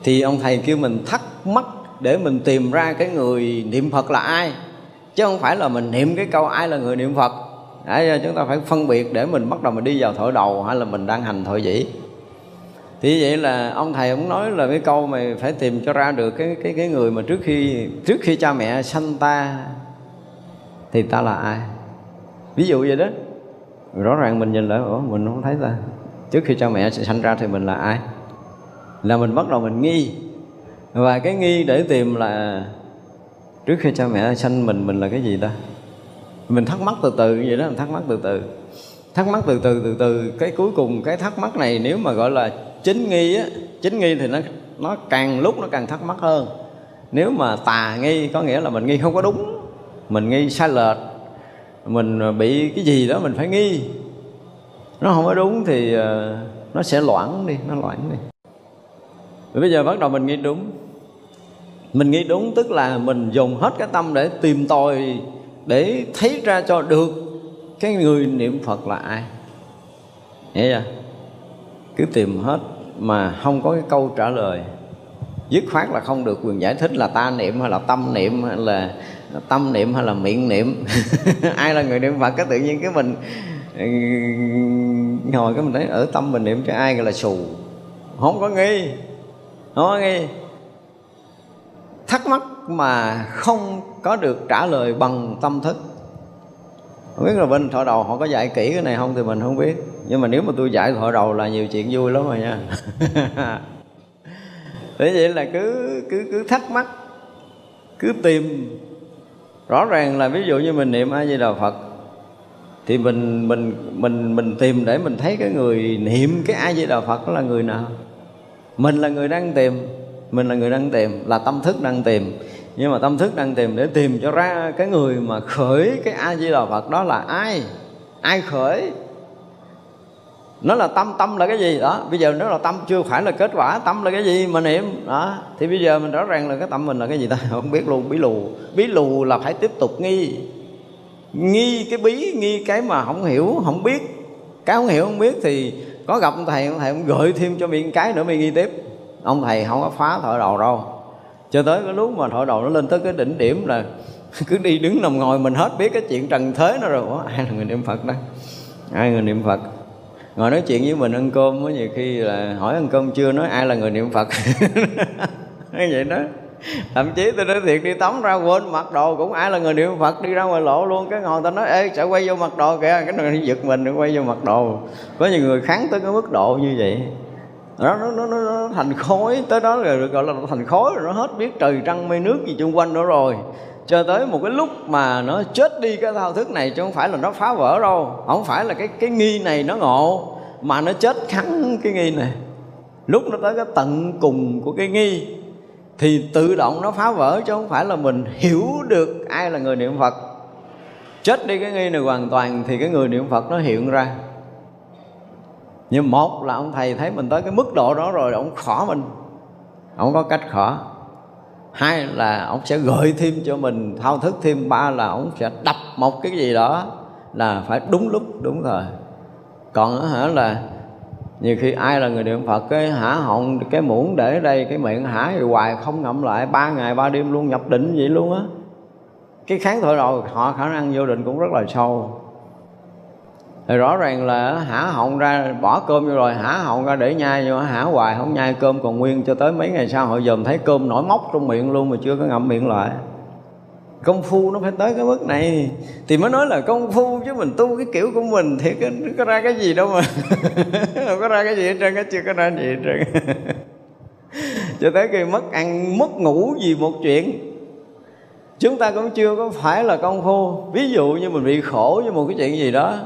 Thì ông thầy kêu mình thắc mắc để mình tìm ra cái người niệm phật là ai. Chứ không phải là mình niệm cái câu ai là người niệm phật. Đấy, chúng ta phải phân biệt để mình bắt đầu mình đi vào thổi đầu hay là mình đang hành thổi dĩ thì vậy là ông thầy ông nói là cái câu mày phải tìm cho ra được cái cái cái người mà trước khi trước khi cha mẹ sanh ta, thì ta là ai? Ví dụ vậy đó. Rõ ràng mình nhìn lại, ủa, mình không thấy ta. Trước khi cha mẹ sanh ra thì mình là ai? Là mình bắt đầu mình nghi. Và cái nghi để tìm là trước khi cha mẹ sanh mình mình là cái gì ta? Mình thắc mắc từ từ như vậy đó, mình thắc mắc từ từ. Thắc mắc từ từ từ từ. Cái cuối cùng, cái thắc mắc này nếu mà gọi là chính nghi á, chính nghi thì nó nó càng lúc nó càng thắc mắc hơn. Nếu mà tà nghi có nghĩa là mình nghi không có đúng, mình nghi sai lệch, mình bị cái gì đó mình phải nghi. Nó không có đúng thì ờ, nó sẽ loãng đi, nó loãng đi. Rồi bây giờ bắt đầu mình nghi đúng. Mình nghĩ đúng tức là mình dùng hết cái tâm để tìm tòi, để thấy ra cho được cái người niệm phật là ai. Hiểu chưa? Cứ tìm hết mà không có cái câu trả lời. Dứt khoát là không được quyền giải thích là ta niệm hay là tâm niệm hay là tâm niệm hay là miệng niệm. Ai là người niệm phật cái tự nhiên cái mình ừ, ngồi cái mình thấy ở tâm mình niệm cho ai gọi là xù. Không có nghi. Không có nghi. Thắc mắc mà không có được trả lời bằng tâm thức không biết là bên thọ đầu họ có dạy kỹ cái này không thì mình không biết. Nhưng mà nếu mà tôi dạy thọ đầu là nhiều chuyện vui lắm rồi nha. Thế vậy là cứ cứ cứ thắc mắc, cứ tìm. Rõ ràng là ví dụ như mình niệm a di đà phật thì mình mình mình mình tìm để mình thấy cái người niệm cái a di đà phật đó là người nào. Mình là người đang tìm, mình là người đang tìm, là tâm thức đang tìm nhưng mà tâm thức đang tìm để tìm cho ra cái người mà khởi cái a di đà phật đó là ai? Ai khởi? Nó là tâm tâm là cái gì? Đó, bây giờ nó là tâm chưa phải là kết quả, tâm là cái gì mà niệm? Đó, thì bây giờ mình rõ ràng là cái tâm mình là cái gì ta? Không biết luôn, bí lù. Bí lù là phải tiếp tục nghi. Nghi cái bí, nghi cái mà không hiểu, không biết. Cái không hiểu, không biết thì có gặp ông thầy ông thầy ông gợi thêm cho miệng cái nữa mới nghi tiếp. Ông thầy không có phá thợ đầu đâu cho tới cái lúc mà thọ đầu nó lên tới cái đỉnh điểm là cứ đi đứng nằm ngồi mình hết biết cái chuyện trần thế nó rồi. Ủa, ai là người niệm phật đây ai người niệm phật? Ngồi nói chuyện với mình ăn cơm có nhiều khi là hỏi ăn cơm chưa nói ai là người niệm phật? Như vậy đó. Thậm chí tôi nói thiệt đi tắm ra quên mặc đồ cũng ai là người niệm phật đi ra ngoài lộ luôn. Cái ngồi ta nói ê sẽ quay vô mặc đồ kìa. Cái này giật mình quay vô mặc đồ. Có nhiều người kháng tới cái mức độ như vậy nó, nó, nó, nó thành khối tới đó rồi gọi là thành khối rồi nó hết biết trời trăng mây nước gì chung quanh nữa rồi. Cho tới một cái lúc mà nó chết đi cái thao thức này chứ không phải là nó phá vỡ đâu. Không phải là cái cái nghi này nó ngộ mà nó chết khắn cái nghi này. Lúc nó tới cái tận cùng của cái nghi thì tự động nó phá vỡ chứ không phải là mình hiểu được ai là người niệm phật. Chết đi cái nghi này hoàn toàn thì cái người niệm phật nó hiện ra nhưng một là ông thầy thấy mình tới cái mức độ đó rồi, ông khỏ mình. Ông có cách khỏ. Hai là ông sẽ gợi thêm cho mình thao thức thêm. Ba là ông sẽ đập một cái gì đó là phải đúng lúc, đúng thời. Còn hả là nhiều khi ai là người niệm phật cái hả họng, cái muỗng để đây, cái miệng hả thì hoài không ngậm lại. Ba ngày ba đêm luôn nhập định vậy luôn á. Cái kháng thổi rồi họ khả năng vô định cũng rất là sâu thì rõ ràng là hả họng ra bỏ cơm vô rồi hả họng ra để nhai nhưng mà hả hoài không nhai cơm. Còn nguyên cho tới mấy ngày sau họ dòm thấy cơm nổi móc trong miệng luôn mà chưa có ngậm miệng lại. Công phu nó phải tới cái mức này thì mới nói là công phu chứ mình tu cái kiểu của mình thì có, có ra cái gì đâu mà. Không có ra cái gì hết trơn chưa có ra gì hết trơn. Cho tới khi mất ăn mất ngủ gì một chuyện. Chúng ta cũng chưa có phải là công phu. Ví dụ như mình bị khổ với một cái chuyện gì đó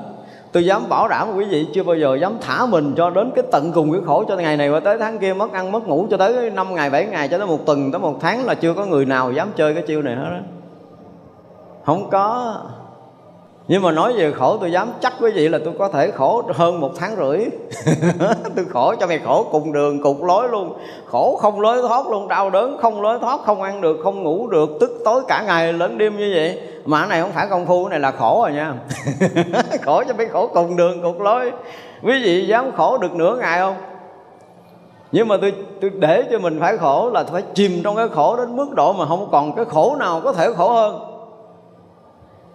tôi dám bảo đảm quý vị chưa bao giờ dám thả mình cho đến cái tận cùng cái khổ cho ngày này qua tới tháng kia, mất ăn, mất ngủ cho tới 5 ngày 7 ngày, cho tới một tuần, tới một tháng là chưa có người nào dám chơi cái chiêu này hết đó không có nhưng mà nói về khổ, tôi dám chắc quý vị là tôi có thể khổ hơn một tháng rưỡi. Tôi khổ cho mày khổ cùng đường cục lối luôn. Khổ không lối thoát luôn, đau đớn không lối thoát, không ăn được, không ngủ được, tức tối cả ngày lớn đêm như vậy. Mà cái này không phải công phu, cái này là khổ rồi nha. Khổ cho mấy khổ cùng đường cục lối. Quý vị dám khổ được nửa ngày không? Nhưng mà tôi tôi để cho mình phải khổ là phải chìm trong cái khổ đến mức độ mà không còn cái khổ nào có thể khổ hơn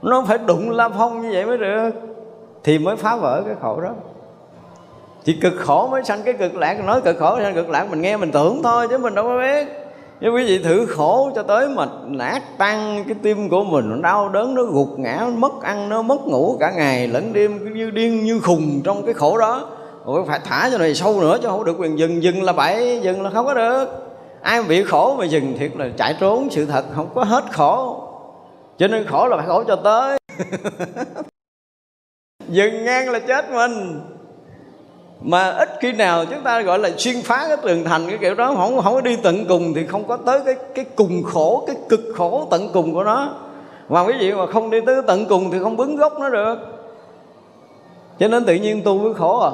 nó phải đụng la phong như vậy mới được. Thì mới phá vỡ cái khổ đó. Chỉ cực khổ mới sanh cái cực lạc. Nói cực khổ sanh cực lạc, mình nghe mình tưởng thôi, chứ mình đâu có biết. Nhưng quý vị thử khổ cho tới mà nát tan cái tim của mình, nó đau đớn, nó gục ngã, nó mất ăn, nó mất ngủ cả ngày, lẫn đêm như điên, như khùng trong cái khổ đó. Rồi phải thả cho này sâu nữa chứ không được quyền dừng dừng là bậy, dừng là không có được. Ai bị khổ mà dừng, thiệt là chạy trốn sự thật, không có hết khổ cho nên khổ là phải khổ cho tới. Dừng ngang là chết mình. Mà ít khi nào chúng ta gọi là xuyên phá cái tường thành cái kiểu đó không không có đi tận cùng thì không có tới cái cái cùng khổ cái cực khổ tận cùng của nó. Mà quý vị mà không đi tới tận cùng thì không bứng gốc nó được. Cho nên tự nhiên tu mới khổ à.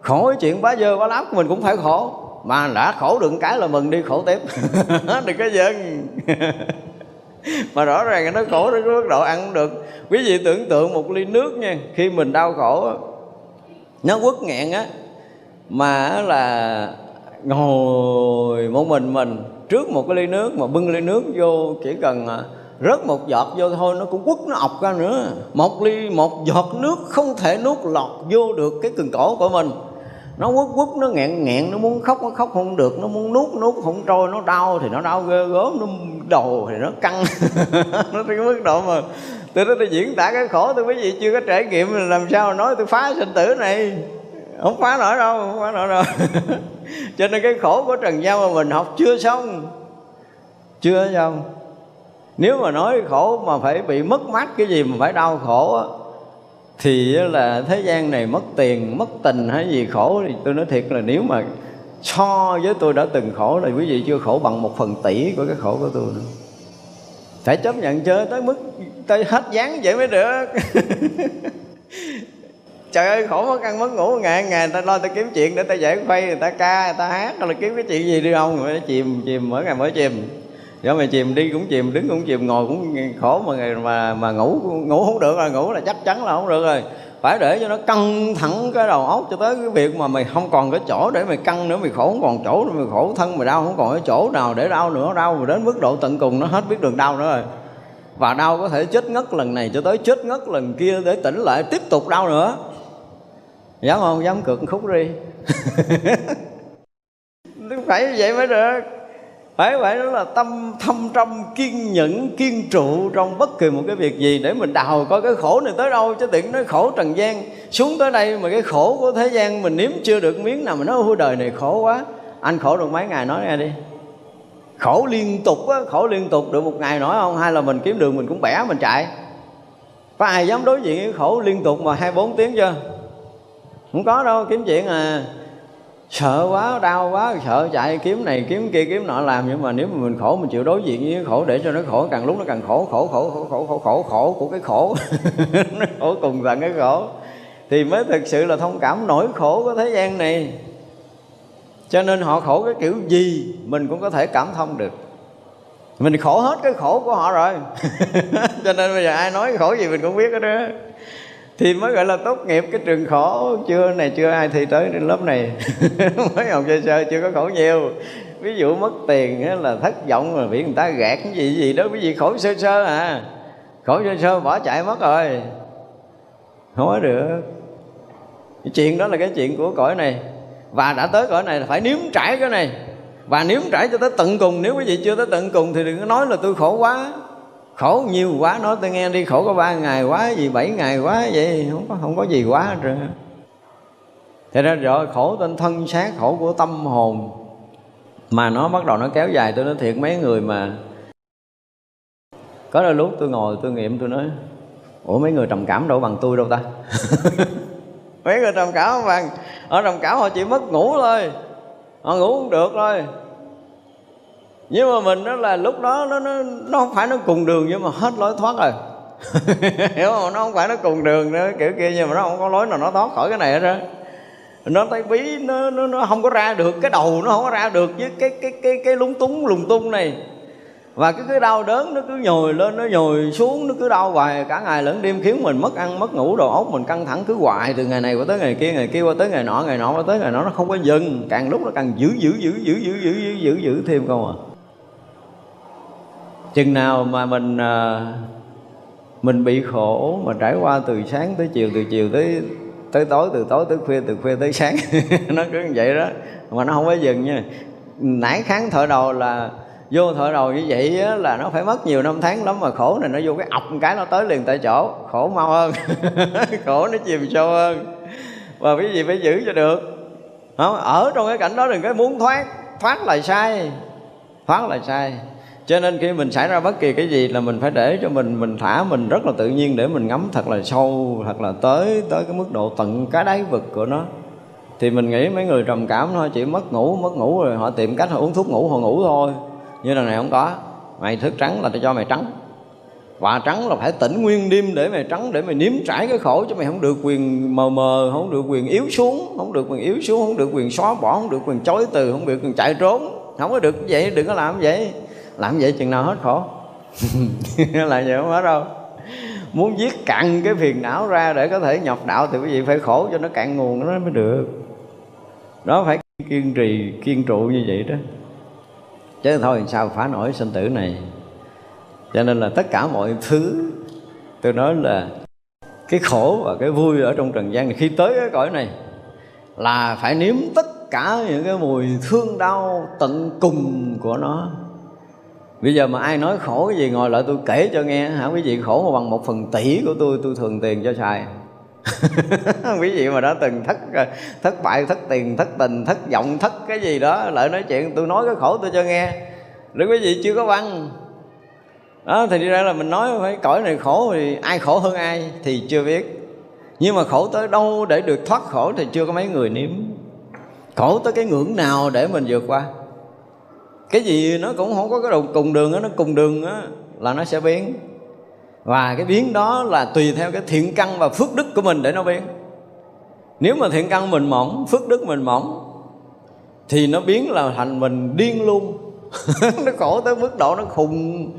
Khổ cái chuyện bá dơ bá láp của mình cũng phải khổ. Mà đã khổ được cái là mừng đi khổ tiếp. Đừng có dừng mà rõ ràng nó khổ đến cái mức độ ăn không được. Quý vị tưởng tượng một ly nước nha, khi mình đau khổ nó quất nghẹn á, mà là ngồi một mình mình, trước một cái ly nước mà bưng ly nước vô chỉ cần à, rớt một giọt vô thôi, nó cũng quất, nó ọc ra nữa. Một ly, một giọt nước không thể nuốt lọt vô được cái cần cổ của mình nó quất quất, nó nghẹn nghẹn, nó muốn khóc, nó khóc không được. Nó muốn nuốt nuốt không trôi, nó đau thì nó đau ghê gớm, nó đầu thì nó căng. Nó tới cái mức độ mà tôi nói tôi diễn tả cái khổ tôi quý vị chưa có trải nghiệm làm sao nói tôi phá sinh tử này. Không phá nổi đâu, không phá nổi đâu. Cho nên cái khổ của trần gian mà mình học chưa xong chưa xong. Nếu mà nói khổ mà phải bị mất mát cái gì mà phải đau khổ á thì là thế gian này mất tiền, mất tình hay gì khổ thì tôi nói thiệt là nếu mà so với tôi đã từng khổ là quý vị chưa khổ bằng một phần tỷ của cái khổ của tôi nữa. Phải chấp nhận chơi tới mức, tới hết dáng vậy mới được. Trời ơi, khổ mất ăn mất ngủ, ngày ngày người ta lo ta kiếm chuyện để ta giải khuây người ta ca, người ta hát hay là kiếm cái chuyện gì đi không rồi chìm chìm, mỗi ngày mỗi chìm do mày chìm đi cũng chìm, đứng cũng chìm, ngồi cũng khổ mà mà mà ngủ ngủ không được rồi, ngủ là chắc chắn là không được rồi. Phải để cho nó căng thẳng cái đầu óc cho tới cái việc mà mày không còn cái chỗ để mày căng nữa, mày khổ, không còn chỗ nữa, mày khổ thân, mày đau, không còn cái chỗ nào để đau nữa. Đau mà đến mức độ tận cùng nó hết biết đường đau nữa rồi. Và đau có thể chết ngất lần này cho tới chết ngất lần kia để tỉnh lại, tiếp tục đau nữa. Dám không? Dám cực khúc đi. Phải như vậy mới được phải vậy đó là tâm thâm trong, kiên nhẫn, kiên trụ trong bất kỳ một cái việc gì để mình đào coi cái khổ này tới đâu. Chứ tiện nói khổ trần gian, xuống tới đây mà cái khổ của thế gian mình nếm chưa được miếng nào mà nói, ôi, đời này khổ quá, anh khổ được mấy ngày nói nghe đi. Khổ liên tục á, khổ liên tục, được một ngày nổi không? Hay là mình kiếm đường mình cũng bẻ mình chạy. Có ai dám đối diện với khổ liên tục mà hai bốn tiếng chưa? Không có đâu, kiếm chuyện à sợ quá đau quá sợ chạy kiếm này kiếm kia kiếm nọ làm nhưng mà nếu mà mình khổ mình chịu đối diện với khổ để cho nó khổ càng lúc nó càng khổ khổ khổ khổ khổ khổ khổ, khổ của cái khổ. Nó khổ cùng tận cái khổ. Thì mới thực sự là thông cảm nỗi khổ của thế gian này. Cho nên họ khổ cái kiểu gì mình cũng có thể cảm thông được. Mình khổ hết cái khổ của họ rồi. Cho nên bây giờ ai nói khổ gì mình cũng biết đó thì mới gọi là tốt nghiệp cái trường khổ. Chưa, này chưa ai thi tới đến lớp này. Mới học sơ sơ chưa có khổ nhiều. Ví dụ mất tiền là thất vọng là bị người ta gạt cái gì gì đó. Cái gì khổ sơ sơ à. Khổ sơ sơ bỏ chạy mất rồi. Không có được. Cái chuyện đó là cái chuyện của cõi này. Và đã tới cõi này là phải nếm trải cái này. Và nếm trải cho tới tận cùng. Nếu quý vị chưa tới tận cùng thì đừng có nói là tôi khổ quá khổ nhiều quá, nói tôi nghe đi, khổ có ba ngày quá, gì bảy ngày quá vậy, không có không có gì quá hết rồi thế ra rồi khổ tên thân xác, khổ của tâm hồn. Mà nó bắt đầu nó kéo dài, tôi nói thiệt, mấy người mà có đôi lúc tôi ngồi, tôi nghiệm, tôi nói, ủa, mấy người trầm cảm đâu bằng tôi đâu ta? Mấy người trầm cảm không bằng. Ở trầm cảm họ chỉ mất ngủ thôi, họ ngủ không được thôi nhưng mà mình đó là lúc đó nó nó nó không phải nó cùng đường nhưng mà hết lối thoát rồi. Hiểu không? Nó không phải nó cùng đường nữa kiểu kia nhưng mà nó không có lối nào nó thoát khỏi cái này hết á. Nó tay bí nó, nó nó không có ra được cái đầu nó không có ra được với cái cái cái cái lúng túng lùng tung này. Và cái cái đau đớn nó cứ nhồi lên nó nhồi xuống nó cứ đau hoài. Cả ngày lẫn đêm khiến mình mất ăn mất ngủ đầu óc mình căng thẳng cứ hoài. Từ ngày này qua tới ngày kia ngày kia qua tới ngày nọ ngày nọ qua tới ngày nọ nó không có dừng. Càng lúc nó càng giữ giữ giữ giữ giữ giữ giữ giữ, giữ thêm không à chừng nào mà mình à, mình bị khổ mà trải qua từ sáng tới chiều từ chiều tới tới tối từ tối tới khuya từ khuya tới sáng nó cứ như vậy đó. Mà nó không có dừng nha. Nãy kháng thở đầu là vô thở đầu như vậy á, là nó phải mất nhiều năm tháng lắm mà khổ này nó vô cái ọc một cái nó tới liền tại chỗ. Khổ mau hơn khổ nó chìm sâu hơn. Và cái gì phải giữ cho được. Không? ở trong cái cảnh đó đừng có muốn thoát thoát là sai thoát là sai cho nên khi mình xảy ra bất kỳ cái gì là mình phải để cho mình mình thả mình rất là tự nhiên để mình ngắm thật là sâu, thật là tới tới cái mức độ tận cái đáy vực của nó. Thì mình nghĩ mấy người trầm cảm thôi, chỉ mất ngủ mất ngủ rồi họ tìm cách họ uống thuốc ngủ, họ ngủ thôi. Như lần này không có. Mày thức trắng là tao cho mày trắng. Và trắng là phải tỉnh nguyên đêm để mày trắng, để mày nếm trải cái khổ, chứ mày không được quyền mờ mờ, không được quyền yếu xuống, không được quyền yếu xuống, không được quyền xóa bỏ, không được quyền chối từ, không được quyền chạy trốn. Không có được vậy, đừng có làm vậy làm vậy chừng nào hết khổ. Là vậy không hết đâu. Muốn giết cặn cái phiền não ra để có thể nhập đạo thì quý vị phải khổ cho nó cạn nguồn, nó mới được. Đó phải kiên trì, kiên trụ như vậy đó. Chứ thôi sao phá nổi sinh tử này. Cho nên là tất cả mọi thứ, tôi nói là cái khổ và cái vui ở trong trần gian này, khi tới cái cõi này là phải nếm tất cả những cái mùi thương đau tận cùng của nó bây giờ mà ai nói khổ cái gì ngồi lại tôi kể cho nghe, hả? Quý vị khổ mà bằng một phần tỷ của tôi tôi thường tiền cho xài. Quý vị mà đã từng thất thất bại, thất tiền, thất tình, thất vọng, thất cái gì đó, lại nói chuyện, tôi nói cái khổ tôi cho nghe. Nếu quý vị chưa có văn. Đó, thì đi ra là mình nói, phải, cõi này khổ thì ai khổ hơn ai thì chưa biết. Nhưng mà khổ tới đâu để được thoát khổ thì chưa có mấy người nếm. Khổ tới cái ngưỡng nào để mình vượt qua? Cái gì nó cũng không có cái đầu cùng đường đó, nó cùng đường đó, là nó sẽ biến. Và cái biến đó là tùy theo cái thiện căn và phước đức của mình để nó biến. Nếu mà thiện căn mình mỏng phước đức mình mỏng thì nó biến là thành mình điên luôn. Nó khổ tới mức độ nó khùng.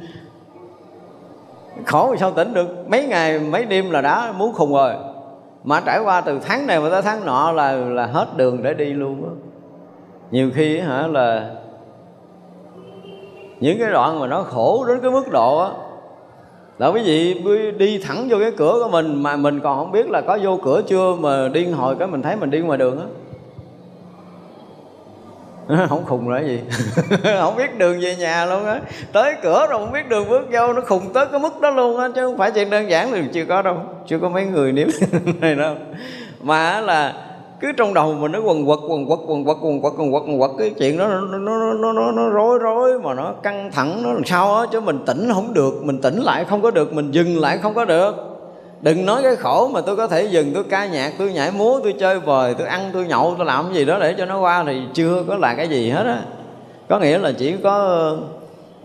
Khổ thì sao tỉnh được? Mấy ngày mấy đêm là đã muốn khùng rồi. Mà trải qua từ tháng này mà tới tháng nọ là là hết đường để đi luôn á. Nhiều khi hả là những cái đoạn mà nó khổ đến cái mức độ á, là quý vị đi thẳng vô cái cửa của mình mà mình còn không biết là có vô cửa chưa mà điên hồi cái mình thấy mình đi ngoài đường á. Không khùng rồi gì? Không biết đường về nhà luôn á. Tới cửa rồi không biết đường bước vô, nó khùng tới cái mức đó luôn á, chứ không phải chuyện đơn giản thì chưa có đâu, chưa có mấy người nếm này đâu. Mà là cứ trong đầu mình nó quần quật quần quật quần quật quần quật quần quật quần quật. Cái chuyện đó nó nó nó nó, nó rối rối mà nó căng thẳng nó làm sao á? Chứ mình tỉnh không được mình tỉnh lại không có được mình dừng lại không có được. Đừng nói cái khổ mà tôi có thể dừng tôi ca nhạc tôi nhảy múa tôi chơi vời tôi ăn tôi nhậu tôi làm gì đó để cho nó qua thì chưa có là cái gì hết á. Có nghĩa là chỉ có ờ,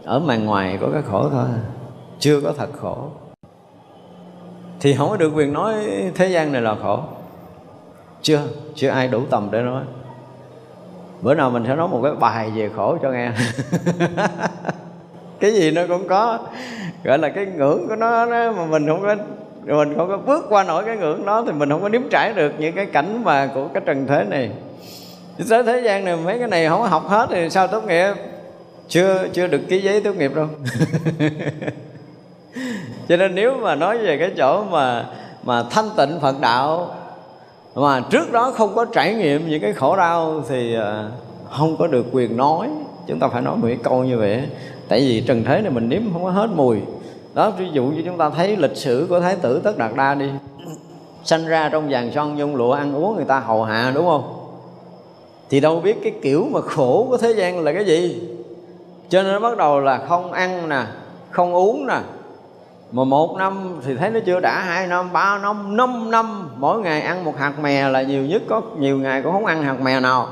ở màn ngoài có cái khổ thôi chưa có thật khổ. Thì không có được quyền nói thế gian này là khổ chưa chưa ai đủ tầm để nói. Bữa nào mình sẽ nói một cái bài về khổ cho nghe. Cái gì nó cũng có, gọi là cái ngưỡng của nó nó mà mình không có, mình không có bước qua nổi cái ngưỡng đó thì mình không có nếm trải được những cái cảnh mà của cái trần thế này. Tới thế gian này mấy cái này không có học hết thì sao tốt nghiệp? Chưa chưa được ký giấy tốt nghiệp đâu. Cho nên nếu mà nói về cái chỗ mà mà thanh tịnh phật đạo mà trước đó không có trải nghiệm những cái khổ đau thì ờ, không có được quyền nói. Chúng ta phải nói một cái câu như vậy tại vì trần thế này mình nếm không có hết mùi. Đó, ví dụ như chúng ta thấy lịch sử của thái tử tất đạt đa đi. Sanh ra trong vàng son nhung lụa ăn uống người ta hầu hạ, đúng không? Thì đâu biết cái kiểu mà khổ của thế gian là cái gì. Cho nên nó bắt đầu là không ăn nè, không uống nè mà một năm thì thấy nó chưa đã, hai năm, ba năm năm năm. Mỗi ngày ăn một hạt mè là nhiều nhất, có nhiều ngày cũng không ăn hạt mè nào.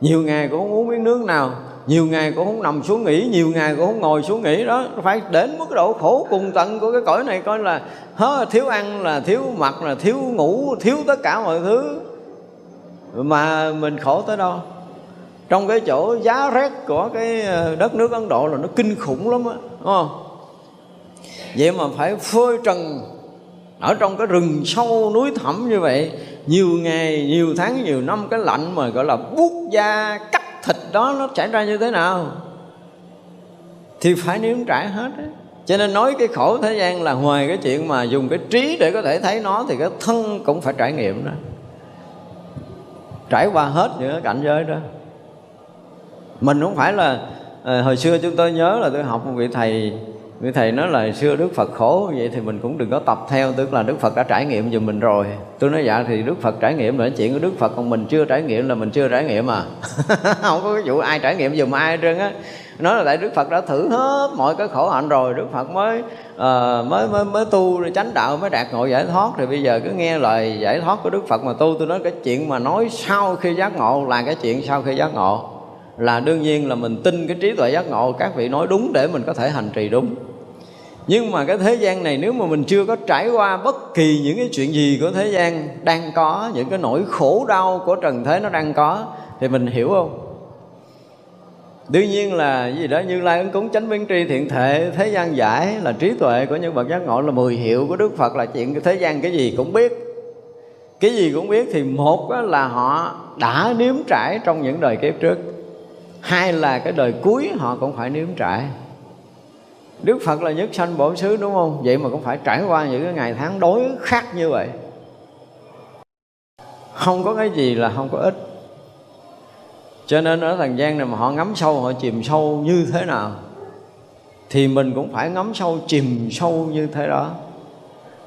Nhiều ngày cũng không uống miếng nước nào. Nhiều ngày cũng không nằm xuống nghỉ, nhiều ngày cũng không ngồi xuống nghỉ. Đó, phải đến mức độ khổ cùng tận của cái cõi này coi là, hớ, thiếu ăn là thiếu mặc, là thiếu ngủ, thiếu tất cả mọi thứ. Mà mình khổ tới đâu? Trong cái chỗ giá rét của cái ờ, đất nước Ấn Độ là nó kinh khủng lắm á, đúng không? Vậy mà phải phơi trần ở trong cái rừng sâu núi thẳm như vậy. Nhiều ngày, nhiều tháng, nhiều năm, cái lạnh mà gọi là buốt da, cắt thịt đó, nó xảy ra như thế nào? Thì phải nếm trải hết á. Cho nên nói cái khổ thế gian là ngoài cái chuyện mà dùng cái trí để có thể thấy nó, thì cái thân cũng phải trải nghiệm đó. Trải qua hết những cái cảnh giới đó. Mình không phải là ờ, hồi xưa chúng tôi nhớ là tôi học một vị thầy người thầy nói là xưa đức phật khổ vậy thì mình cũng đừng có tập theo tức là đức phật đã trải nghiệm giùm mình rồi. Tôi nói dạ thì đức phật trải nghiệm là chuyện của đức phật còn mình chưa trải nghiệm là mình chưa trải nghiệm à. Không có cái vụ ai trải nghiệm giùm ai hết trơn á. Nói là tại đức phật đã thử hết mọi cái khổ hạnh rồi đức phật mới uh, mới mới mới tu chánh đạo mới đạt ngộ giải thoát. Thì bây giờ cứ nghe lời giải thoát của đức phật mà tu tôi nói cái chuyện mà nói sau khi giác ngộ là cái chuyện sau khi giác ngộ là đương nhiên là mình tin cái trí tuệ giác ngộ, các vị nói đúng để mình có thể hành trì đúng. Nhưng mà cái thế gian này nếu mà mình chưa có trải qua bất kỳ những cái chuyện gì của thế gian đang có, những cái nỗi khổ đau của trần thế nó đang có, thì mình hiểu không? Đương nhiên là gì đó, như lai ứng cúng chánh biến tri thiện thể, thế gian giải là trí tuệ của những bậc giác ngộ, là mười hiệu của đức phật, là chuyện thế gian cái gì cũng biết. Cái gì cũng biết thì một là họ đã nếm trải trong những đời kiếp trước hai là cái đời cuối họ cũng phải nếm trải. Đức Phật là nhất sanh bổn xứ đúng không? Vậy mà cũng phải trải qua những cái ngày tháng đối khác như vậy. Không có cái gì là không có ích. Cho nên ở thần gian này mà họ ngắm sâu, họ chìm sâu như thế nào Thì mình cũng phải ngắm sâu, chìm sâu như thế đó.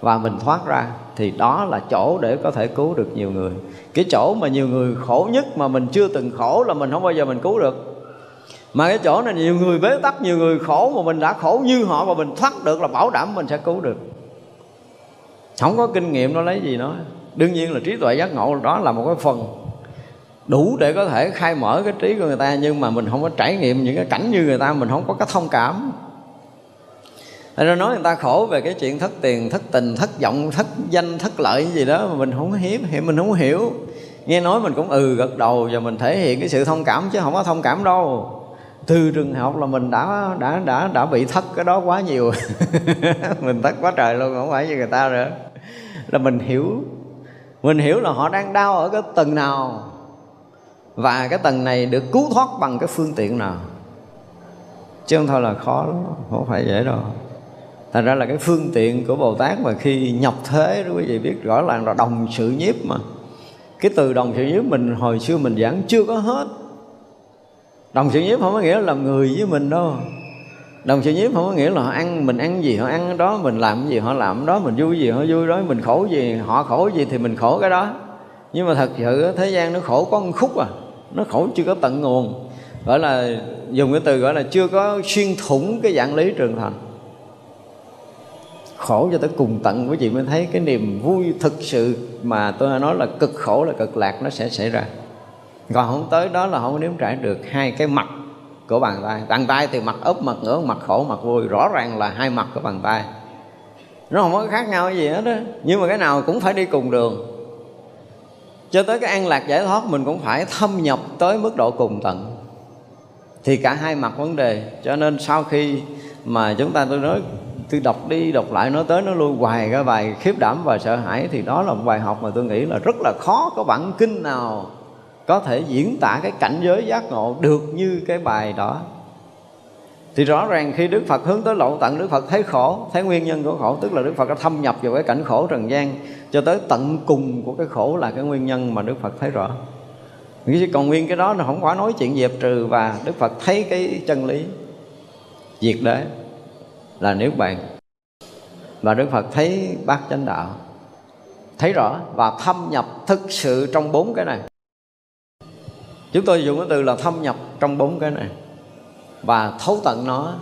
Và mình thoát ra, Thì đó là chỗ để có thể cứu được nhiều người. Cái chỗ mà nhiều người khổ nhất mà mình chưa từng khổ là mình không bao giờ mình cứu được. Mà cái chỗ này nhiều người bế tắc, nhiều người khổ mà mình đã khổ như họ và mình thoát được là bảo đảm mình sẽ cứu được. Không có kinh nghiệm nó lấy gì nói. Đương nhiên là trí tuệ giác ngộ đó là một cái phần đủ để có thể khai mở cái trí của người ta, nhưng mà mình không có trải nghiệm những cái cảnh như người ta, mình không có cái thông cảm nên ra nói người ta khổ về cái chuyện thất tiền, thất tình, thất vọng, thất danh, thất lợi gì đó mà mình không hiếm, hiểu mình không hiểu. Nghe nói mình cũng ừ gật đầu và mình thể hiện cái sự thông cảm chứ không có thông cảm đâu. Từ trường học là mình đã đã đã đã bị thất cái đó quá nhiều. Mình thất quá trời luôn không phải như người ta nữa. Là mình hiểu. Mình hiểu là họ đang đau ở cái tầng nào. Và cái tầng này được cứu thoát bằng cái phương tiện nào. Chứ không thôi là khó lắm không phải dễ đâu thành ra là cái phương tiện của bồ tát mà khi nhập thế đó quý vị biết rõ ràng là đồng sự nhiếp mà. Cái từ đồng sự nhiếp mình hồi xưa mình giảng chưa có hết. Đồng sự nhiếp không có nghĩa là làm người với mình đâu. Đồng sự nhiếp không có nghĩa là họ ăn mình ăn gì, họ ăn đó, mình làm gì, họ làm đó, mình vui gì, họ vui đó, mình khổ gì, họ khổ gì thì mình khổ cái đó. Nhưng mà thật sự thế gian nó khổ có một khúc à nó khổ chưa có tận nguồn. Gọi là, dùng cái từ gọi là chưa có xuyên thủng cái dạng lý trường thành khổ cho tới cùng tận. Quý vị mới thấy cái niềm vui thực sự mà tôi nói là cực khổ là cực lạc nó sẽ xảy ra. Còn không tới đó là không có nếm trải được hai cái mặt của bàn tay. Bàn tay thì mặt ấp mặt ngửa, mặt khổ, mặt vui. Rõ ràng là hai mặt của bàn tay. Nó không có khác nhau gì hết đó nhưng mà cái nào cũng phải đi cùng đường. Cho tới cái an lạc giải thoát, mình cũng phải thâm nhập tới mức độ cùng tận. Thì cả hai mặt vấn đề. Cho nên sau khi mà chúng ta tôi nói tôi đọc đi đọc lại, nó tới nó lui hoài cái bài khiếp đảm và sợ hãi. Thì đó là một bài học mà tôi nghĩ là rất là khó có bản kinh nào có thể diễn tả cái cảnh giới giác ngộ được như cái bài đó. Thì rõ ràng khi Đức Phật hướng tới lộ tận, Đức Phật thấy khổ, thấy nguyên nhân của khổ, tức là Đức Phật đã thâm nhập vào cái cảnh khổ trần gian, cho tới tận cùng của cái khổ là cái nguyên nhân mà Đức Phật thấy rõ. Còn nguyên cái đó nó không có nói chuyện dẹp trừ và Đức Phật thấy cái chân lý diệt đế là niết bàn. Và Đức Phật thấy bát chánh đạo, thấy rõ và thâm nhập thực sự trong bốn cái này. Chúng tôi dùng cái từ là thâm nhập trong bốn cái này và thấu tận nó.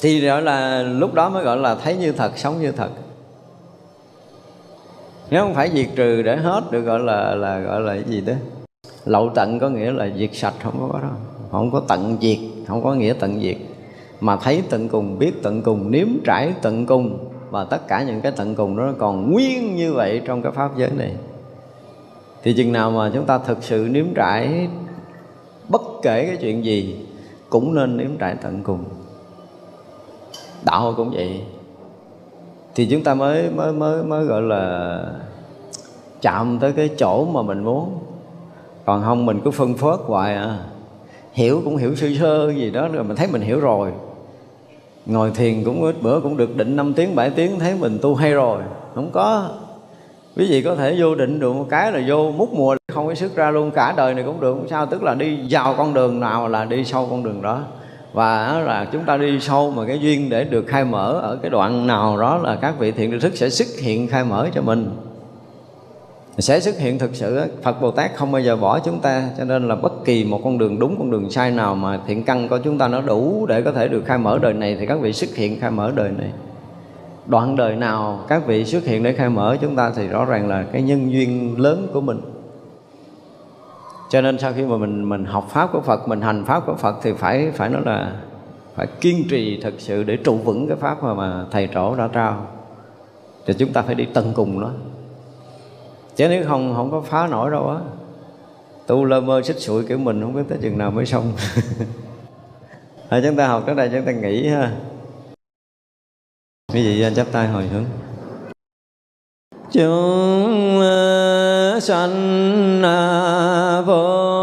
Thì gọi là, lúc đó mới gọi là thấy như thật, sống như thật. Nếu không phải diệt trừ để hết được gọi là là gọi là cái gì đó. Lậu tận có nghĩa là diệt sạch, không có đó, không có tận diệt, không có nghĩa tận diệt mà thấy tận cùng, biết tận cùng, nếm trải tận cùng. Và tất cả những cái tận cùng đó còn nguyên như vậy trong cái pháp giới này. Thì chừng nào mà chúng ta thực sự nếm trải bất kể cái chuyện gì, cũng nên nếm trải tận cùng. Đạo cũng vậy. Thì chúng ta mới mới mới mới gọi là chạm tới cái chỗ mà mình muốn. Còn không, mình cứ phân phớt hoài à. Hiểu cũng hiểu sơ sơ gì đó, rồi mình thấy mình hiểu rồi ngồi thiền cũng ít, bữa cũng được định 5 tiếng 7 tiếng, thấy mình tu hay rồi. Không có. Quý vị có thể vô định được một cái là vô mút mùa, không có sức ra luôn, cả đời này cũng được. Không sao, tức là đi vào con đường nào là đi sâu con đường đó. Và là chúng ta đi sâu mà cái duyên để được khai mở ở cái đoạn nào đó là các vị thiện tri thức sẽ xuất hiện khai mở cho mình sẽ xuất hiện thực sự Phật Bồ Tát không bao giờ bỏ chúng ta, cho nên là bất kỳ một con đường đúng, con đường sai nào mà thiện căn của chúng ta nó đủ để có thể được khai mở đời này thì các vị xuất hiện khai mở đời này. Đoạn đời nào các vị xuất hiện để khai mở chúng ta thì rõ ràng là cái nhân duyên lớn của mình. Cho nên sau khi mà mình mình học pháp của Phật, mình hành pháp của Phật thì phải phải nói là phải kiên trì thật sự để trụ vững cái pháp mà mà thầy trổ đã trao. Thì chúng ta phải đi tận cùng nó chứ nếu không không có phá nổi đâu á. Tu lơ mơ xích sụi kiểu mình không biết tới chừng nào mới xong. À, chúng ta học tới đây chúng ta nghỉ ha. Quý vị chắp tay hồi hướng. Chúng sanh à, vô